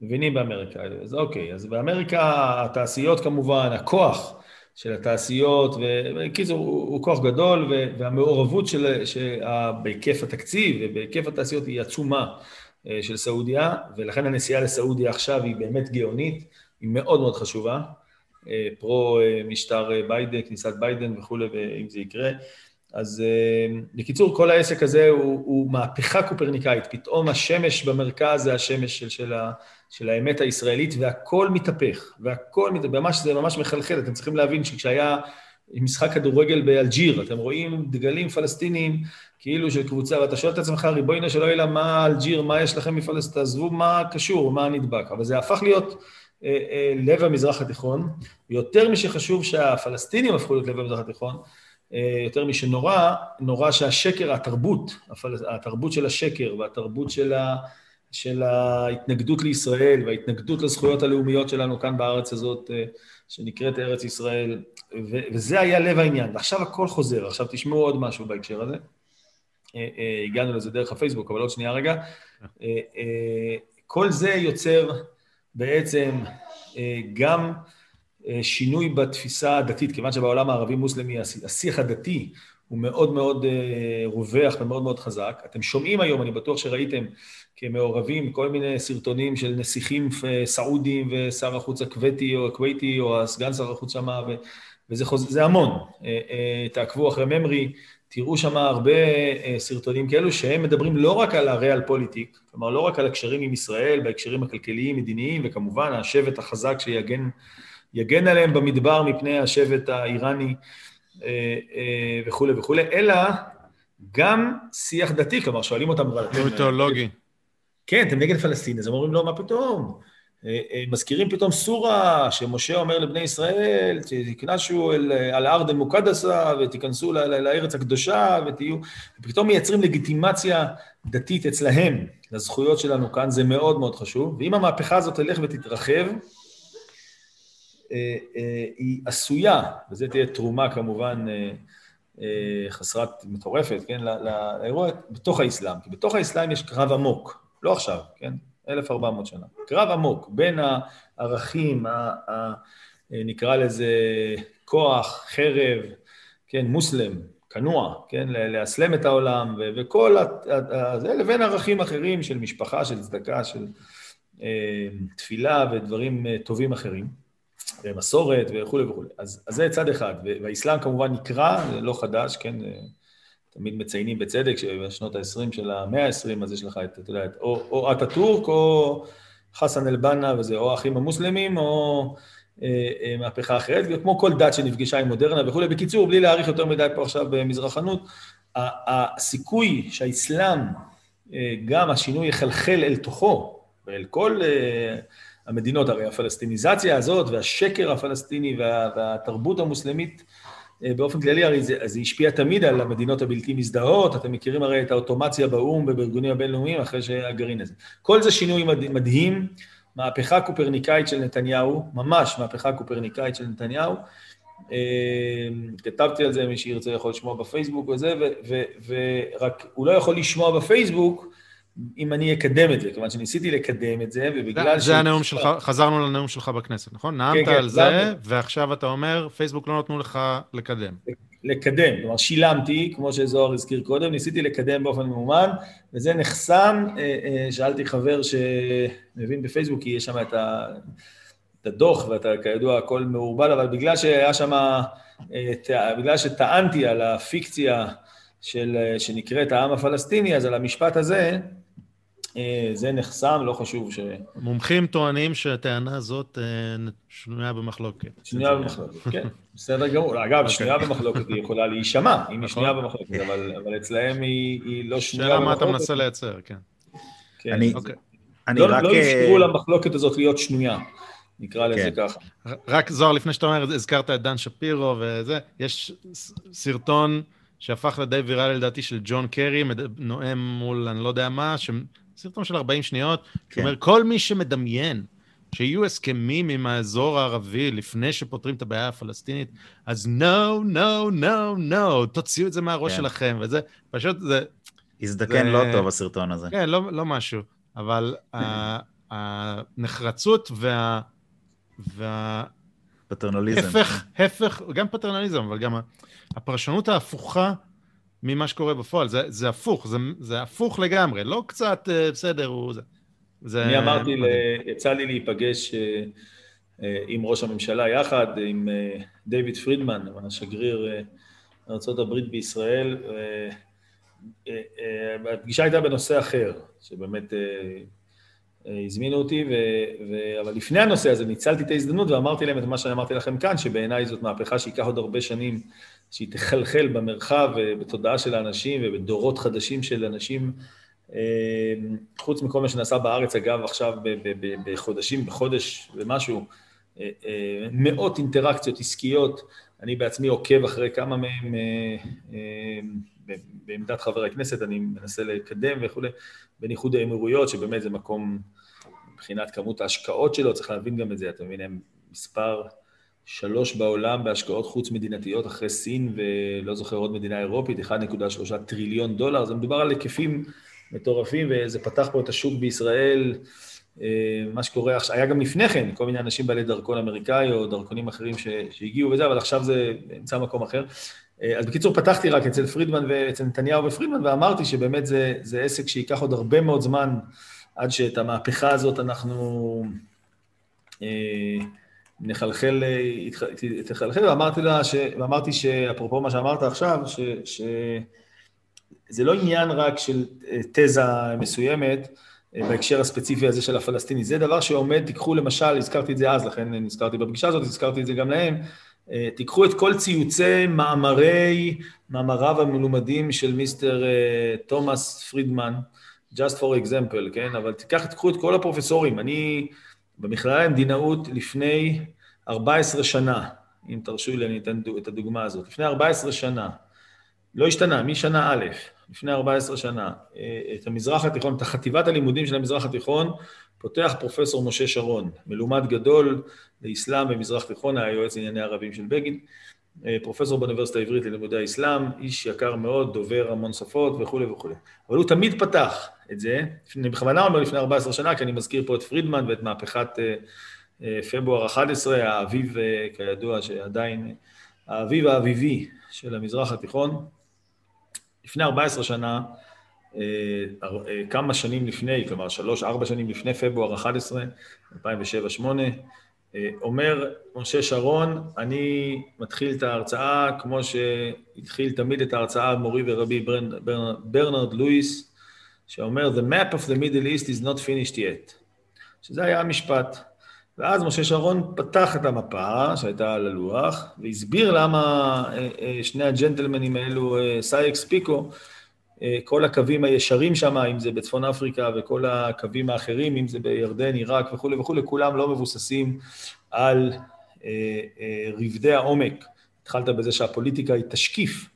מבינים באמריקה. אז אוקיי, אז באמריקה התעשיות כמובן, הכוח של התעשיות, ובקיצור, הוא, הוא כוח גדול, והמעורבות של, של, בהיקף התקציב ובהיקף התעשיות היא עצומה אה, של סעודיה, ולכן הנסיעה לסעודיה עכשיו היא באמת גאונית, היא מאוד מאוד חשובה, פרו אה, משטר ביידן, כניסת ביידן וכולי, ואם זה יקרה. אז בקיצור, כל העסק הזה הוא, הוא מהפכה קופרניקאית, פתאום השמש במרכז זה השמש של, של, ה, של האמת הישראלית, והכל מתהפך, והכל מתהפך, ממש, זה ממש מחלחל, אתם צריכים להבין שכשהיה משחק כדורגל באלג'יר, אתם רואים דגלים פלסטיניים כאילו של קבוצה, ואתה שואל את עצמך, ריבונו של עולם, מה אלג'יר, מה יש לכם מפלסטין, תעזבו מה קשור, מה נדבק, אבל זה הפך להיות אה, אה, לב המזרח התיכון, יותר משחשוב שהפלסטינים הפכו להיות לב המזרח התיכון, אה, יותר משנורא, נורא שהשקר, התרבות. התרבות של השקר והתרבות של ה... של ההתנגדות לישראל וההתנגדות לזכויות הלאומיות שלנו כאן בארץ הזאת, אה, שנקראת ארץ ישראל, ו- וזה היה לב העניין. ועכשיו הכל חוזר. עכשיו תשמעו עוד משהו בהקשר הזה. אה, אה, הגענו לזה דרך הפייסבוק, אבל עוד שנייה רגע. כל זה יוצר בעצם גם שינוי בתפיסה הדתית, כיוון שבעולם הערבי-מוסלמי השיח הדתי הוא מאוד מאוד רווח ומאוד מאוד חזק. אתם שומעים היום, אני בטוח שראיתם, כמעורבים, כל מיני סרטונים של נסיכים סעודים ושר החוץ הכוויתי או הכוויתי או הסגן שר החוץ שמה, וזה חוז... המון. אה, אה, תעקבו אחרי ממרי, תראו שם הרבה אה, סרטונים כאלו שהם מדברים לא רק על הריאל פוליטיק, כלומר לא רק על הקשרים עם ישראל, בהקשרים הכלכליים, מדיניים, וכמובן השבט החזק שיגן יגן עליהם במדבר מפני השבט האיראני וכולי וכולי, אלא גם שיח דתי, כלומר שואלים אותם... מיתולוגי. כן, אתם נגד פלסטין, אז הם אומרים לו, מה פתאום? אה, אה, מזכירים פתאום סורה, שמשה אומר לבני ישראל, תכנסו על ארדה מוקדסה ותיכנסו לארץ הקדושה ותהיו... ופתאום מייצרים לגיטימציה דתית אצלהם לזכויות שלנו כאן, זה מאוד מאוד חשוב. ואם המהפכה הזאת תלך ותתרחב, אה, היא עשויה, וזו תהיה תרומה כמובן חסרת מטורפת, כן, לאירוע, בתוך האסלאם. כי בתוך האסלאם יש קרב עמוק. לא עכשיו, כן? 1,400 שנה. קרב עמוק בין הערכים, ה, ה, נקרא לזה כוח, חרב, כן, מוסלם, כנוע, כן, לאסלם את העולם, ו- וכל זה, לבין ערכים אחרים של משפחה, של צדקה, של אה, תפילה ודברים אה, טובים אחרים, ומסורת וכולי וכולי. אז, אז זה צד אחד, והאסלאם כמובן נקרא, זה לא חדש, כן, תמיד מציינים בצדק שבשנות ה-20 של המאה ה-20, אז יש לך את, אתה יודע, או, או אטאטורק או חסן אל-בנה, וזה או האחים המוסלמים, או אה, אה, מהפכה אחרת, וכמו כל דת שנפגשה עם מודרנה וכולי. בקיצור, בלי להאריך יותר מדי פה עכשיו במזרחנות, הסיכוי שהאסלאם, אה, גם השינוי יחלחל אל תוכו, ואל כל אה, המדינות, הרי הפלסטיניזציה הזאת והשקר הפלסטיני וה, והתרבות המוסלמית, באופן כללי הרי זה, זה השפיע תמיד על המדינות הבלתי מזדהות, אתם מכירים הרי את האוטומציה באו"ם ובארגונים הבינלאומיים אחרי שהגרעין הזה. כל זה שינוי מדהים, מהפכה קופרניקאית של נתניהו, ממש מהפכה קופרניקאית של נתניהו. אה, כתבתי על זה, מי שירצה יכול לשמוע בפייסבוק וזה, ורק הוא לא יכול לשמוע בפייסבוק, אם אני אקדם את זה, כיוון שניסיתי לקדם את זה, ובגלל ש... זה הנאום שלך, חזרנו לנאום שלך בכנסת, נכון? נאמת כן, כן, על זה, ועכשיו אתה אומר, פייסבוק לא נתנו לך לקדם. לקדם, כלומר שילמתי, כמו שזוהר הזכיר קודם, ניסיתי לקדם באופן מאומן, וזה נחסם, אה, אה, שאלתי חבר שמבין בפייסבוק, כי יש שם את, ה... את הדוח, ואתה כידוע הכל מעורבל, אבל בגלל שהיה שם, אה, בגלל שטענתי על הפיקציה של, שנקראת העם הפלסטיני, אז על המשפט הזה, זה נחסם, לא חשוב ש... מומחים טוענים שהטענה הזאת אה, שנויה במחלוקת. שנויה במחלוקת, כן, בסדר גמור. אגב, אוקיי. שנויה במחלוקת היא יכולה להישמע, אם היא נכון. שנויה במחלוקת, אבל אצלהם היא לא שנויה במחלוקת. שאלה מה אתה מנסה לייצר, כן. כן. אני אוקיי. לא, לא אפשרו למחלוקת הזאת להיות שנויה. נקרא לזה כן. ככה. רק זוהר, לפני שאתה אומר, הזכרת את דן שפירו וזה, יש סרטון שהפך לדי ויראלי לדעתי של ג'ון קרי, נואם מול אני לא יודע מה, סרטון של 40 שניות, כן. שאומר, כל מי שמדמיין שיהיו הסכמים עם האזור הערבי לפני שפותרים את הבעיה הפלסטינית, אז no, no, no, no, תוציאו את זה מהראש כן. שלכם, וזה פשוט, זה... הזדקן זה... לא טוב הסרטון הזה. כן, לא, לא משהו, אבל mm. הנחרצות וה... וה... פטרנליזם. הפך, הפך, גם פטרנליזם, אבל גם הפרשנות ההפוכה ממה שקורה בפועל, זה, זה הפוך, זה, זה הפוך לגמרי, לא קצת אה, בסדר, הוא זה. זה אני אמרתי, ל... יצא לי להיפגש אה, אה, עם ראש הממשלה יחד, עם דיוויד פרידמן, השגריר ארה"ב בישראל, הפגישה הייתה בנושא אחר, שבאמת הזמינו אותי, ו... ו... אבל לפני הנושא הזה ניצלתי את ההזדמנות ואמרתי להם את מה שאמרתי לכם כאן, שבעיניי זאת מהפכה שייקח עוד הרבה שנים, שהיא תחלחל במרחב ובתודעה של האנשים ובדורות חדשים של אנשים, אה, חוץ מכל מה שנעשה בארץ, אגב, עכשיו בחודשים, בחודש ומשהו, אה, אה, מאות אינטראקציות עסקיות, אני בעצמי עוקב אחרי כמה מהם בעמדת חבר הכנסת, אני מנסה לקדם וכולי, בין איחוד האמירויות, שבאמת זה מקום, מבחינת כמות ההשקעות שלו, צריך להבין גם את זה, אתה מבין, הם מספר שלוש בעולם בהשקעות חוץ-מדינתיות אחרי סין ולא זוכר עוד מדינה אירופית, 1.3 טריליון דולר, זה מדובר על היקפים מטורפים, וזה פתח פה את השוק בישראל, אה, מה שקורה עכשיו, היה גם לפני כן, כל מיני אנשים בעלי דרכון אמריקאי או דרכונים אחרים שהגיעו וזה, אבל עכשיו זה נמצא במקום אחר. אה, אז בקיצור, פתחתי רק אצל פרידמן ואצל נתניהו ופרידמן, ואמרתי שבאמת זה, זה עסק שייקח עוד הרבה מאוד זמן עד שאת המהפכה הזאת אנחנו אה, נחלחל, תחלחל, ואמרתי, לה ש, ואמרתי שאפרופו מה שאמרת עכשיו, ש, שזה לא עניין רק של אה, תזה מסוימת, אה, בהקשר הספציפי הזה של הפלסטיני. זה דבר שעומד, תיקחו למשל, הזכרתי את זה אז, לכן נזכרתי בפגישה הזאת, הזכרתי את זה גם להם, אה, תיקחו את כל ציוצי מאמרי, מאמריו המלומדים של מיסטר אה, תומאס פרידמן, just for example, כן? אבל תיקח, תיקחו את כל הפרופסורים. אני במכללה למדינאות לפני 14 שנה, אם תרשו לי, אני אתן את הדוגמה הזאת. לפני 14 שנה, לא השתנה, משנה א', לפני 14 שנה, אה, את המזרח התיכון, את החטיבת הלימודים של המזרח התיכון, פותח פרופסור משה שרון, מלומד גדול לאסלאם במזרח תיכון, היה יועץ לענייני ערבים של בגין, פרופסור באוניברסיטה העברית ללימודי האסלאם, איש יקר מאוד, דובר המון שפות וכולי וכולי. אבל הוא תמיד פתח את זה, אני בכוונה אומר לפני 14 שנה, כי אני מזכיר פה את פרידמן ואת מהפכת אה, פברואר 11, האביב, כידוע, שעדיין, האביב האביבי של המזרח התיכון, לפני 14 שנה, אה, אה, כמה שנים לפני, כלומר שלוש, ארבע שנים לפני פברואר 11, 2007-2008, אה, אומר משה שרון, אני מתחיל את ההרצאה כמו שהתחיל תמיד את ההרצאה מורי ורבי ברנרד, ברנרד לואיס, שאומר, The map of the Middle East is not finished yet. שזה היה המשפט. ואז משה שרון פתח את המפה שהייתה על הלוח, והסביר למה אה, אה, שני הג'נטלמנים האלו, אה, סייקס פיקו, כל הקווים הישרים שם, אם זה בצפון אפריקה וכל הקווים האחרים, אם זה בירדן, עיראק וכולי וכולי, כולם לא מבוססים על רבדי העומק. התחלת בזה שהפוליטיקה היא תשקיף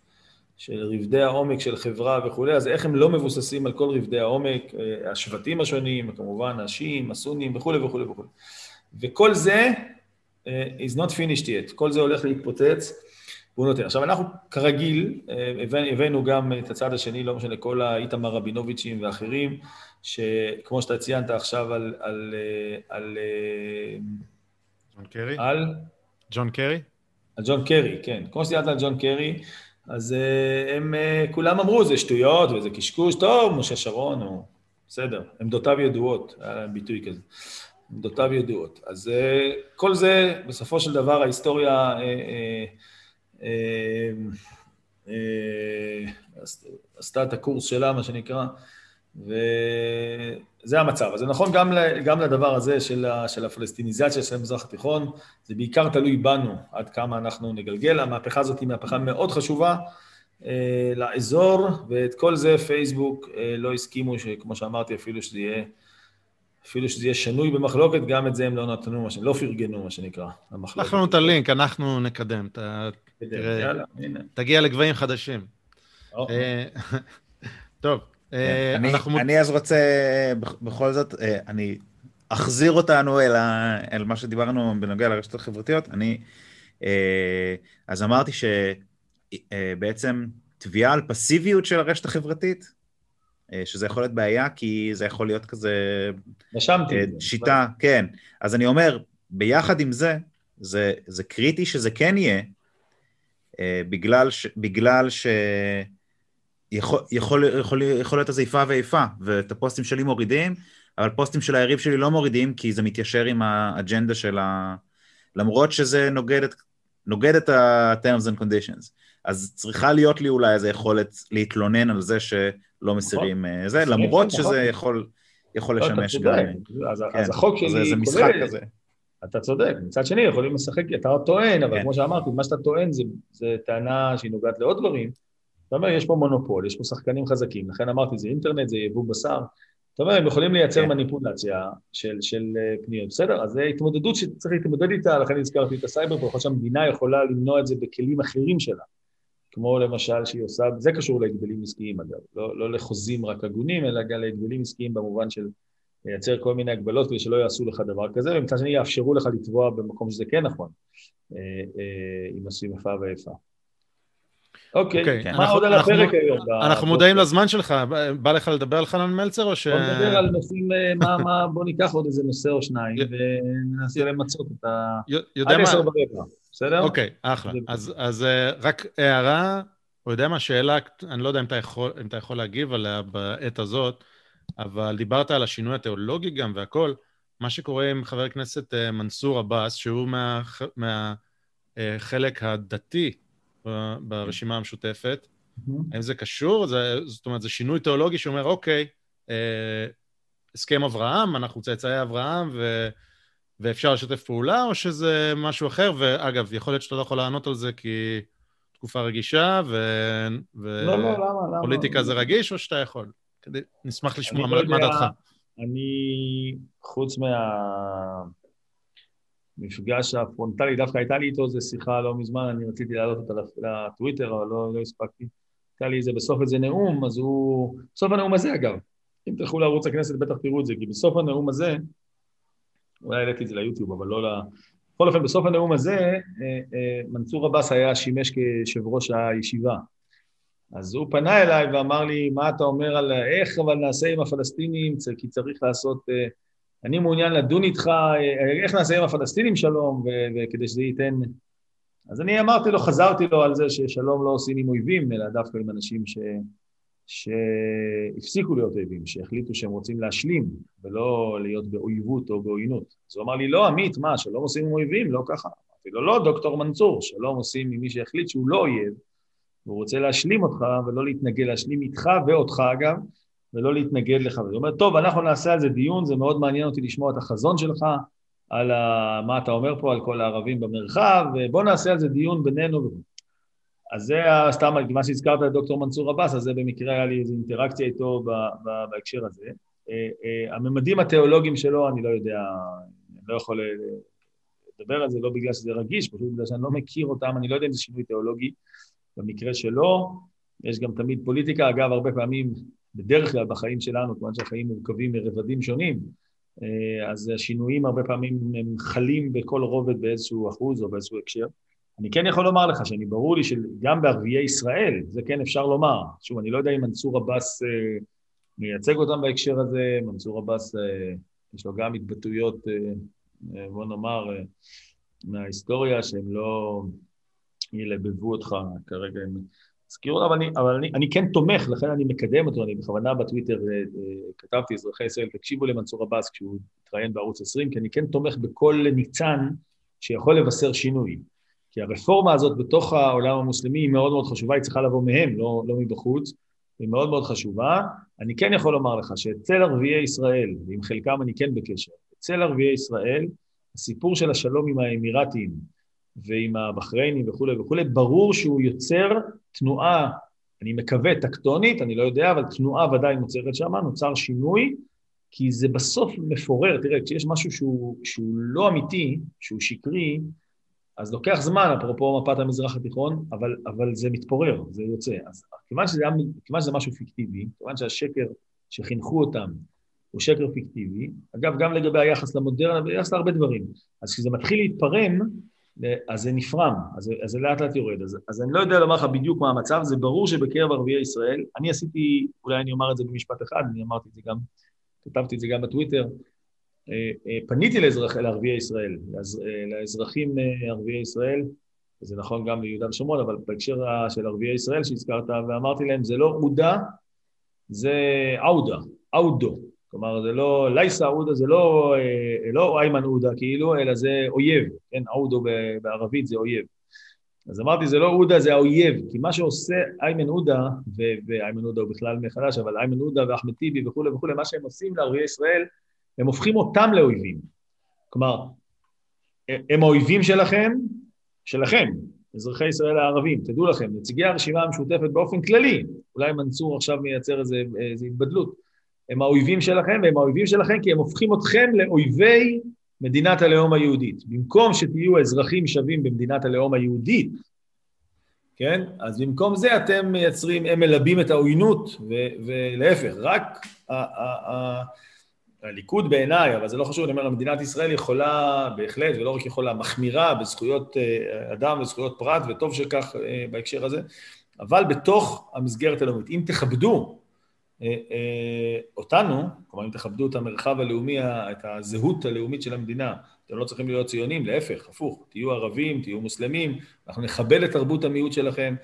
של רבדי העומק של חברה וכולי, אז איך הם לא מבוססים על כל רבדי העומק, השבטים השונים, כמובן השיעים, הסונים וכולי וכולי וכולי. וכל זה is not finished yet, כל זה הולך להתפוצץ, והוא נותן. עכשיו, אנחנו כרגיל uh, הבאנו גם את הצד השני, לא משנה, כל האיתמר רבינוביצ'ים ואחרים, שכמו שאתה ציינת עכשיו על... על, uh, על ג'ון קרי? על? ג'ון קרי? על ג'ון קרי, כן. כמו שציינת על ג'ון קרי, אז הם כולם אמרו, זה שטויות וזה קשקוש, טוב, משה שרון, הוא בסדר, עמדותיו ידועות, היה להם ביטוי כזה. עמדותיו ידועות. אז אה, כל זה, בסופו של דבר, ההיסטוריה אה, אה, עשתה את הקורס שלה, מה שנקרא, וזה המצב. אז זה נכון גם, גם לדבר הזה של, של הפלסטיניזציה של המזרח התיכון, זה בעיקר תלוי בנו עד כמה אנחנו נגלגל. המהפכה הזאת היא מהפכה מאוד חשובה לאזור, ואת כל זה פייסבוק לא הסכימו, כמו שאמרתי, אפילו שזה יהיה אפילו שזה יהיה שנוי במחלוקת, גם את זה הם לא נתנו, לא פרגנו, מה שנקרא, למחלוקת. שלח לנו את הלינק, אנחנו נקדם. אתה תראה, תגיע לגבהים חדשים. אה, טוב, אה, כן, אנחנו... אני אז רוצה, בכל זאת, אה, אני אחזיר אותנו אל מה שדיברנו בנוגע לרשתות החברתיות. אני, אז אמרתי שבעצם תביעה על פסיביות של הרשת החברתית, שזה יכול להיות בעיה, כי זה יכול להיות כזה... רשמתי. שיטה, כן. אז אני אומר, ביחד עם זה, זה, זה קריטי שזה כן יהיה, בגלל, ש, בגלל ש... יכול, יכול, יכול, יכול להיות איזה איפה ואיפה, ואת הפוסטים שלי מורידים, אבל פוסטים של היריב שלי לא מורידים, כי זה מתיישר עם האג'נדה של ה... למרות שזה נוגד את, נוגד את ה-terms and conditions. אז צריכה להיות לי אולי איזו יכולת להתלונן על זה שלא מסירים נכון. אה, זה, למרות שזה נכון. יכול, יכול לא, לשמש גם... אז, כן, אז החוק שלי כזה. אתה צודק, מצד שני יכולים לשחק, אתה טוען, אבל כן. כמו שאמרתי, מה שאתה טוען זה, זה טענה שהיא נוגעת לעוד דברים. אתה אומר, יש פה מונופול, יש פה שחקנים חזקים, לכן אמרתי, זה אינטרנט, זה יבוא בשר. אתה אומר, הם יכולים לייצר כן. מניפולציה של, של אה, פניות, בסדר? אז זו התמודדות שצריך להתמודד איתה, לכן הזכרתי את הסייבר, ויכול שהמדינה יכולה למנוע את זה בכלים אחרים שלה. כמו למשל שהיא עושה, זה קשור להגבלים עסקיים אגב, לא, לא לחוזים רק הגונים, אלא גם להגבלים עסקיים במובן של לייצר כל מיני הגבלות כדי שלא יעשו לך דבר כזה, ומצד שני יאפשרו לך לתבוע במקום שזה כן נכון, אה, אה, אם עושים איפה ואיפה. אוקיי, okay. okay. מה עוד על הפרק היום? אנחנו מודעים לזמן שלך, בא לך לדבר על חנן מלצר או ש... בוא נדבר על נושאים, אה, מה, מה, בוא ניקח עוד איזה נושא או שניים וננסה למצות את ה... עד עשר ברבע, בסדר? אוקיי, אחלה. אז, אז רק הערה, או יודע מה, שאלה, אני לא יודע אם אתה יכול, אם אתה יכול להגיב עליה בעת הזאת, אבל דיברת על השינוי התיאולוגי גם והכל. מה שקורה עם חבר הכנסת אה, מנסור עבאס, שהוא מהחלק מה, אה, הדתי ברשימה המשותפת, mm-hmm. האם זה קשור? זה, זאת אומרת, זה שינוי תיאולוגי שאומר, אוקיי, אה, הסכם אברהם, אנחנו צאצאי אברהם, ו, ואפשר לשתף פעולה, או שזה משהו אחר? ואגב, יכול להיות שאתה לא יכול לענות על זה כי תקופה רגישה, ופוליטיקה לא, לא, זה רגיש, או שאתה יכול? כדי, נשמח לשמוע מה, לא מה דעתך. אני, חוץ מהמפגש הפרונטלי, דווקא הייתה לי איתו איזו שיחה לא מזמן, אני רציתי להעלות אותה לטוויטר, אבל לא, לא הספקתי. הייתה לי איזה בסוף איזה נאום, אז הוא... בסוף הנאום הזה, אגב, אם תלכו לערוץ הכנסת בטח תראו את זה, כי בסוף הנאום הזה, אולי העליתי את זה ליוטיוב, אבל לא ל... בכל אופן, בסוף הנאום הזה, אה, אה, מנסור עבאס היה שימש כיושב ראש הישיבה. אז הוא פנה אליי ואמר לי, מה אתה אומר על איך אבל נעשה עם הפלסטינים, כי צריך לעשות, אה, אני מעוניין לדון איתך, אה, איך נעשה עם הפלסטינים שלום, וכדי שזה ייתן... אז אני אמרתי לו, חזרתי לו על זה ששלום לא עושים עם אויבים, אלא דווקא עם אנשים ש... שהפסיקו להיות אויבים, שהחליטו שהם רוצים להשלים, ולא להיות באויבות או בעוינות. אז הוא אמר לי, לא, עמית, מה, שלום עושים עם אויבים? לא ככה. אמרתי לו, לא, דוקטור מנצור, שלום עושים עם מי שהחליט שהוא לא אויב, והוא רוצה להשלים אותך ולא להתנגד, להשלים איתך ואותך אגב, ולא להתנגד לך. הוא אומר, טוב, אנחנו נעשה על זה דיון, זה מאוד מעניין אותי לשמוע את החזון שלך, על ה... מה אתה אומר פה על כל הערבים במרחב, ובוא נעשה על זה דיון בינינו. אז זה סתם, מה שהזכרת את דוקטור מנסור עבאס, אז זה במקרה היה לי איזו אינטראקציה איתו בהקשר הזה. אה, אה, הממדים התיאולוגיים שלו, אני לא יודע, אני לא יכול אה, לדבר על זה, לא בגלל שזה רגיש, פשוט בגלל שאני לא מכיר אותם, אני לא יודע אם זה שינוי תיאולוגי. במקרה שלו, יש גם תמיד פוליטיקה, אגב, הרבה פעמים, בדרך כלל בחיים שלנו, כיוון שהחיים מורכבים מרבדים שונים, אה, אז השינויים הרבה פעמים הם חלים בכל רובד באיזשהו אחוז או באיזשהו הקשר. אני כן יכול לומר לך שאני ברור לי שגם בערביי ישראל, זה כן אפשר לומר. שוב, אני לא יודע אם מנסור עבאס אה, מייצג אותם בהקשר הזה, מנסור עבאס אה, יש לו גם התבטאויות, בוא נאמר, מההיסטוריה שהן לא, ילבבו אותך כרגע הם הזכירו, אבל, אני, אבל אני, אני כן תומך, לכן אני מקדם אותו, אני בכוונה בטוויטר אה, אה, כתבתי, אזרחי ישראל, תקשיבו למנסור עבאס כשהוא התראיין בערוץ 20, כי אני כן תומך בכל ניצן שיכול לבשר שינוי. כי הרפורמה הזאת בתוך העולם המוסלמי היא מאוד מאוד חשובה, היא צריכה לבוא מהם, לא, לא מבחוץ, היא מאוד מאוד חשובה. אני כן יכול לומר לך שאצל ערביי ישראל, ועם חלקם אני כן בקשר, אצל ערביי ישראל, הסיפור של השלום עם האמירתים, ועם הבחריינים וכולי וכולי, ברור שהוא יוצר תנועה, אני מקווה טקטונית, אני לא יודע, אבל תנועה ודאי נוצרת שם, נוצר שינוי, כי זה בסוף מפורר, תראה, כשיש משהו שהוא, שהוא לא אמיתי, שהוא שקרי, אז לוקח זמן, אפרופו מפת המזרח התיכון, אבל, אבל זה מתפורר, זה יוצא. אז כיוון שזה, כיוון שזה משהו פיקטיבי, כיוון שהשקר שחינכו אותם הוא שקר פיקטיבי, אגב, גם לגבי היחס למודרנה, ביחס להרבה דברים, אז כשזה מתחיל להתפרם, אז זה נפרם, אז, אז זה לאט לאט יורד. אז, אז אני לא יודע לומר לך בדיוק מה המצב, זה ברור שבקרב ערביי ישראל, אני עשיתי, אולי אני אומר את זה במשפט אחד, אני אמרתי את זה גם, כתבתי את זה גם בטוויטר, אה, אה, פניתי לאזרח, לערביי ישראל, לאזר, אה, לאזרחים ערביי ישראל, וזה נכון גם ליהודה ושומרון, אבל בהקשר של ערביי ישראל שהזכרת, ואמרתי להם, זה לא עודה, זה עודה, עודו. כלומר, זה לא, לייסה עודה זה לא, לא איימן עודה כאילו, אלא זה אויב, כן, עודו בערבית זה אויב. אז אמרתי, זה לא עודה, זה האויב, כי מה שעושה איימן עודה, ואיימן עודה הוא בכלל מחדש, אבל איימן עודה ואחמד טיבי וכולי וכולי, מה שהם עושים לערביי ישראל, הם הופכים אותם לאויבים. כלומר, הם האויבים שלכם, שלכם, אזרחי ישראל הערבים, תדעו לכם, נציגי הרשימה המשותפת באופן כללי, אולי מנצור עכשיו מייצר איזו התבדלות, הם האויבים שלכם, והם האויבים שלכם כי הם הופכים אתכם לאויבי מדינת הלאום היהודית. במקום שתהיו אזרחים שווים במדינת הלאום היהודית, כן? אז במקום זה אתם מייצרים, הם מלבים את העוינות, ולהפך, רק הליכוד בעיניי, אבל זה לא חשוב, אני אומר, מדינת ישראל יכולה בהחלט, ולא רק יכולה, מחמירה בזכויות אה, אדם וזכויות פרט, וטוב שכך אה, בהקשר הזה, אבל בתוך המסגרת הלאומית. אם תכבדו אותנו, כלומר, אם תכבדו את המרחב הלאומי, את הזהות הלאומית של המדינה, אתם לא צריכים להיות ציונים, להפך, הפוך, תהיו ערבים, תהיו מוסלמים, אנחנו נכבד את תרבות המיעוט שלכם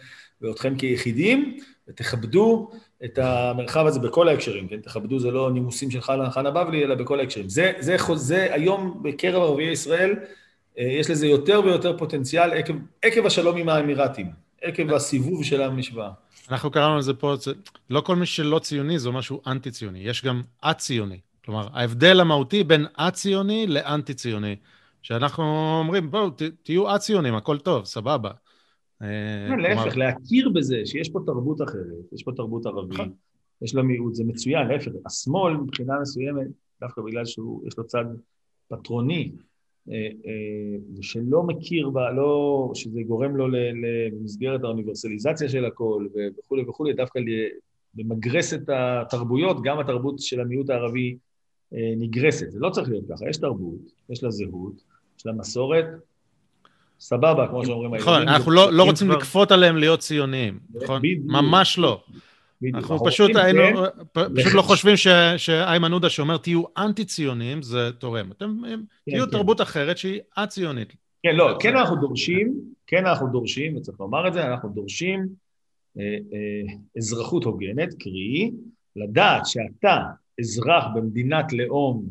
ואתכם כיחידים, ותכבדו את המרחב הזה בכל ההקשרים, כן? תכבדו זה לא נימוסים של חנה בבלי, אלא בכל ההקשרים. זה, זה, זה היום בקרב ערביי ישראל, אה, יש לזה יותר ויותר פוטנציאל עקב, עקב השלום עם האמירתים, עקב הסיבוב של המשוואה. אנחנו קראנו לזה פה, לא כל מי שלא ציוני זה משהו אנטי-ציוני, יש גם א-ציוני. כלומר, ההבדל המהותי בין א-ציוני לאנטי-ציוני, שאנחנו אומרים, בואו, תהיו א-ציונים, הכל טוב, סבבה. אה, כן, להפך, להכיר בזה שיש פה תרבות אחרת, יש פה תרבות ערבית, נכון. יש לה מיעוט, זה מצוין, להפך, השמאל מבחינה מסוימת, דווקא בגלל שיש לו צד פטרוני, שלא מכיר בה, לא, שזה גורם לו למסגרת האוניברסליזציה של הכל וכולי וכולי, דווקא למגרס את התרבויות, גם התרבות של המיעוט הערבי נגרסת. זה לא צריך להיות ככה, יש תרבות, יש לה זהות, יש לה מסורת, סבבה, כמו שאומרים נכון, אנחנו לא, לא רוצים כבר... לכפות עליהם להיות ציוניים, נכון? ממש לא. אנחנו פשוט היינו, פשוט לא חושבים שאיימן עודה שאומר תהיו אנטי-ציונים, זה תורם. אתם כן, תהיו כן. תרבות אחרת שהיא א-ציונית. כן, לא, כן אנחנו דורשים, כן אנחנו דורשים, וצריך לומר את זה, אנחנו דורשים אה, אה, אזרחות הוגנת, קרי, לדעת שאתה אזרח במדינת לאום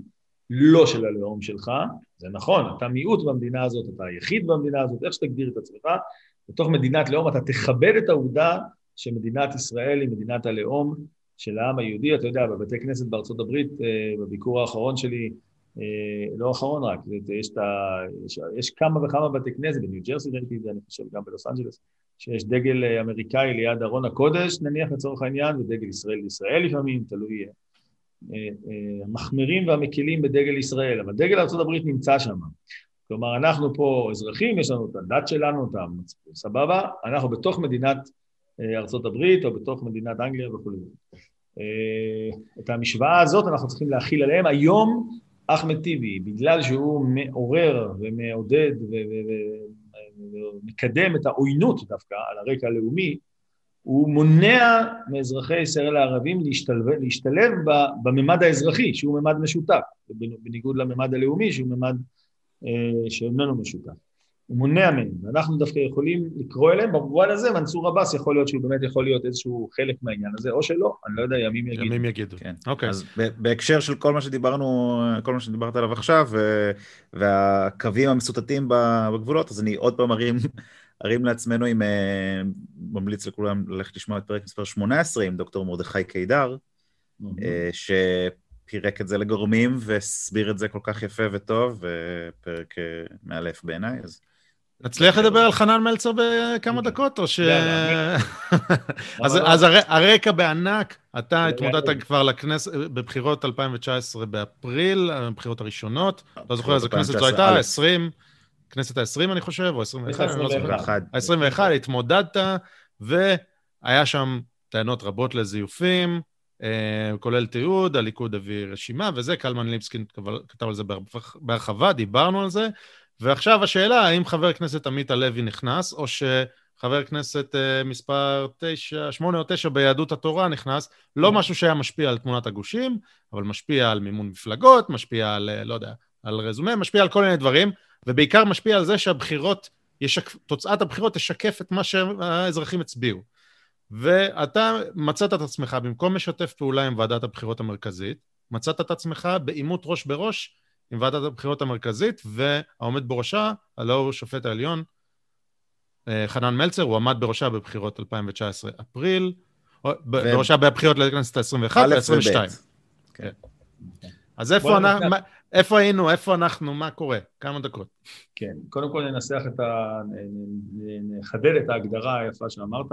לא של הלאום שלך, זה נכון, אתה מיעוט במדינה הזאת, אתה היחיד במדינה הזאת, איך שתגדיר את עצמך, בתוך מדינת לאום אתה תכבד את העובדה שמדינת ישראל היא מדינת הלאום של העם היהודי. אתה יודע, בבתי כנסת בארצות הברית, אה, בביקור האחרון שלי, אה, לא האחרון רק, יש, ה, יש, יש כמה וכמה בתי כנסת, בניו ג'רסי ראיתי את זה, אני חושב גם בלוס אנג'לס, שיש דגל אה, אמריקאי ליד ארון הקודש, נניח לצורך העניין, ודגל ישראל לישראל לפעמים, תלוי המחמירים והמקילים בדגל ישראל, אבל דגל ארה"ב נמצא שם. כלומר, אנחנו פה אזרחים, יש לנו את הדת שלנו, את המצפון, סבבה? אנחנו בתוך מדינת ארצות הברית או בתוך מדינת אנגליה וכו'. אה, את המשוואה הזאת אנחנו צריכים להכיל עליהם. היום אחמד טיבי, בגלל שהוא מעורר ומעודד ומקדם את העוינות דווקא על הרקע הלאומי, הוא מונע מאזרחי ישראל הערבים להשתלב, להשתלב בממד האזרחי, שהוא ממד משותף, בניגוד לממד הלאומי, שהוא ממד אה, שאיננו משותף. הוא מונע מהם, ואנחנו דווקא יכולים לקרוא אליהם, במובן הזה מנסור עבאס יכול להיות שהוא באמת יכול להיות איזשהו חלק מהעניין הזה, או שלא, אני לא יודע, ימים יגידו. ימים יגידו, כן. אוקיי. אז בהקשר של כל מה שדיברנו, כל מה שדיברת עליו עכשיו, והקווים המסוטטים בגבולות, אז אני עוד פעם ארים ארים לעצמנו עם, אה, ממליץ לכולם ללכת לשמוע את פרק מספר 18 עם דוקטור מרדכי קידר, mm-hmm. שפירק את זה לגורמים והסביר את זה כל כך יפה וטוב, ופרק אה, מאלף בעיניי, אז... נצליח לדבר על חנן מלצר בכמה דקות, או ש... אז הרקע בענק, אתה התמודדת כבר לכנסת, בבחירות 2019 באפריל, הבחירות הראשונות, לא זוכר איזה כנסת זו הייתה, 20, הכנסת ה-20 אני חושב, או 21, אני לא זוכר. ה-21, התמודדת, והיה שם טענות רבות לזיופים, אה, כולל תיעוד, הליכוד הביא רשימה וזה, קלמן ליבסקין כתב על זה בהרחבה, דיברנו על זה, ועכשיו השאלה, האם חבר הכנסת עמית הלוי נכנס, או שחבר הכנסת uh, מספר 9, 8 או 9 ביהדות התורה נכנס, לא mm. משהו שהיה משפיע על תמונת הגושים, אבל משפיע על מימון מפלגות, משפיע על, לא יודע, על רזומה, משפיע על כל מיני דברים, ובעיקר משפיע על זה שהבחירות, ישק... תוצאת הבחירות תשקף את מה שהאזרחים הצביעו. ואתה מצאת את עצמך, במקום לשתף פעולה עם ועדת הבחירות המרכזית, מצאת את עצמך בעימות ראש בראש עם ועדת הבחירות המרכזית, והעומד בראשה, הלא הוא שופט העליון, אה, חנן מלצר, הוא עמד בראשה בבחירות 2019 אפריל, ו... בראשה בבחירות לכנסת ה-21 וה-22. כן. אז איפה, אנחנו, ננסח... איפה היינו, איפה אנחנו, מה קורה? כמה דקות. כן, קודם כל ננסח את ה... נחדד את ההגדרה היפה שאמרת.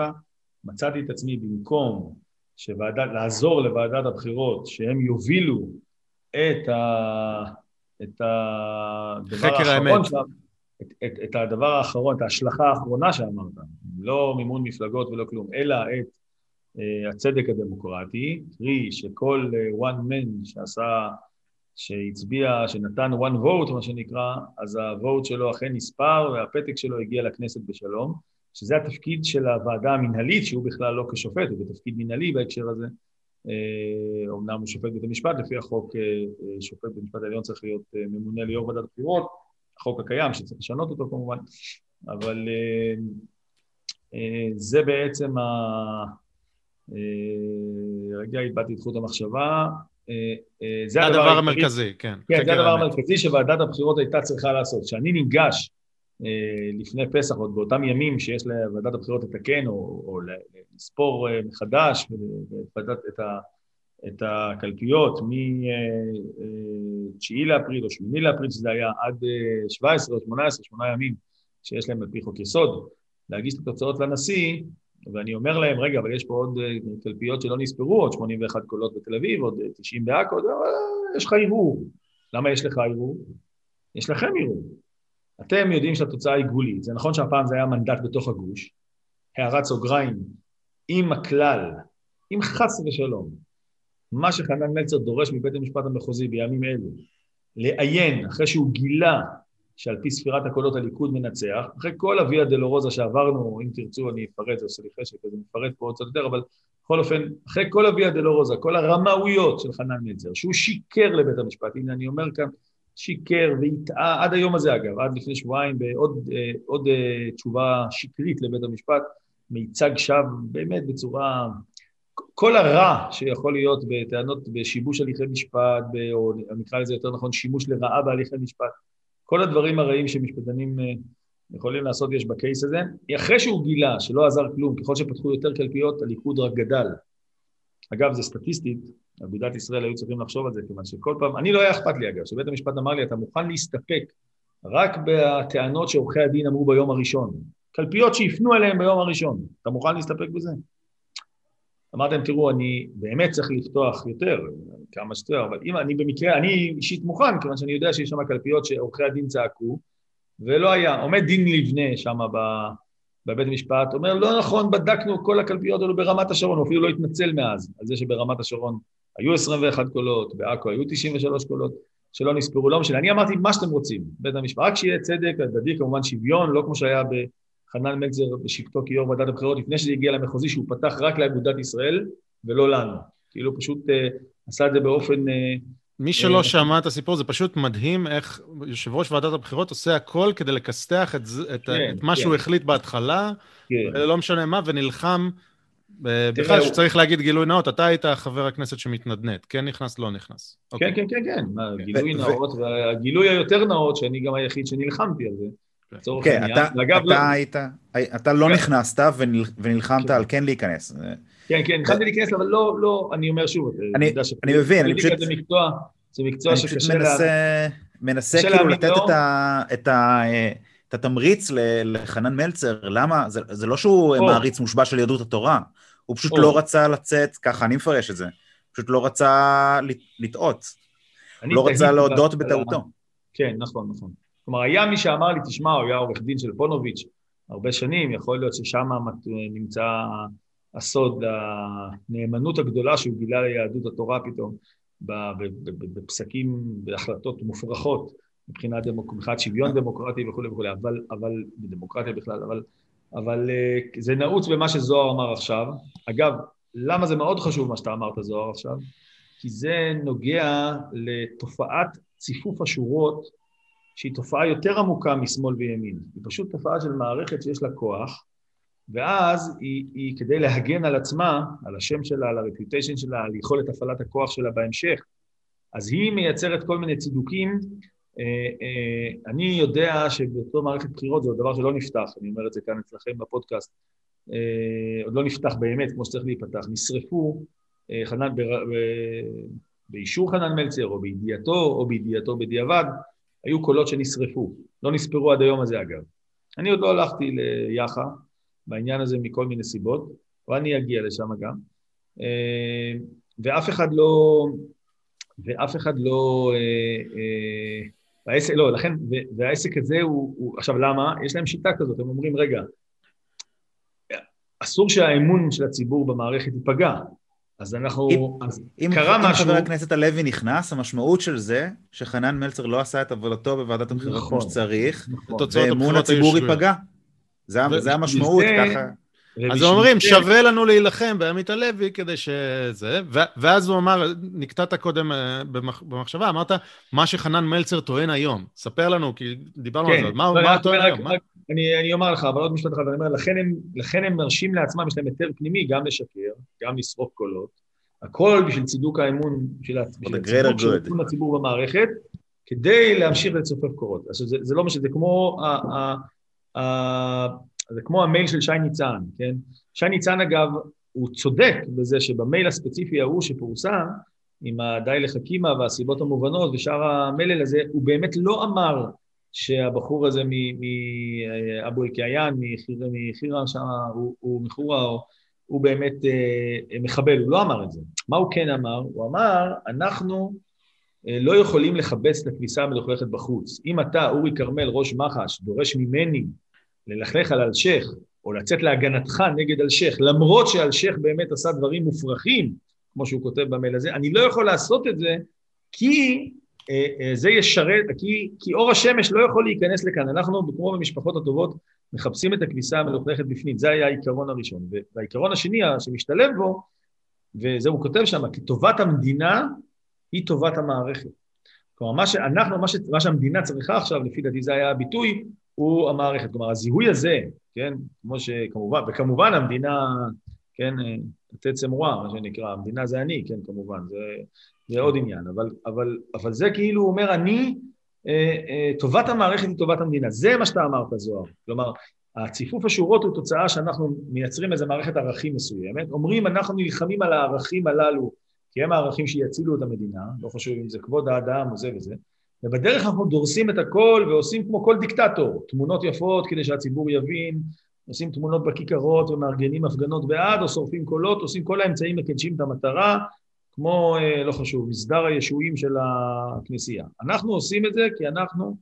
מצאתי את עצמי במקום שוועדת, לעזור לוועדת הבחירות שהם יובילו את, ה, את הדבר האחרון, שם, את, את, את הדבר האחרון, את ההשלכה האחרונה שאמרת, לא מימון מפלגות ולא כלום, אלא את uh, הצדק הדמוקרטי, קרי שכל uh, one man שעשה, שהצביע, שנתן one vote, מה שנקרא, אז ה-vote שלו אכן נספר והפתק שלו הגיע לכנסת בשלום. שזה התפקיד של הוועדה המנהלית, שהוא בכלל לא כשופט, הוא בתפקיד מנהלי בהקשר הזה. אומנם הוא שופט בית המשפט, לפי החוק שופט בית המשפט העליון צריך להיות ממונה ליו"ר ועדת הבחירות, החוק הקיים שצריך לשנות אותו כמובן, אבל זה בעצם ה... רגע, איבדתי את חוט המחשבה. זה הדבר המרכזי, כן. כן, זה הדבר המרכזי שוועדת הבחירות הייתה צריכה לעשות. כשאני ניגש אה, לפני פסח, עוד באותם ימים שיש לוועדת הבחירות לתקן או, או לספור אה, מחדש ולוועדת את, ה, את הקלפיות מ-9 אה, לאפריל או 8 לאפריל, שזה היה עד 17 או 18, 8 ימים שיש להם על פי חוק יסוד, להגיש את התוצאות לנשיא, ואני אומר להם, רגע, אבל יש פה עוד קלפיות שלא נספרו, עוד 81 קולות בתל אביב, עוד 90 בעכו, יש לך ערעור. למה יש לך ערעור? יש לכם ערעור. אתם יודעים שהתוצאה היא גבולית. זה נכון שהפעם זה היה מנדט בתוך הגוש, הערת סוגריים, עם הכלל, אם חס ושלום, מה שחנן מלצר דורש מבית המשפט המחוזי בימים אלו, לעיין, אחרי שהוא גילה שעל פי ספירת הקולות הליכוד מנצח, אחרי כל הוויה דלורוזה שעברנו, אם תרצו אני אפרט, זה עושה לי חשק, אני אפרט פה עוד קצת יותר, אבל בכל אופן, אחרי כל הוויה דלורוזה, כל הרמאויות של חנן מלצר, שהוא שיקר לבית המשפט, הנה אני אומר כאן, שיקר והטעה, עד היום הזה אגב, עד לפני שבועיים, בעוד אה, עוד, uh, תשובה שקרית לבית המשפט, מיצג שווא באמת בצורה... כל הרע שיכול להיות בטענות בשיבוש הליכי משפט, ב, או נקרא לזה יותר נכון, שימוש לרעה בהליכי משפט, כל הדברים הרעים שמשפטנים uh, יכולים לעשות יש בקייס הזה. אחרי שהוא גילה שלא עזר כלום, ככל שפתחו יותר קלפיות, הליכוד רק גדל. אגב, זה סטטיסטית, אגודת ישראל היו צריכים לחשוב על זה, כיוון שכל פעם, אני לא היה אכפת לי אגב, שבית המשפט אמר לי, אתה מוכן להסתפק רק בטענות שעורכי הדין אמרו ביום הראשון, קלפיות שיפנו אליהם ביום הראשון, אתה מוכן להסתפק בזה? אמרתם, תראו, אני באמת צריך לפתוח יותר, כמה שיותר, אבל אם אני במקרה, אני אישית מוכן, כיוון שאני יודע שיש שם קלפיות שעורכי הדין צעקו, ולא היה, עומד דין לבנה שם בבית המשפט, אומר, לא נכון, בדקנו כל הקלפיות האלו ברמת השרון, הוא אפילו לא התנצל מאז, על זה שברמת השרון היו 21 קולות, בעכו היו 93 קולות שלא נספרו, לא משנה. אני אמרתי מה שאתם רוצים, בית המשפט, רק שיהיה צדק, הדדי, כמובן שוויון, לא כמו שהיה בחנן מלצר בשבתו כיו"ר ועדת הבחירות, לפני שזה הגיע למחוזי, שהוא פתח רק לאגודת ישראל ולא לנו. כאילו פשוט uh, עשה את זה באופן... Uh, מי שלא uh, שמע את הסיפור, זה פשוט מדהים איך יושב ראש ועדת הבחירות עושה הכל כדי לכסתח את, את, כן, את מה כן. שהוא החליט בהתחלה, כן. לא משנה מה, ונלחם בכלל שצריך להגיד גילוי נאות, אתה היית חבר הכנסת שמתנדנד, כן נכנס, לא נכנס. כן, אוקיי. כן, כן, כן, גילוי נאות, והגילוי היותר נאות, שאני גם היחיד שנלחמתי על זה. כן, אתה לא- היית, אתה לא כן. נכנסת ונלחמת כן. על כן להיכנס. כן, כן, נכנסתי להיכנס, אבל לא, לא, אני אומר שוב, אני מבין, אני פשוט... זה מקצוע, זה מקצוע שקשה לה... מנסה כאילו לתת את ה... את התמריץ לחנן מלצר, למה? זה, זה לא שהוא או. מעריץ מושבע של יהדות התורה, הוא פשוט או. לא רצה לצאת, ככה אני מפרש את זה, פשוט לא רצה לטעות, הוא לא רצה להודות בטעותו. כן, נכון, נכון. כלומר, היה מי שאמר לי, תשמע, הוא היה עורך דין של פונוביץ' הרבה שנים, יכול להיות ששם נמצא הסוד, הנאמנות הגדולה שהוא גילה ליהדות התורה פתאום, בפסקים, בהחלטות מופרכות. מבחינת, דמוק, שוויון דמוקרטי וכולי וכולי, אבל, אבל, דמוקרטיה בכלל, אבל, אבל אה, זה נעוץ במה שזוהר אמר עכשיו. אגב, למה זה מאוד חשוב מה שאתה אמרת, זוהר, עכשיו? כי זה נוגע לתופעת ציפוף השורות, שהיא תופעה יותר עמוקה משמאל וימין. היא פשוט תופעה של מערכת שיש לה כוח, ואז היא, היא כדי להגן על עצמה, על השם שלה, על הרפיוטיישן שלה, על יכולת הפעלת הכוח שלה בהמשך, אז היא מייצרת כל מיני צידוקים. אה, אה, אני יודע שבאותו מערכת בחירות זה דבר שלא נפתח, אני אומר את זה כאן אצלכם בפודקאסט, אה, עוד לא נפתח באמת כמו שצריך להיפתח, נשרפו חנן, באישור חנן מלצר או בידיעתו או בידיעתו בדיעבד, היו קולות שנשרפו, לא נספרו עד היום הזה אגב. אני עוד לא הלכתי ליאח"א בעניין הזה מכל מיני סיבות, אבל אני אגיע לשם גם. ואף אחד לא, ואף אחד לא... אה, אה, והעסק, לא, לכן, והעסק הזה הוא, הוא... עכשיו, למה? יש להם שיטה כזאת, הם אומרים, רגע, אסור שהאמון של הציבור במערכת ייפגע. אז אנחנו, אם, אז אם, קרה אם משהו... אם חבר הכנסת הלוי נכנס, המשמעות של זה, שחנן מלצר לא עשה את עבודתו בוועדת המחירות נכון, כמו שצריך, נכון. ואמון הציבור ייפגע. זה, ו... זה המשמעות, וזה, ככה... אז אומרים, שווה לנו להילחם בעמית הלוי כדי שזה, ואז הוא אמר, נקטעת קודם אה, במחשבה, אמרת, מה שחנן מלצר טוען היום. ספר לנו, כי דיברנו על כן. זה, מה הוא טוען היום? אני אומר לך, אבל עוד משפט אחד, אני אומר, לכן הם מרשים לעצמם, יש להם היתר פנימי גם לשקר, גם לשרוף קולות, הכל בשביל צידוק האמון, בשביל הציבור במערכת, כדי להמשיך לצופף קורות. זה לא משנה, זה כמו זה כמו המייל של שי ניצן, כן? שי ניצן אגב, הוא צודק בזה שבמייל הספציפי ההוא שפורסם, עם הדי לחכימה והסיבות המובנות ושאר המלל הזה, הוא באמת לא אמר שהבחור הזה מאבו אל-קיעיין, מחירה שם, הוא, הוא מחורה, הוא באמת אה, מחבל, הוא לא אמר את זה. מה הוא כן אמר? הוא אמר, אנחנו אה, לא יכולים לכבס את הכניסה המלוכלכת בחוץ. אם אתה, אורי כרמל, ראש מח"ש, דורש ממני ללכלך על אלשיך, או לצאת להגנתך נגד אלשיך, למרות שאלשיך באמת עשה דברים מופרכים, כמו שהוא כותב במייל הזה, אני לא יכול לעשות את זה כי אה, אה, זה ישרת, כי, כי אור השמש לא יכול להיכנס לכאן. אנחנו, כמו במשפחות הטובות, מחפשים את הכניסה המלוכלכת בפנים. זה היה העיקרון הראשון. והעיקרון השני שמשתלב בו, וזה הוא כותב שם, כי טובת המדינה היא טובת המערכת. כלומר, מה שאנחנו, מה, ש, מה שהמדינה צריכה עכשיו, לפי דעתי זה היה הביטוי, הוא המערכת. כלומר, הזיהוי הזה, כן, כמו שכמובן, וכמובן המדינה, כן, תצם רואה, מה שנקרא, המדינה זה אני, כן, כמובן, זה, זה עוד עניין, אבל, אבל, אבל זה כאילו אומר, אני, אה, אה, טובת המערכת היא טובת המדינה. זה מה שאתה אמרת, זוהר. כלומר, הציפוף השורות הוא תוצאה שאנחנו מייצרים איזו מערכת ערכים מסוימת, אומרים, אנחנו נלחמים על הערכים הללו, כי הם הערכים שיצילו את המדינה, לא חשוב אם זה כבוד האדם או זה וזה, ובדרך אנחנו דורסים את הכל ועושים כמו כל דיקטטור, תמונות יפות כדי שהציבור יבין, עושים תמונות בכיכרות ומארגנים הפגנות בעד, או שורפים קולות, עושים כל האמצעים מקדשים את המטרה, כמו, אה, לא חשוב, מסדר הישועים של הכנסייה. אנחנו עושים את זה כי אנחנו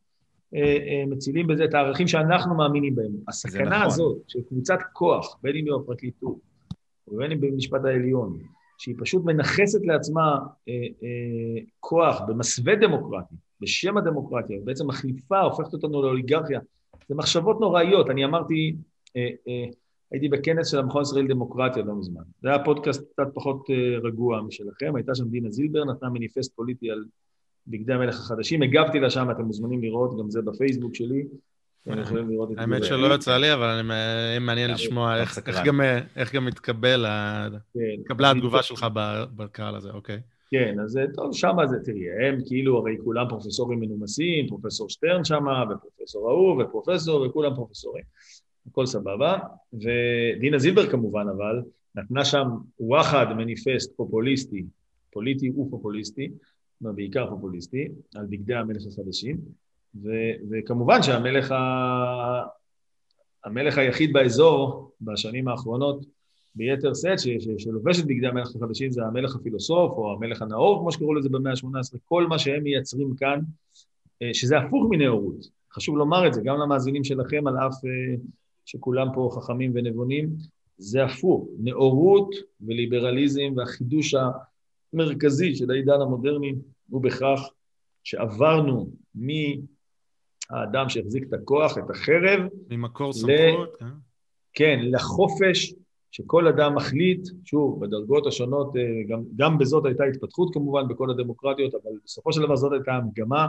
אה, אה, מצילים בזה את הערכים שאנחנו מאמינים בהם. הסכנה נכון. הזאת של קבוצת כוח, בין אם היא בפרקליטות, ובין אם במשפט העליון, שהיא פשוט מנכסת לעצמה אה, אה, כוח במסווה דמוקרטי, בשם הדמוקרטיה, בעצם מחליפה, הופכת אותנו לאוליגרכיה. זה מחשבות נוראיות. אני אמרתי, אה, אה, הייתי בכנס של המכון הישראלי לדמוקרטיה לא מזמן. זה היה פודקאסט קצת פחות אה, רגוע משלכם, הייתה שם דינה זילבר, נתנה מניפסט פוליטי על בגדי המלך החדשים, הגבתי לה שם, אתם מוזמנים לראות, גם זה בפייסבוק שלי. האמת שלא יצא לי, אבל מעניין לשמוע איך גם מתקבלה כן. התגובה שלך בקהל הזה, אוקיי. כן, אז טוב, שמה זה, תראי, הם כאילו, הרי כולם פרופסורים מנומסים, פרופסור שטרן שמה, ופרופסור ההוא, ופרופסור, וכולם פרופסורים. הכל סבבה. ודינה זילבר כמובן, אבל, נתנה שם וואחד מניפסט פופוליסטי, פוליטי ופופוליסטי, בעיקר פופוליסטי, על בגדי המלך החדשים, ו- וכמובן שהמלך ה... המלך היחיד באזור בשנים האחרונות ביתר שאת, שלובש את בגדי המלך החדשים זה המלך הפילוסוף, או המלך הנאור, כמו שקראו לזה במאה ה-18, כל מה שהם מייצרים כאן, אה, שזה הפוך מנאורות. חשוב לומר את זה, גם למאזינים שלכם, על אף אה, שכולם פה חכמים ונבונים, זה הפוך. נאורות וליברליזם והחידוש המרכזי של העידן המודרני הוא בכך שעברנו האדם שהחזיק את הכוח, את החרב. ממקור סמכות, כן. כן, לחופש שכל אדם מחליט, שוב, בדרגות השונות, אה, גם, גם בזאת הייתה התפתחות כמובן, בכל הדמוקרטיות, אבל בסופו של דבר זאת הייתה המגמה,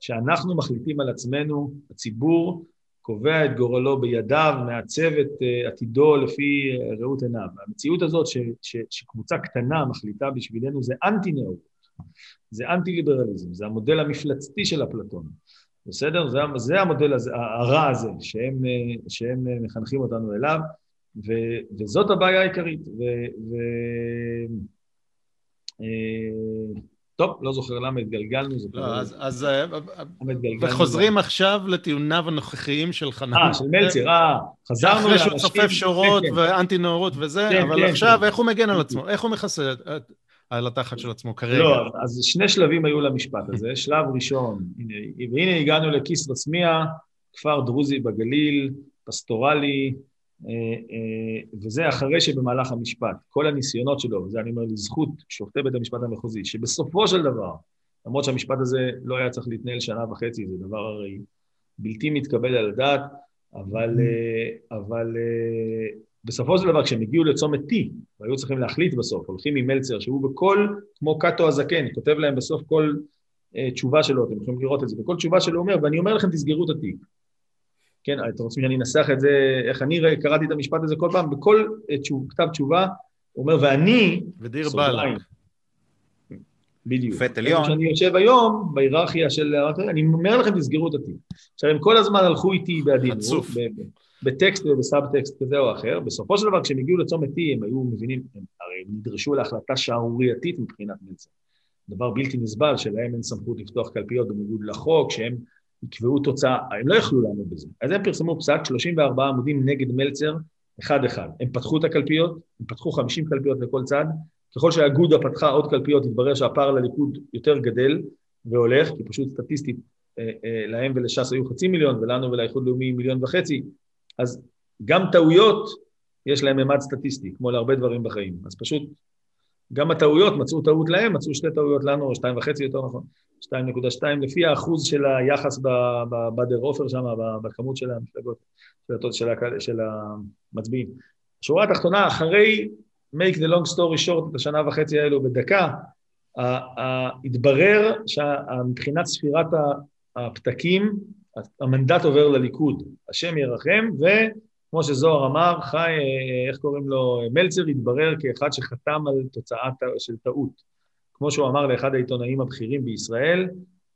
שאנחנו מחליטים על עצמנו, הציבור קובע את גורלו בידיו, מעצב את אה, עתידו לפי אה, ראות עיניו. המציאות הזאת ש, ש, שקבוצה קטנה מחליטה בשבילנו זה אנטי-נאורות, זה אנטי-ליברליזם, זה המודל המפלצתי של אפלטון. בסדר? זה, זה המודל הזה, הרע הזה שהם, שהם מחנכים אותנו אליו. ו, וזאת הבעיה העיקרית. ו, ו, אה, טוב, לא זוכר למה התגלגלנו, זה לא, אז, אז אה, וחוזרים עכשיו לטיעוניו הנוכחיים של חנן. אה, של מלצר, אה, חזרנו לאנשים... אחרי שהוא צופף שורות כן, כן. ואנטי נאורות וזה, כן, אבל כן, עכשיו כן. איך הוא מגן על עצמו? איך הוא מכסה על התחת של עצמו כרגע? לא, אז שני שלבים היו למשפט הזה. שלב ראשון, הנה, והנה הגענו לכיס רסמיה, כפר דרוזי בגליל, פסטורלי, אה, אה, וזה אחרי שבמהלך המשפט, כל הניסיונות שלו, וזה אני אומר לזכות שופטי בית המשפט המחוזי, שבסופו של דבר, למרות שהמשפט הזה לא היה צריך להתנהל שנה וחצי, זה דבר הרי בלתי מתקבל על הדעת, אבל, mm-hmm. אבל בסופו של דבר כשהם הגיעו לצומת T, והיו צריכים להחליט בסוף, הולכים עם מלצר, שהוא בכל, כמו קאטו הזקן, כותב להם בסוף כל תשובה שלו, אתם יכולים לראות את זה, וכל תשובה שלו אומר, ואני אומר לכם, תסגרו את התיק. כן, אתם רוצים שאני אנסח את זה, איך אני קראתי את המשפט הזה כל פעם, בכל תשוב, כתב תשובה, הוא אומר, ואני... ודיר באלק. בדיוק. שופט עליון. כשאני יושב היום, בהיררכיה של... אני אומר לכם, תסגרו את התיק. עכשיו, הם כל הזמן הלכו איתי בעדינות, בטקסט ובסאב-טקסט כזה או אחר. בסופו של דבר, כשהם הגיעו לצומת T, הם היו מבינים, הם הרי נדרשו להחלטה שערורייתית מבחינת מלצר. דבר בלתי נסבל, שלהם אין סמכות לפתוח קלפיות בניגוד לחוק, שהם יקבעו תוצאה, הם לא יכלו לעמוד בזה. אז הם פרסמו פסק, 34 עמודים נגד מלצר, אחד-אחד. הם פתחו את הקלפיות, הם פתחו 50 קלפיות לכל צד, ככל שהאגודה פתחה עוד קלפיות, התברר שהפער לליכוד יותר גדל והולך, כי פשוט סטטיסטית אה, אה, להם ולש"ס היו חצי מיליון, ולנו ולאיחוד לאומי מיליון וחצי, אז גם טעויות יש להם ממד סטטיסטי, כמו להרבה דברים בחיים. אז פשוט גם הטעויות, מצאו טעות להם, מצאו שתי טעויות לנו, או שתיים וחצי יותר נכון, 2.2, לפי האחוז של היחס בבאדר עופר שם, בכמות של המפלגות, של, של, המצביעים. השורה התחתונה, אחרי make the long story short, את השנה וחצי האלו בדקה, התברר שמבחינת ספירת הפתקים, המנדט עובר לליכוד, השם ירחם, ו... כמו שזוהר אמר, חי, אה, איך קוראים לו, מלצר התברר כאחד שחתם על תוצאה של טעות. כמו שהוא אמר לאחד העיתונאים הבכירים בישראל,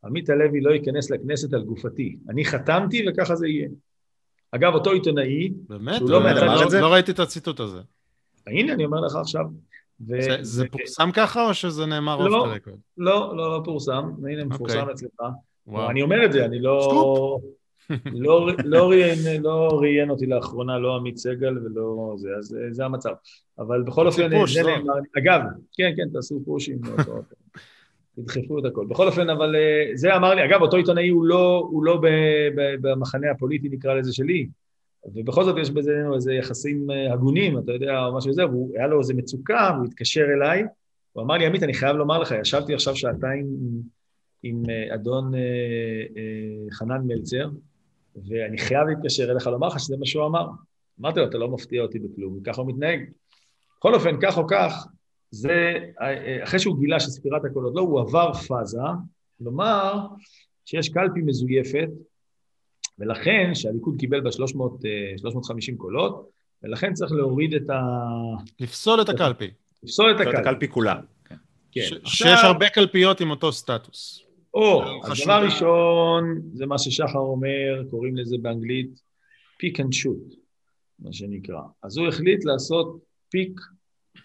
עמית הלוי לא ייכנס לכנסת על גופתי. אני חתמתי וככה זה יהיה. אגב, אותו עיתונאי, באמת? לא, לא, לא ראיתי את הציטוט הזה. הנה, אני אומר לך עכשיו. ו... זה, זה פורסם ככה או שזה נאמר אוף לא, לא, לא, לא פורסם. הנה, מפורסם okay. אצלך. וואו. אני אומר את זה, אני לא... לא, לא, ראיין, לא ראיין אותי לאחרונה, לא עמית סגל ולא זה, אז זה המצב. אבל בכל אופן, זה לא. נאמר, אגב, כן, כן, תעשו פושים, תדחפו את הכל. בכל אופן, אבל אה, זה אמר לי, אגב, אותו עיתונאי הוא לא, הוא לא במחנה הפוליטי, נקרא לזה, שלי, ובכל זאת יש בינינו איזה יחסים אה, הגונים, אתה יודע, או משהו כזה, והיה לו איזה מצוקה, והוא התקשר אליי, הוא אמר לי, עמית, אני חייב לומר לך, ישבתי עכשיו שעתיים עם אה, אדון חנן מלצר, ואני חייב להתקשר אליך לומר לך שזה מה שהוא אמר. אמרתי לו, אתה לא מפתיע אותי בכלום, וככה הוא מתנהג. בכל אופן, כך או כך, זה, אחרי שהוא גילה שספירת הקולות לא, הוא עבר פאזה, כלומר, שיש קלפי מזויפת, ולכן, שהליכוד קיבל בה 300, 350 קולות, ולכן צריך להוריד את ה... לפסול את הקלפי. לפסול את הקלפי. את הקלפי כולה. כן. שיש הרבה קלפיות עם אותו סטטוס. או, אז דבר ראשון, זה מה ששחר אומר, קוראים לזה באנגלית pick and choose, מה שנקרא. אז הוא החליט לעשות pick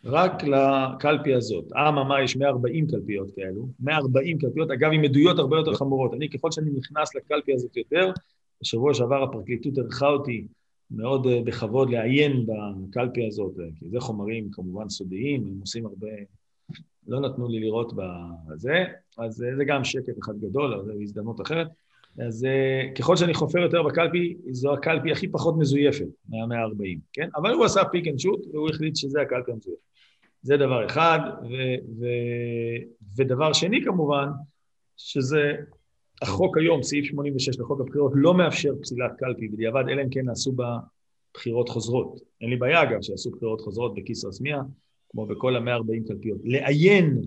רק לקלפי הזאת. אממה, יש 140 קלפיות כאלו, 140 קלפיות, אגב, עם עדויות הרבה יותר חמורות. אני, ככל שאני נכנס לקלפי הזאת יותר, בשבוע שעבר הפרקליטות אירחה אותי מאוד אה, בכבוד לעיין בקלפי הזאת, אה, כי זה חומרים כמובן סודיים, הם עושים הרבה לא נתנו לי לראות בזה, אז זה גם שקט אחד גדול, אבל זו הזדמנות אחרת. אז אה, ככל שאני חופר יותר בקלפי, זו הקלפי הכי פחות מזויפת מה-140, כן? אבל הוא עשה pick and choose, והוא החליט שזה הקלפי המזויף. זה דבר אחד, ו- ו- ודבר שני כמובן, שזה החוק היום, סעיף 86 לחוק הבחירות, לא מאפשר פסילת קלפי בדיעבד, אלא אם כן נעשו בה בחירות חוזרות. אין לי בעיה, אגב, שיעשו בחירות חוזרות בכיסרא סמיע, כמו בכל ה-140 קלפיות. לעיין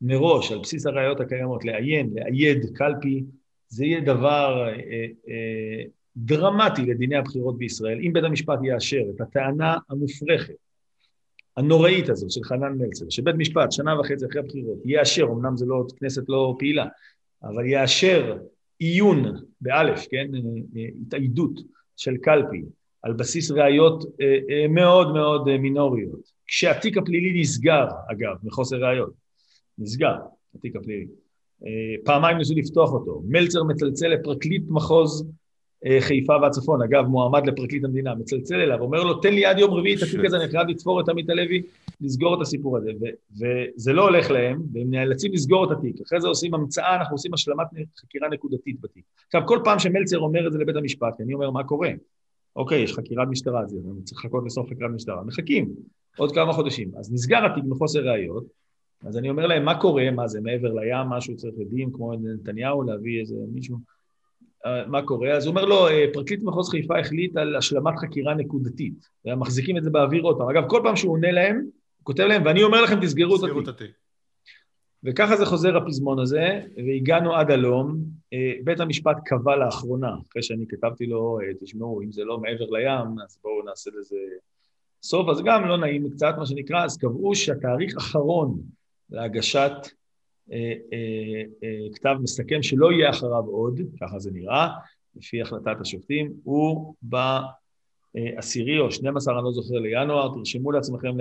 מראש, על בסיס הראיות הקיימות, לעיין, לאייד קלפי, זה יהיה דבר אה, אה, דרמטי לדיני הבחירות בישראל. אם בית המשפט יאשר את הטענה המופרכת, הנוראית הזאת של חנן מלצר, שבית משפט שנה וחצי אחרי הבחירות יאשר, אמנם זה לא כנסת לא פעילה, אבל יאשר עיון, באלף, כן, אה, אה, התאיידות של קלפי על בסיס ראיות אה, מאוד מאוד מינוריות, כשהתיק הפלילי נסגר, אגב, מחוסר ראיות, נסגר, התיק הפלילי, פעמיים ניסו לפתוח אותו, מלצר מצלצל לפרקליט מחוז חיפה והצפון, אגב, מועמד לפרקליט המדינה, מצלצל אליו, אומר לו, תן לי עד יום רביעי את התיק הזה, אני חייב לתפור את עמית הלוי, לסגור את הסיפור הזה. ו- וזה לא הולך להם, והם נאלצים לסגור את התיק. אחרי זה עושים המצאה, אנחנו עושים השלמת חקירה נקודתית בתיק. עכשיו, כל פעם שמלצר אומר את זה לבית המשפט, אני אומר, מה קורה? אוקיי, יש חקירת משטרה, אז צריך לחכות לסוף חקירת משטרה. מחכים עוד כמה חודשים. אז נסגר התיק מחוסר ראיות, אז אני אומר להם, מה קורה? מה זה, מעבר לים, משהו צריך עדים, כמו נתניהו, להביא איזה מישהו? אה, מה קורה? אז הוא אומר לו, אה, פרקליט מחוז חיפה החליט על השלמת חקירה נקודתית, ומחזיקים את זה באוויר עוד פעם. אגב, כל פעם שהוא עונה להם, הוא כותב להם, ואני אומר לכם, תסגרו את התיק. וככה זה חוזר הפזמון הזה, והגענו עד הלום. אה, בית המשפט קבע לאחרונה, אחרי שאני כתבתי לו, תשמעו, אם זה לא מעבר לים, אז בואו נעשה לזה סוף, אז גם לא נעים קצת, מה שנקרא, אז קבעו שהתאריך האחרון להגשת אה, אה, אה, כתב מסכם שלא יהיה אחריו עוד, ככה זה נראה, לפי החלטת השופטים, הוא בעשירי או 12, אני לא זוכר, לינואר, תרשמו לעצמכם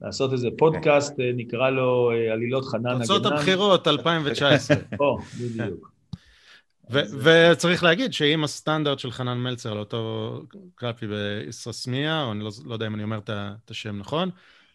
לעשות איזה פודקאסט, okay. נקרא לו עלילות חנן הגנן. תוצאות הבחירות 2019. או, בדיוק. וצריך להגיד שאם הסטנדרט של חנן מלצר לאותו קלפי בישראסמיה, או אני לא, לא יודע אם אני אומר את השם נכון,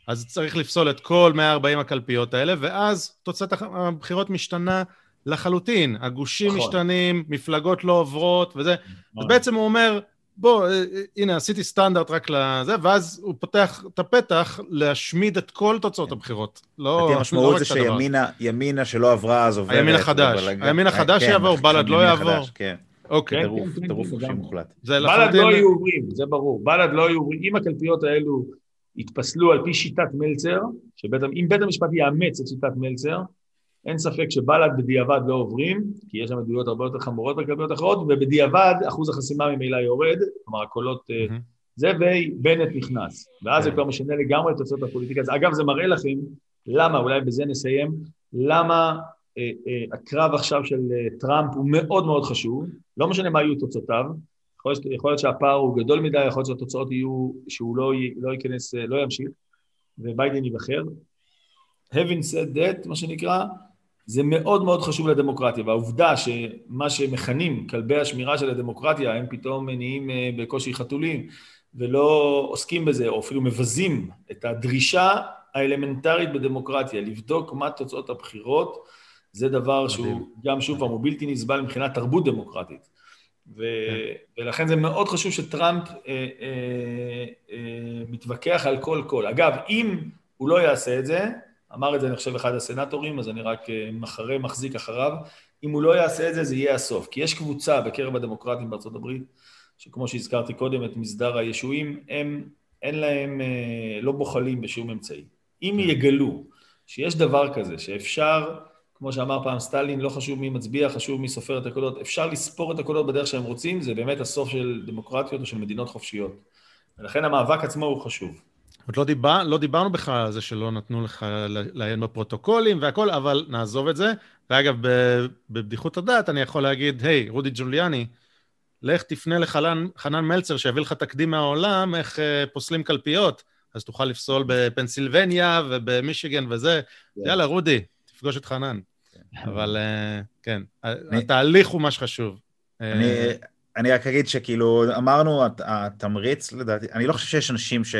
אז צריך לפסול את כל 140 הקלפיות האלה, ואז תוצאת הבחירות משתנה לחלוטין. הגושים נכון. משתנים, מפלגות לא עוברות וזה. נכון. אז בעצם הוא אומר, בוא, אה, אה, הנה, עשיתי סטנדרט רק לזה, ואז הוא פותח את הפתח להשמיד את כל תוצאות כן. הבחירות. לא, לא המשמעות זה שימינה שלא עברה אז עוברת. הימין החדש. הימין אה, החדש כן, יעבור, בל"ד לא יעבור. כן. אוקיי. טירוף חופשי מוחלט. בל"ד לא יהיו עוברים, זה ברור. בל"ד לא יהיו עוברים. אם הקלפיות האלו יתפסלו על פי שיטת מלצר, שאם בית המשפט יאמץ את שיטת מלצר, אין ספק שבל"ד בדיעבד לא עוברים, כי יש שם עדויות הרבה יותר חמורות בקלפיות אחרות, ובדיעבד אחוז החסימה ממילא יורד, כלומר הקולות mm-hmm. זה, ובנט נכנס. ואז זה. כבר משנה לגמרי את תוצאות הפוליטיקה. אגב, זה מראה לכם למה, אולי בזה נסיים, למה אה, אה, הקרב עכשיו של אה, טראמפ הוא מאוד מאוד חשוב, לא משנה מה יהיו תוצאותיו, יכול להיות, יכול להיות שהפער הוא גדול מדי, יכול להיות שהתוצאות יהיו, שהוא לא, לא ייכנס, לא ימשיך, וביידן ייבחר. Having said that, מה שנקרא, זה מאוד מאוד חשוב לדמוקרטיה, והעובדה שמה שמכנים כלבי השמירה של הדמוקרטיה, הם פתאום נהיים אה, בקושי חתולים, ולא עוסקים בזה, או אפילו מבזים את הדרישה האלמנטרית בדמוקרטיה, לבדוק מה תוצאות הבחירות, זה דבר שהוא גם שוב פעם הוא בלתי נסבל מבחינת תרבות דמוקרטית. ו... כן. ולכן זה מאוד חשוב שטראמפ אה, אה, אה, מתווכח על כל קול. אגב, אם הוא לא יעשה את זה, אמר את זה, אני חושב, אחד הסנטורים, אז אני רק אה, מחרה, מחזיק אחריו, אם הוא לא יעשה את זה, זה יהיה הסוף. כי יש קבוצה בקרב הדמוקרטים בארצות הברית, שכמו שהזכרתי קודם, את מסדר הישועים, הם, אין להם, אה, לא בוחלים בשום אמצעי. אם כן. יגלו שיש דבר כזה, שאפשר כמו שאמר פעם סטלין, לא חשוב מי מצביע, חשוב מי סופר את הקולות. אפשר לספור את הקולות בדרך שהם רוצים, זה באמת הסוף של דמוקרטיות או של מדינות חופשיות. ולכן המאבק עצמו הוא חשוב. עוד לא, דיבר, לא דיברנו בכלל על זה שלא נתנו לך לעיין בפרוטוקולים והכל, אבל נעזוב את זה. ואגב, בבדיחות הדעת אני יכול להגיד, היי, hey, רודי ג'וליאני, לך תפנה לחנן מלצר שיביא לך תקדים מהעולם, איך uh, פוסלים קלפיות, אז תוכל לפסול בפנסילבניה ובמישיגן וזה. Yeah. יאללה, רודי, תפגוש את חנן. אבל אה, כן, התהליך הוא מה שחשוב. אה, אני רק אגיד שכאילו, אמרנו, התמריץ, לדעתי, אני לא חושב שיש אנשים ש...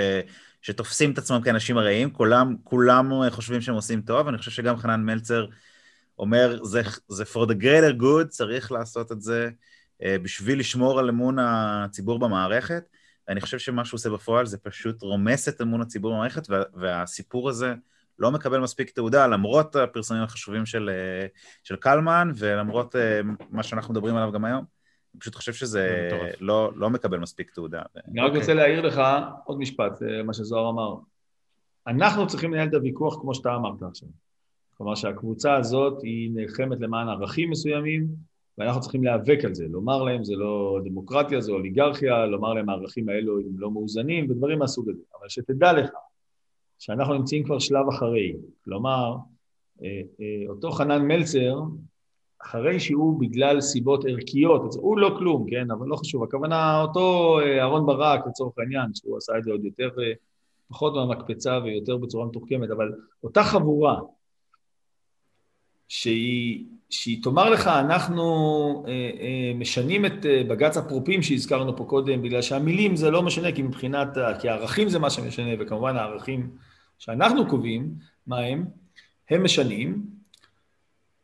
שתופסים את עצמם כאנשים הרעים, כולם, כולם חושבים שהם עושים טוב, אני חושב שגם חנן מלצר אומר, זה, זה for the greater good, צריך לעשות את זה אה, בשביל לשמור על אמון הציבור במערכת, ואני חושב שמה שהוא עושה בפועל זה פשוט רומס את אמון הציבור במערכת, וה, והסיפור הזה לא מקבל מספיק תעודה, למרות הפרסומים החשובים של, של קלמן, ולמרות מה שאנחנו מדברים עליו גם היום. פשוט חושב שזה לא, לא מקבל מספיק תעודה. אני רק okay. רוצה אוקיי. להעיר לך עוד משפט, מה שזוהר אמר. אנחנו צריכים לנהל את הוויכוח כמו שאתה אמרת עכשיו. כלומר שהקבוצה הזאת היא נלחמת למען ערכים מסוימים, ואנחנו צריכים להיאבק על זה, לומר להם זה לא דמוקרטיה, זה אוליגרכיה, לומר להם הערכים האלו הם לא מאוזנים ודברים מהסוג הזה. אבל שתדע לך שאנחנו נמצאים כבר שלב אחרי, כלומר, אה, אה, אותו חנן מלצר, אחרי שהוא בגלל סיבות ערכיות, הוא לא כלום, כן, אבל לא חשוב, הכוונה אותו אה, אהרון ברק לצורך העניין, שהוא עשה את זה עוד יותר, פחות מהמקפצה ויותר בצורה מתוחכמת, אבל אותה חבורה שהיא, שהיא תאמר לך, אנחנו אה, אה, משנים את אה, בג"ץ אפרופים שהזכרנו פה קודם, בגלל שהמילים זה לא משנה, כי מבחינת, כי הערכים זה מה שמשנה, וכמובן הערכים שאנחנו קובעים, מה הם, הם משנים.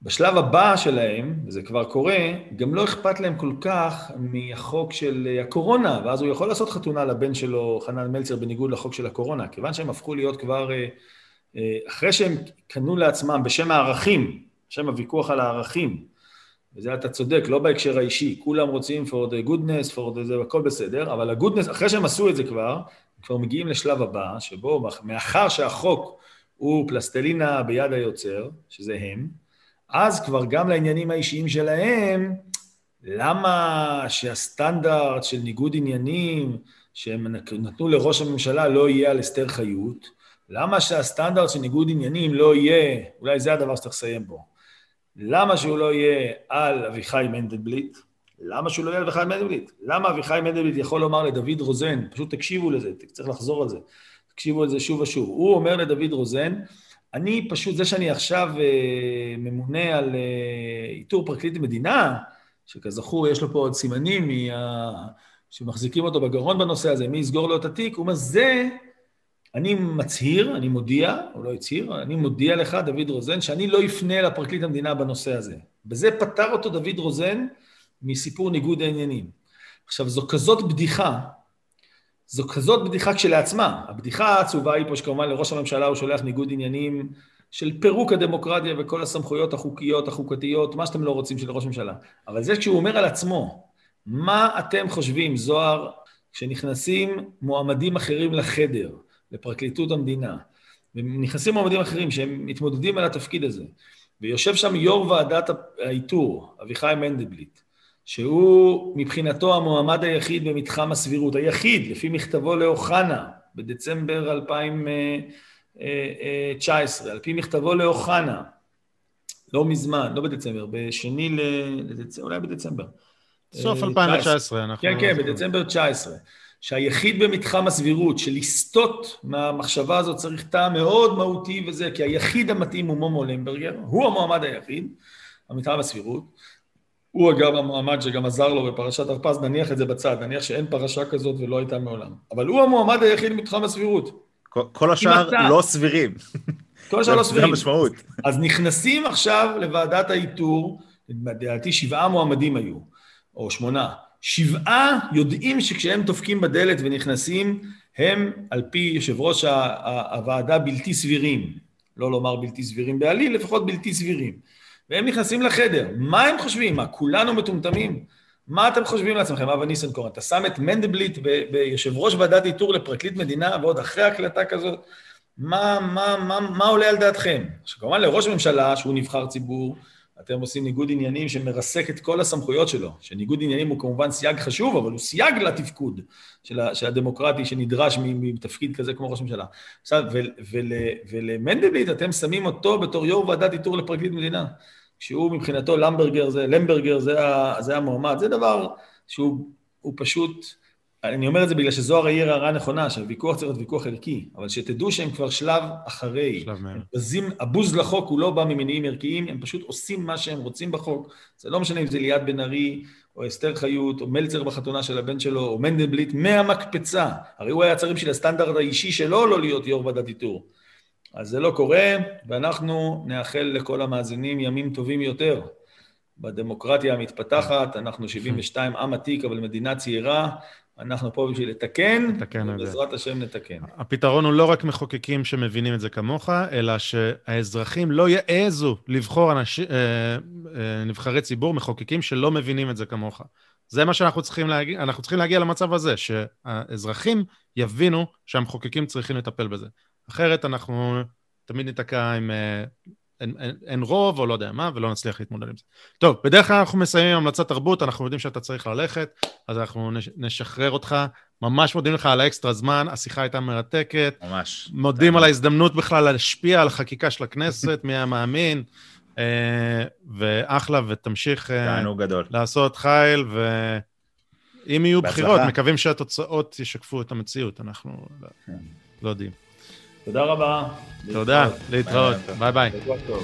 בשלב הבא שלהם, וזה כבר קורה, גם לא אכפת להם כל כך מהחוק של הקורונה, ואז הוא יכול לעשות חתונה לבן שלו, חנן מלצר, בניגוד לחוק של הקורונה, כיוון שהם הפכו להיות כבר, אחרי שהם קנו לעצמם בשם הערכים, בשם הוויכוח על הערכים, וזה אתה צודק, לא בהקשר האישי, כולם רוצים for the goodness, for the זה, הכל בסדר, אבל ה-goodness, אחרי שהם עשו את זה כבר, הם כבר מגיעים לשלב הבא, שבו מאחר שהחוק הוא פלסטלינה ביד היוצר, שזה הם, אז כבר גם לעניינים האישיים שלהם, למה שהסטנדרט של ניגוד עניינים שהם נתנו לראש הממשלה לא יהיה על אסתר חיות? למה שהסטנדרט של ניגוד עניינים לא יהיה, אולי זה הדבר שצריך לסיים פה, למה שהוא לא יהיה על אביחי מנדלבליט? למה שהוא לא יהיה על אביחי מנדלבליט? למה אביחי מנדלבליט יכול לומר לדוד רוזן, פשוט תקשיבו לזה, צריך לחזור על זה, תקשיבו על זה שוב ושוב. הוא אומר לדוד רוזן, אני פשוט, זה שאני עכשיו אה, ממונה על אה, איתור פרקליט המדינה, שכזכור יש לו פה עוד סימנים מה... שמחזיקים אותו בגרון בנושא הזה, מי יסגור לו את התיק, הוא אומר, זה אני מצהיר, אני מודיע, הוא לא הצהיר, אני מודיע לך, דוד רוזן, שאני לא אפנה לפרקליט המדינה בנושא הזה. בזה פטר אותו דוד רוזן מסיפור ניגוד העניינים. עכשיו, זו כזאת בדיחה, זו כזאת בדיחה כשלעצמה. הבדיחה העצובה היא פה שכמובן לראש הממשלה הוא שולח ניגוד עניינים של פירוק הדמוקרטיה וכל הסמכויות החוקיות, החוקתיות, מה שאתם לא רוצים של ראש הממשלה. אבל זה כשהוא אומר על עצמו, מה אתם חושבים, זוהר, כשנכנסים מועמדים אחרים לחדר, לפרקליטות המדינה, ונכנסים מועמדים אחרים שהם מתמודדים על התפקיד הזה, ויושב שם יו"ר ועדת האיתור, אביחי מנדלבליט, שהוא מבחינתו המועמד היחיד במתחם הסבירות, היחיד, לפי מכתבו לאוחנה בדצמבר 2019, על פי מכתבו לאוחנה, לא מזמן, לא בדצמבר, בשני לדצמבר, אולי בדצמבר. סוף 2019, אנחנו... כן, כן, בדצמבר 19. שהיחיד במתחם הסבירות של לסטות מהמחשבה הזאת צריך טעם מאוד מהותי וזה, כי היחיד המתאים הוא מומו למברגר, הוא המועמד היחיד, במתחם הסבירות. הוא אגב המועמד שגם עזר לו בפרשת הרפז, נניח את זה בצד, נניח שאין פרשה כזאת ולא הייתה מעולם. אבל הוא המועמד היחיד במתחם הסבירות. כל, כל השאר אתה... לא סבירים. כל השאר לא סבירים. זה המשמעות. אז נכנסים עכשיו לוועדת האיתור, לדעתי שבעה מועמדים היו, או שמונה. שבעה יודעים שכשהם דופקים בדלת ונכנסים, הם על פי יושב ראש הוועדה בלתי סבירים. לא לומר בלתי סבירים בעליל, לפחות בלתי סבירים. והם נכנסים לחדר. מה הם חושבים? מה, כולנו מטומטמים? מה אתם חושבים לעצמכם, אבא ניסנקורן? אתה שם את מנדלבליט כיושב ראש ועדת איתור לפרקליט מדינה, ועוד אחרי הקלטה כזאת? מה, מה, מה, מה עולה על דעתכם? שכמובן לראש הממשלה, שהוא נבחר ציבור, אתם עושים ניגוד עניינים שמרסק את כל הסמכויות שלו, שניגוד עניינים הוא כמובן סייג חשוב, אבל הוא סייג לתפקוד של, של הדמוקרטי שנדרש מתפקיד כזה כמו ראש ממשלה. ולמנדלבליט אתם שמים אותו בתור יו"ר ועדת איתור לפרקליט מדינה, שהוא מבחינתו למברגר זה, למברגר זה, זה המועמד, זה דבר שהוא פשוט... אני אומר את זה בגלל שזוהר העיר הערה נכונה, שהוויכוח צריך להיות ויכוח ערכי, אבל שתדעו שהם כבר שלב אחרי. שלב מהם. בזים, הבוז לחוק הוא לא בא ממניעים ערכיים, הם פשוט עושים מה שהם רוצים בחוק. זה לא משנה אם זה ליעד בן ארי, או אסתר חיות, או מלצר בחתונה של הבן שלו, או מנדלבליט, מהמקפצה. הרי הוא היה צריך בשביל הסטנדרט האישי שלו לא להיות יו"ר ועדת איתור. אז זה לא קורה, ואנחנו נאחל לכל המאזינים ימים טובים יותר. בדמוקרטיה המתפתחת, אנחנו 72 עם עתיק, אבל מדינה צעירה, אנחנו פה בשביל לתקן, לתקן. ובעזרת השם נתקן. הפתרון הוא לא רק מחוקקים שמבינים את זה כמוך, אלא שהאזרחים לא יעזו לבחור אנשי, אה, אה, נבחרי ציבור, מחוקקים שלא מבינים את זה כמוך. זה מה שאנחנו צריכים להגיע, אנחנו צריכים להגיע למצב הזה, שהאזרחים יבינו שהמחוקקים צריכים לטפל בזה. אחרת אנחנו תמיד ניתקע עם אה, אין, אין, אין רוב או לא יודע מה, ולא נצליח להתמודד עם זה. טוב, בדרך כלל אנחנו מסיימים עם המלצת תרבות, אנחנו יודעים שאתה צריך ללכת, אז אנחנו נש, נשחרר אותך. ממש מודים לך על האקסטרה זמן, השיחה הייתה מרתקת. ממש. מודים על ההזדמנות בכלל להשפיע על החקיקה של הכנסת, מי היה מאמין. אה, ואחלה, ותמשיך אה, גדול. לעשות חייל, ואם יהיו בחירות, מקווים שהתוצאות ישקפו את המציאות, אנחנו לא, כן. לא יודעים. תודה רבה. תודה, להתראות. ביי ביי. שבוע טוב.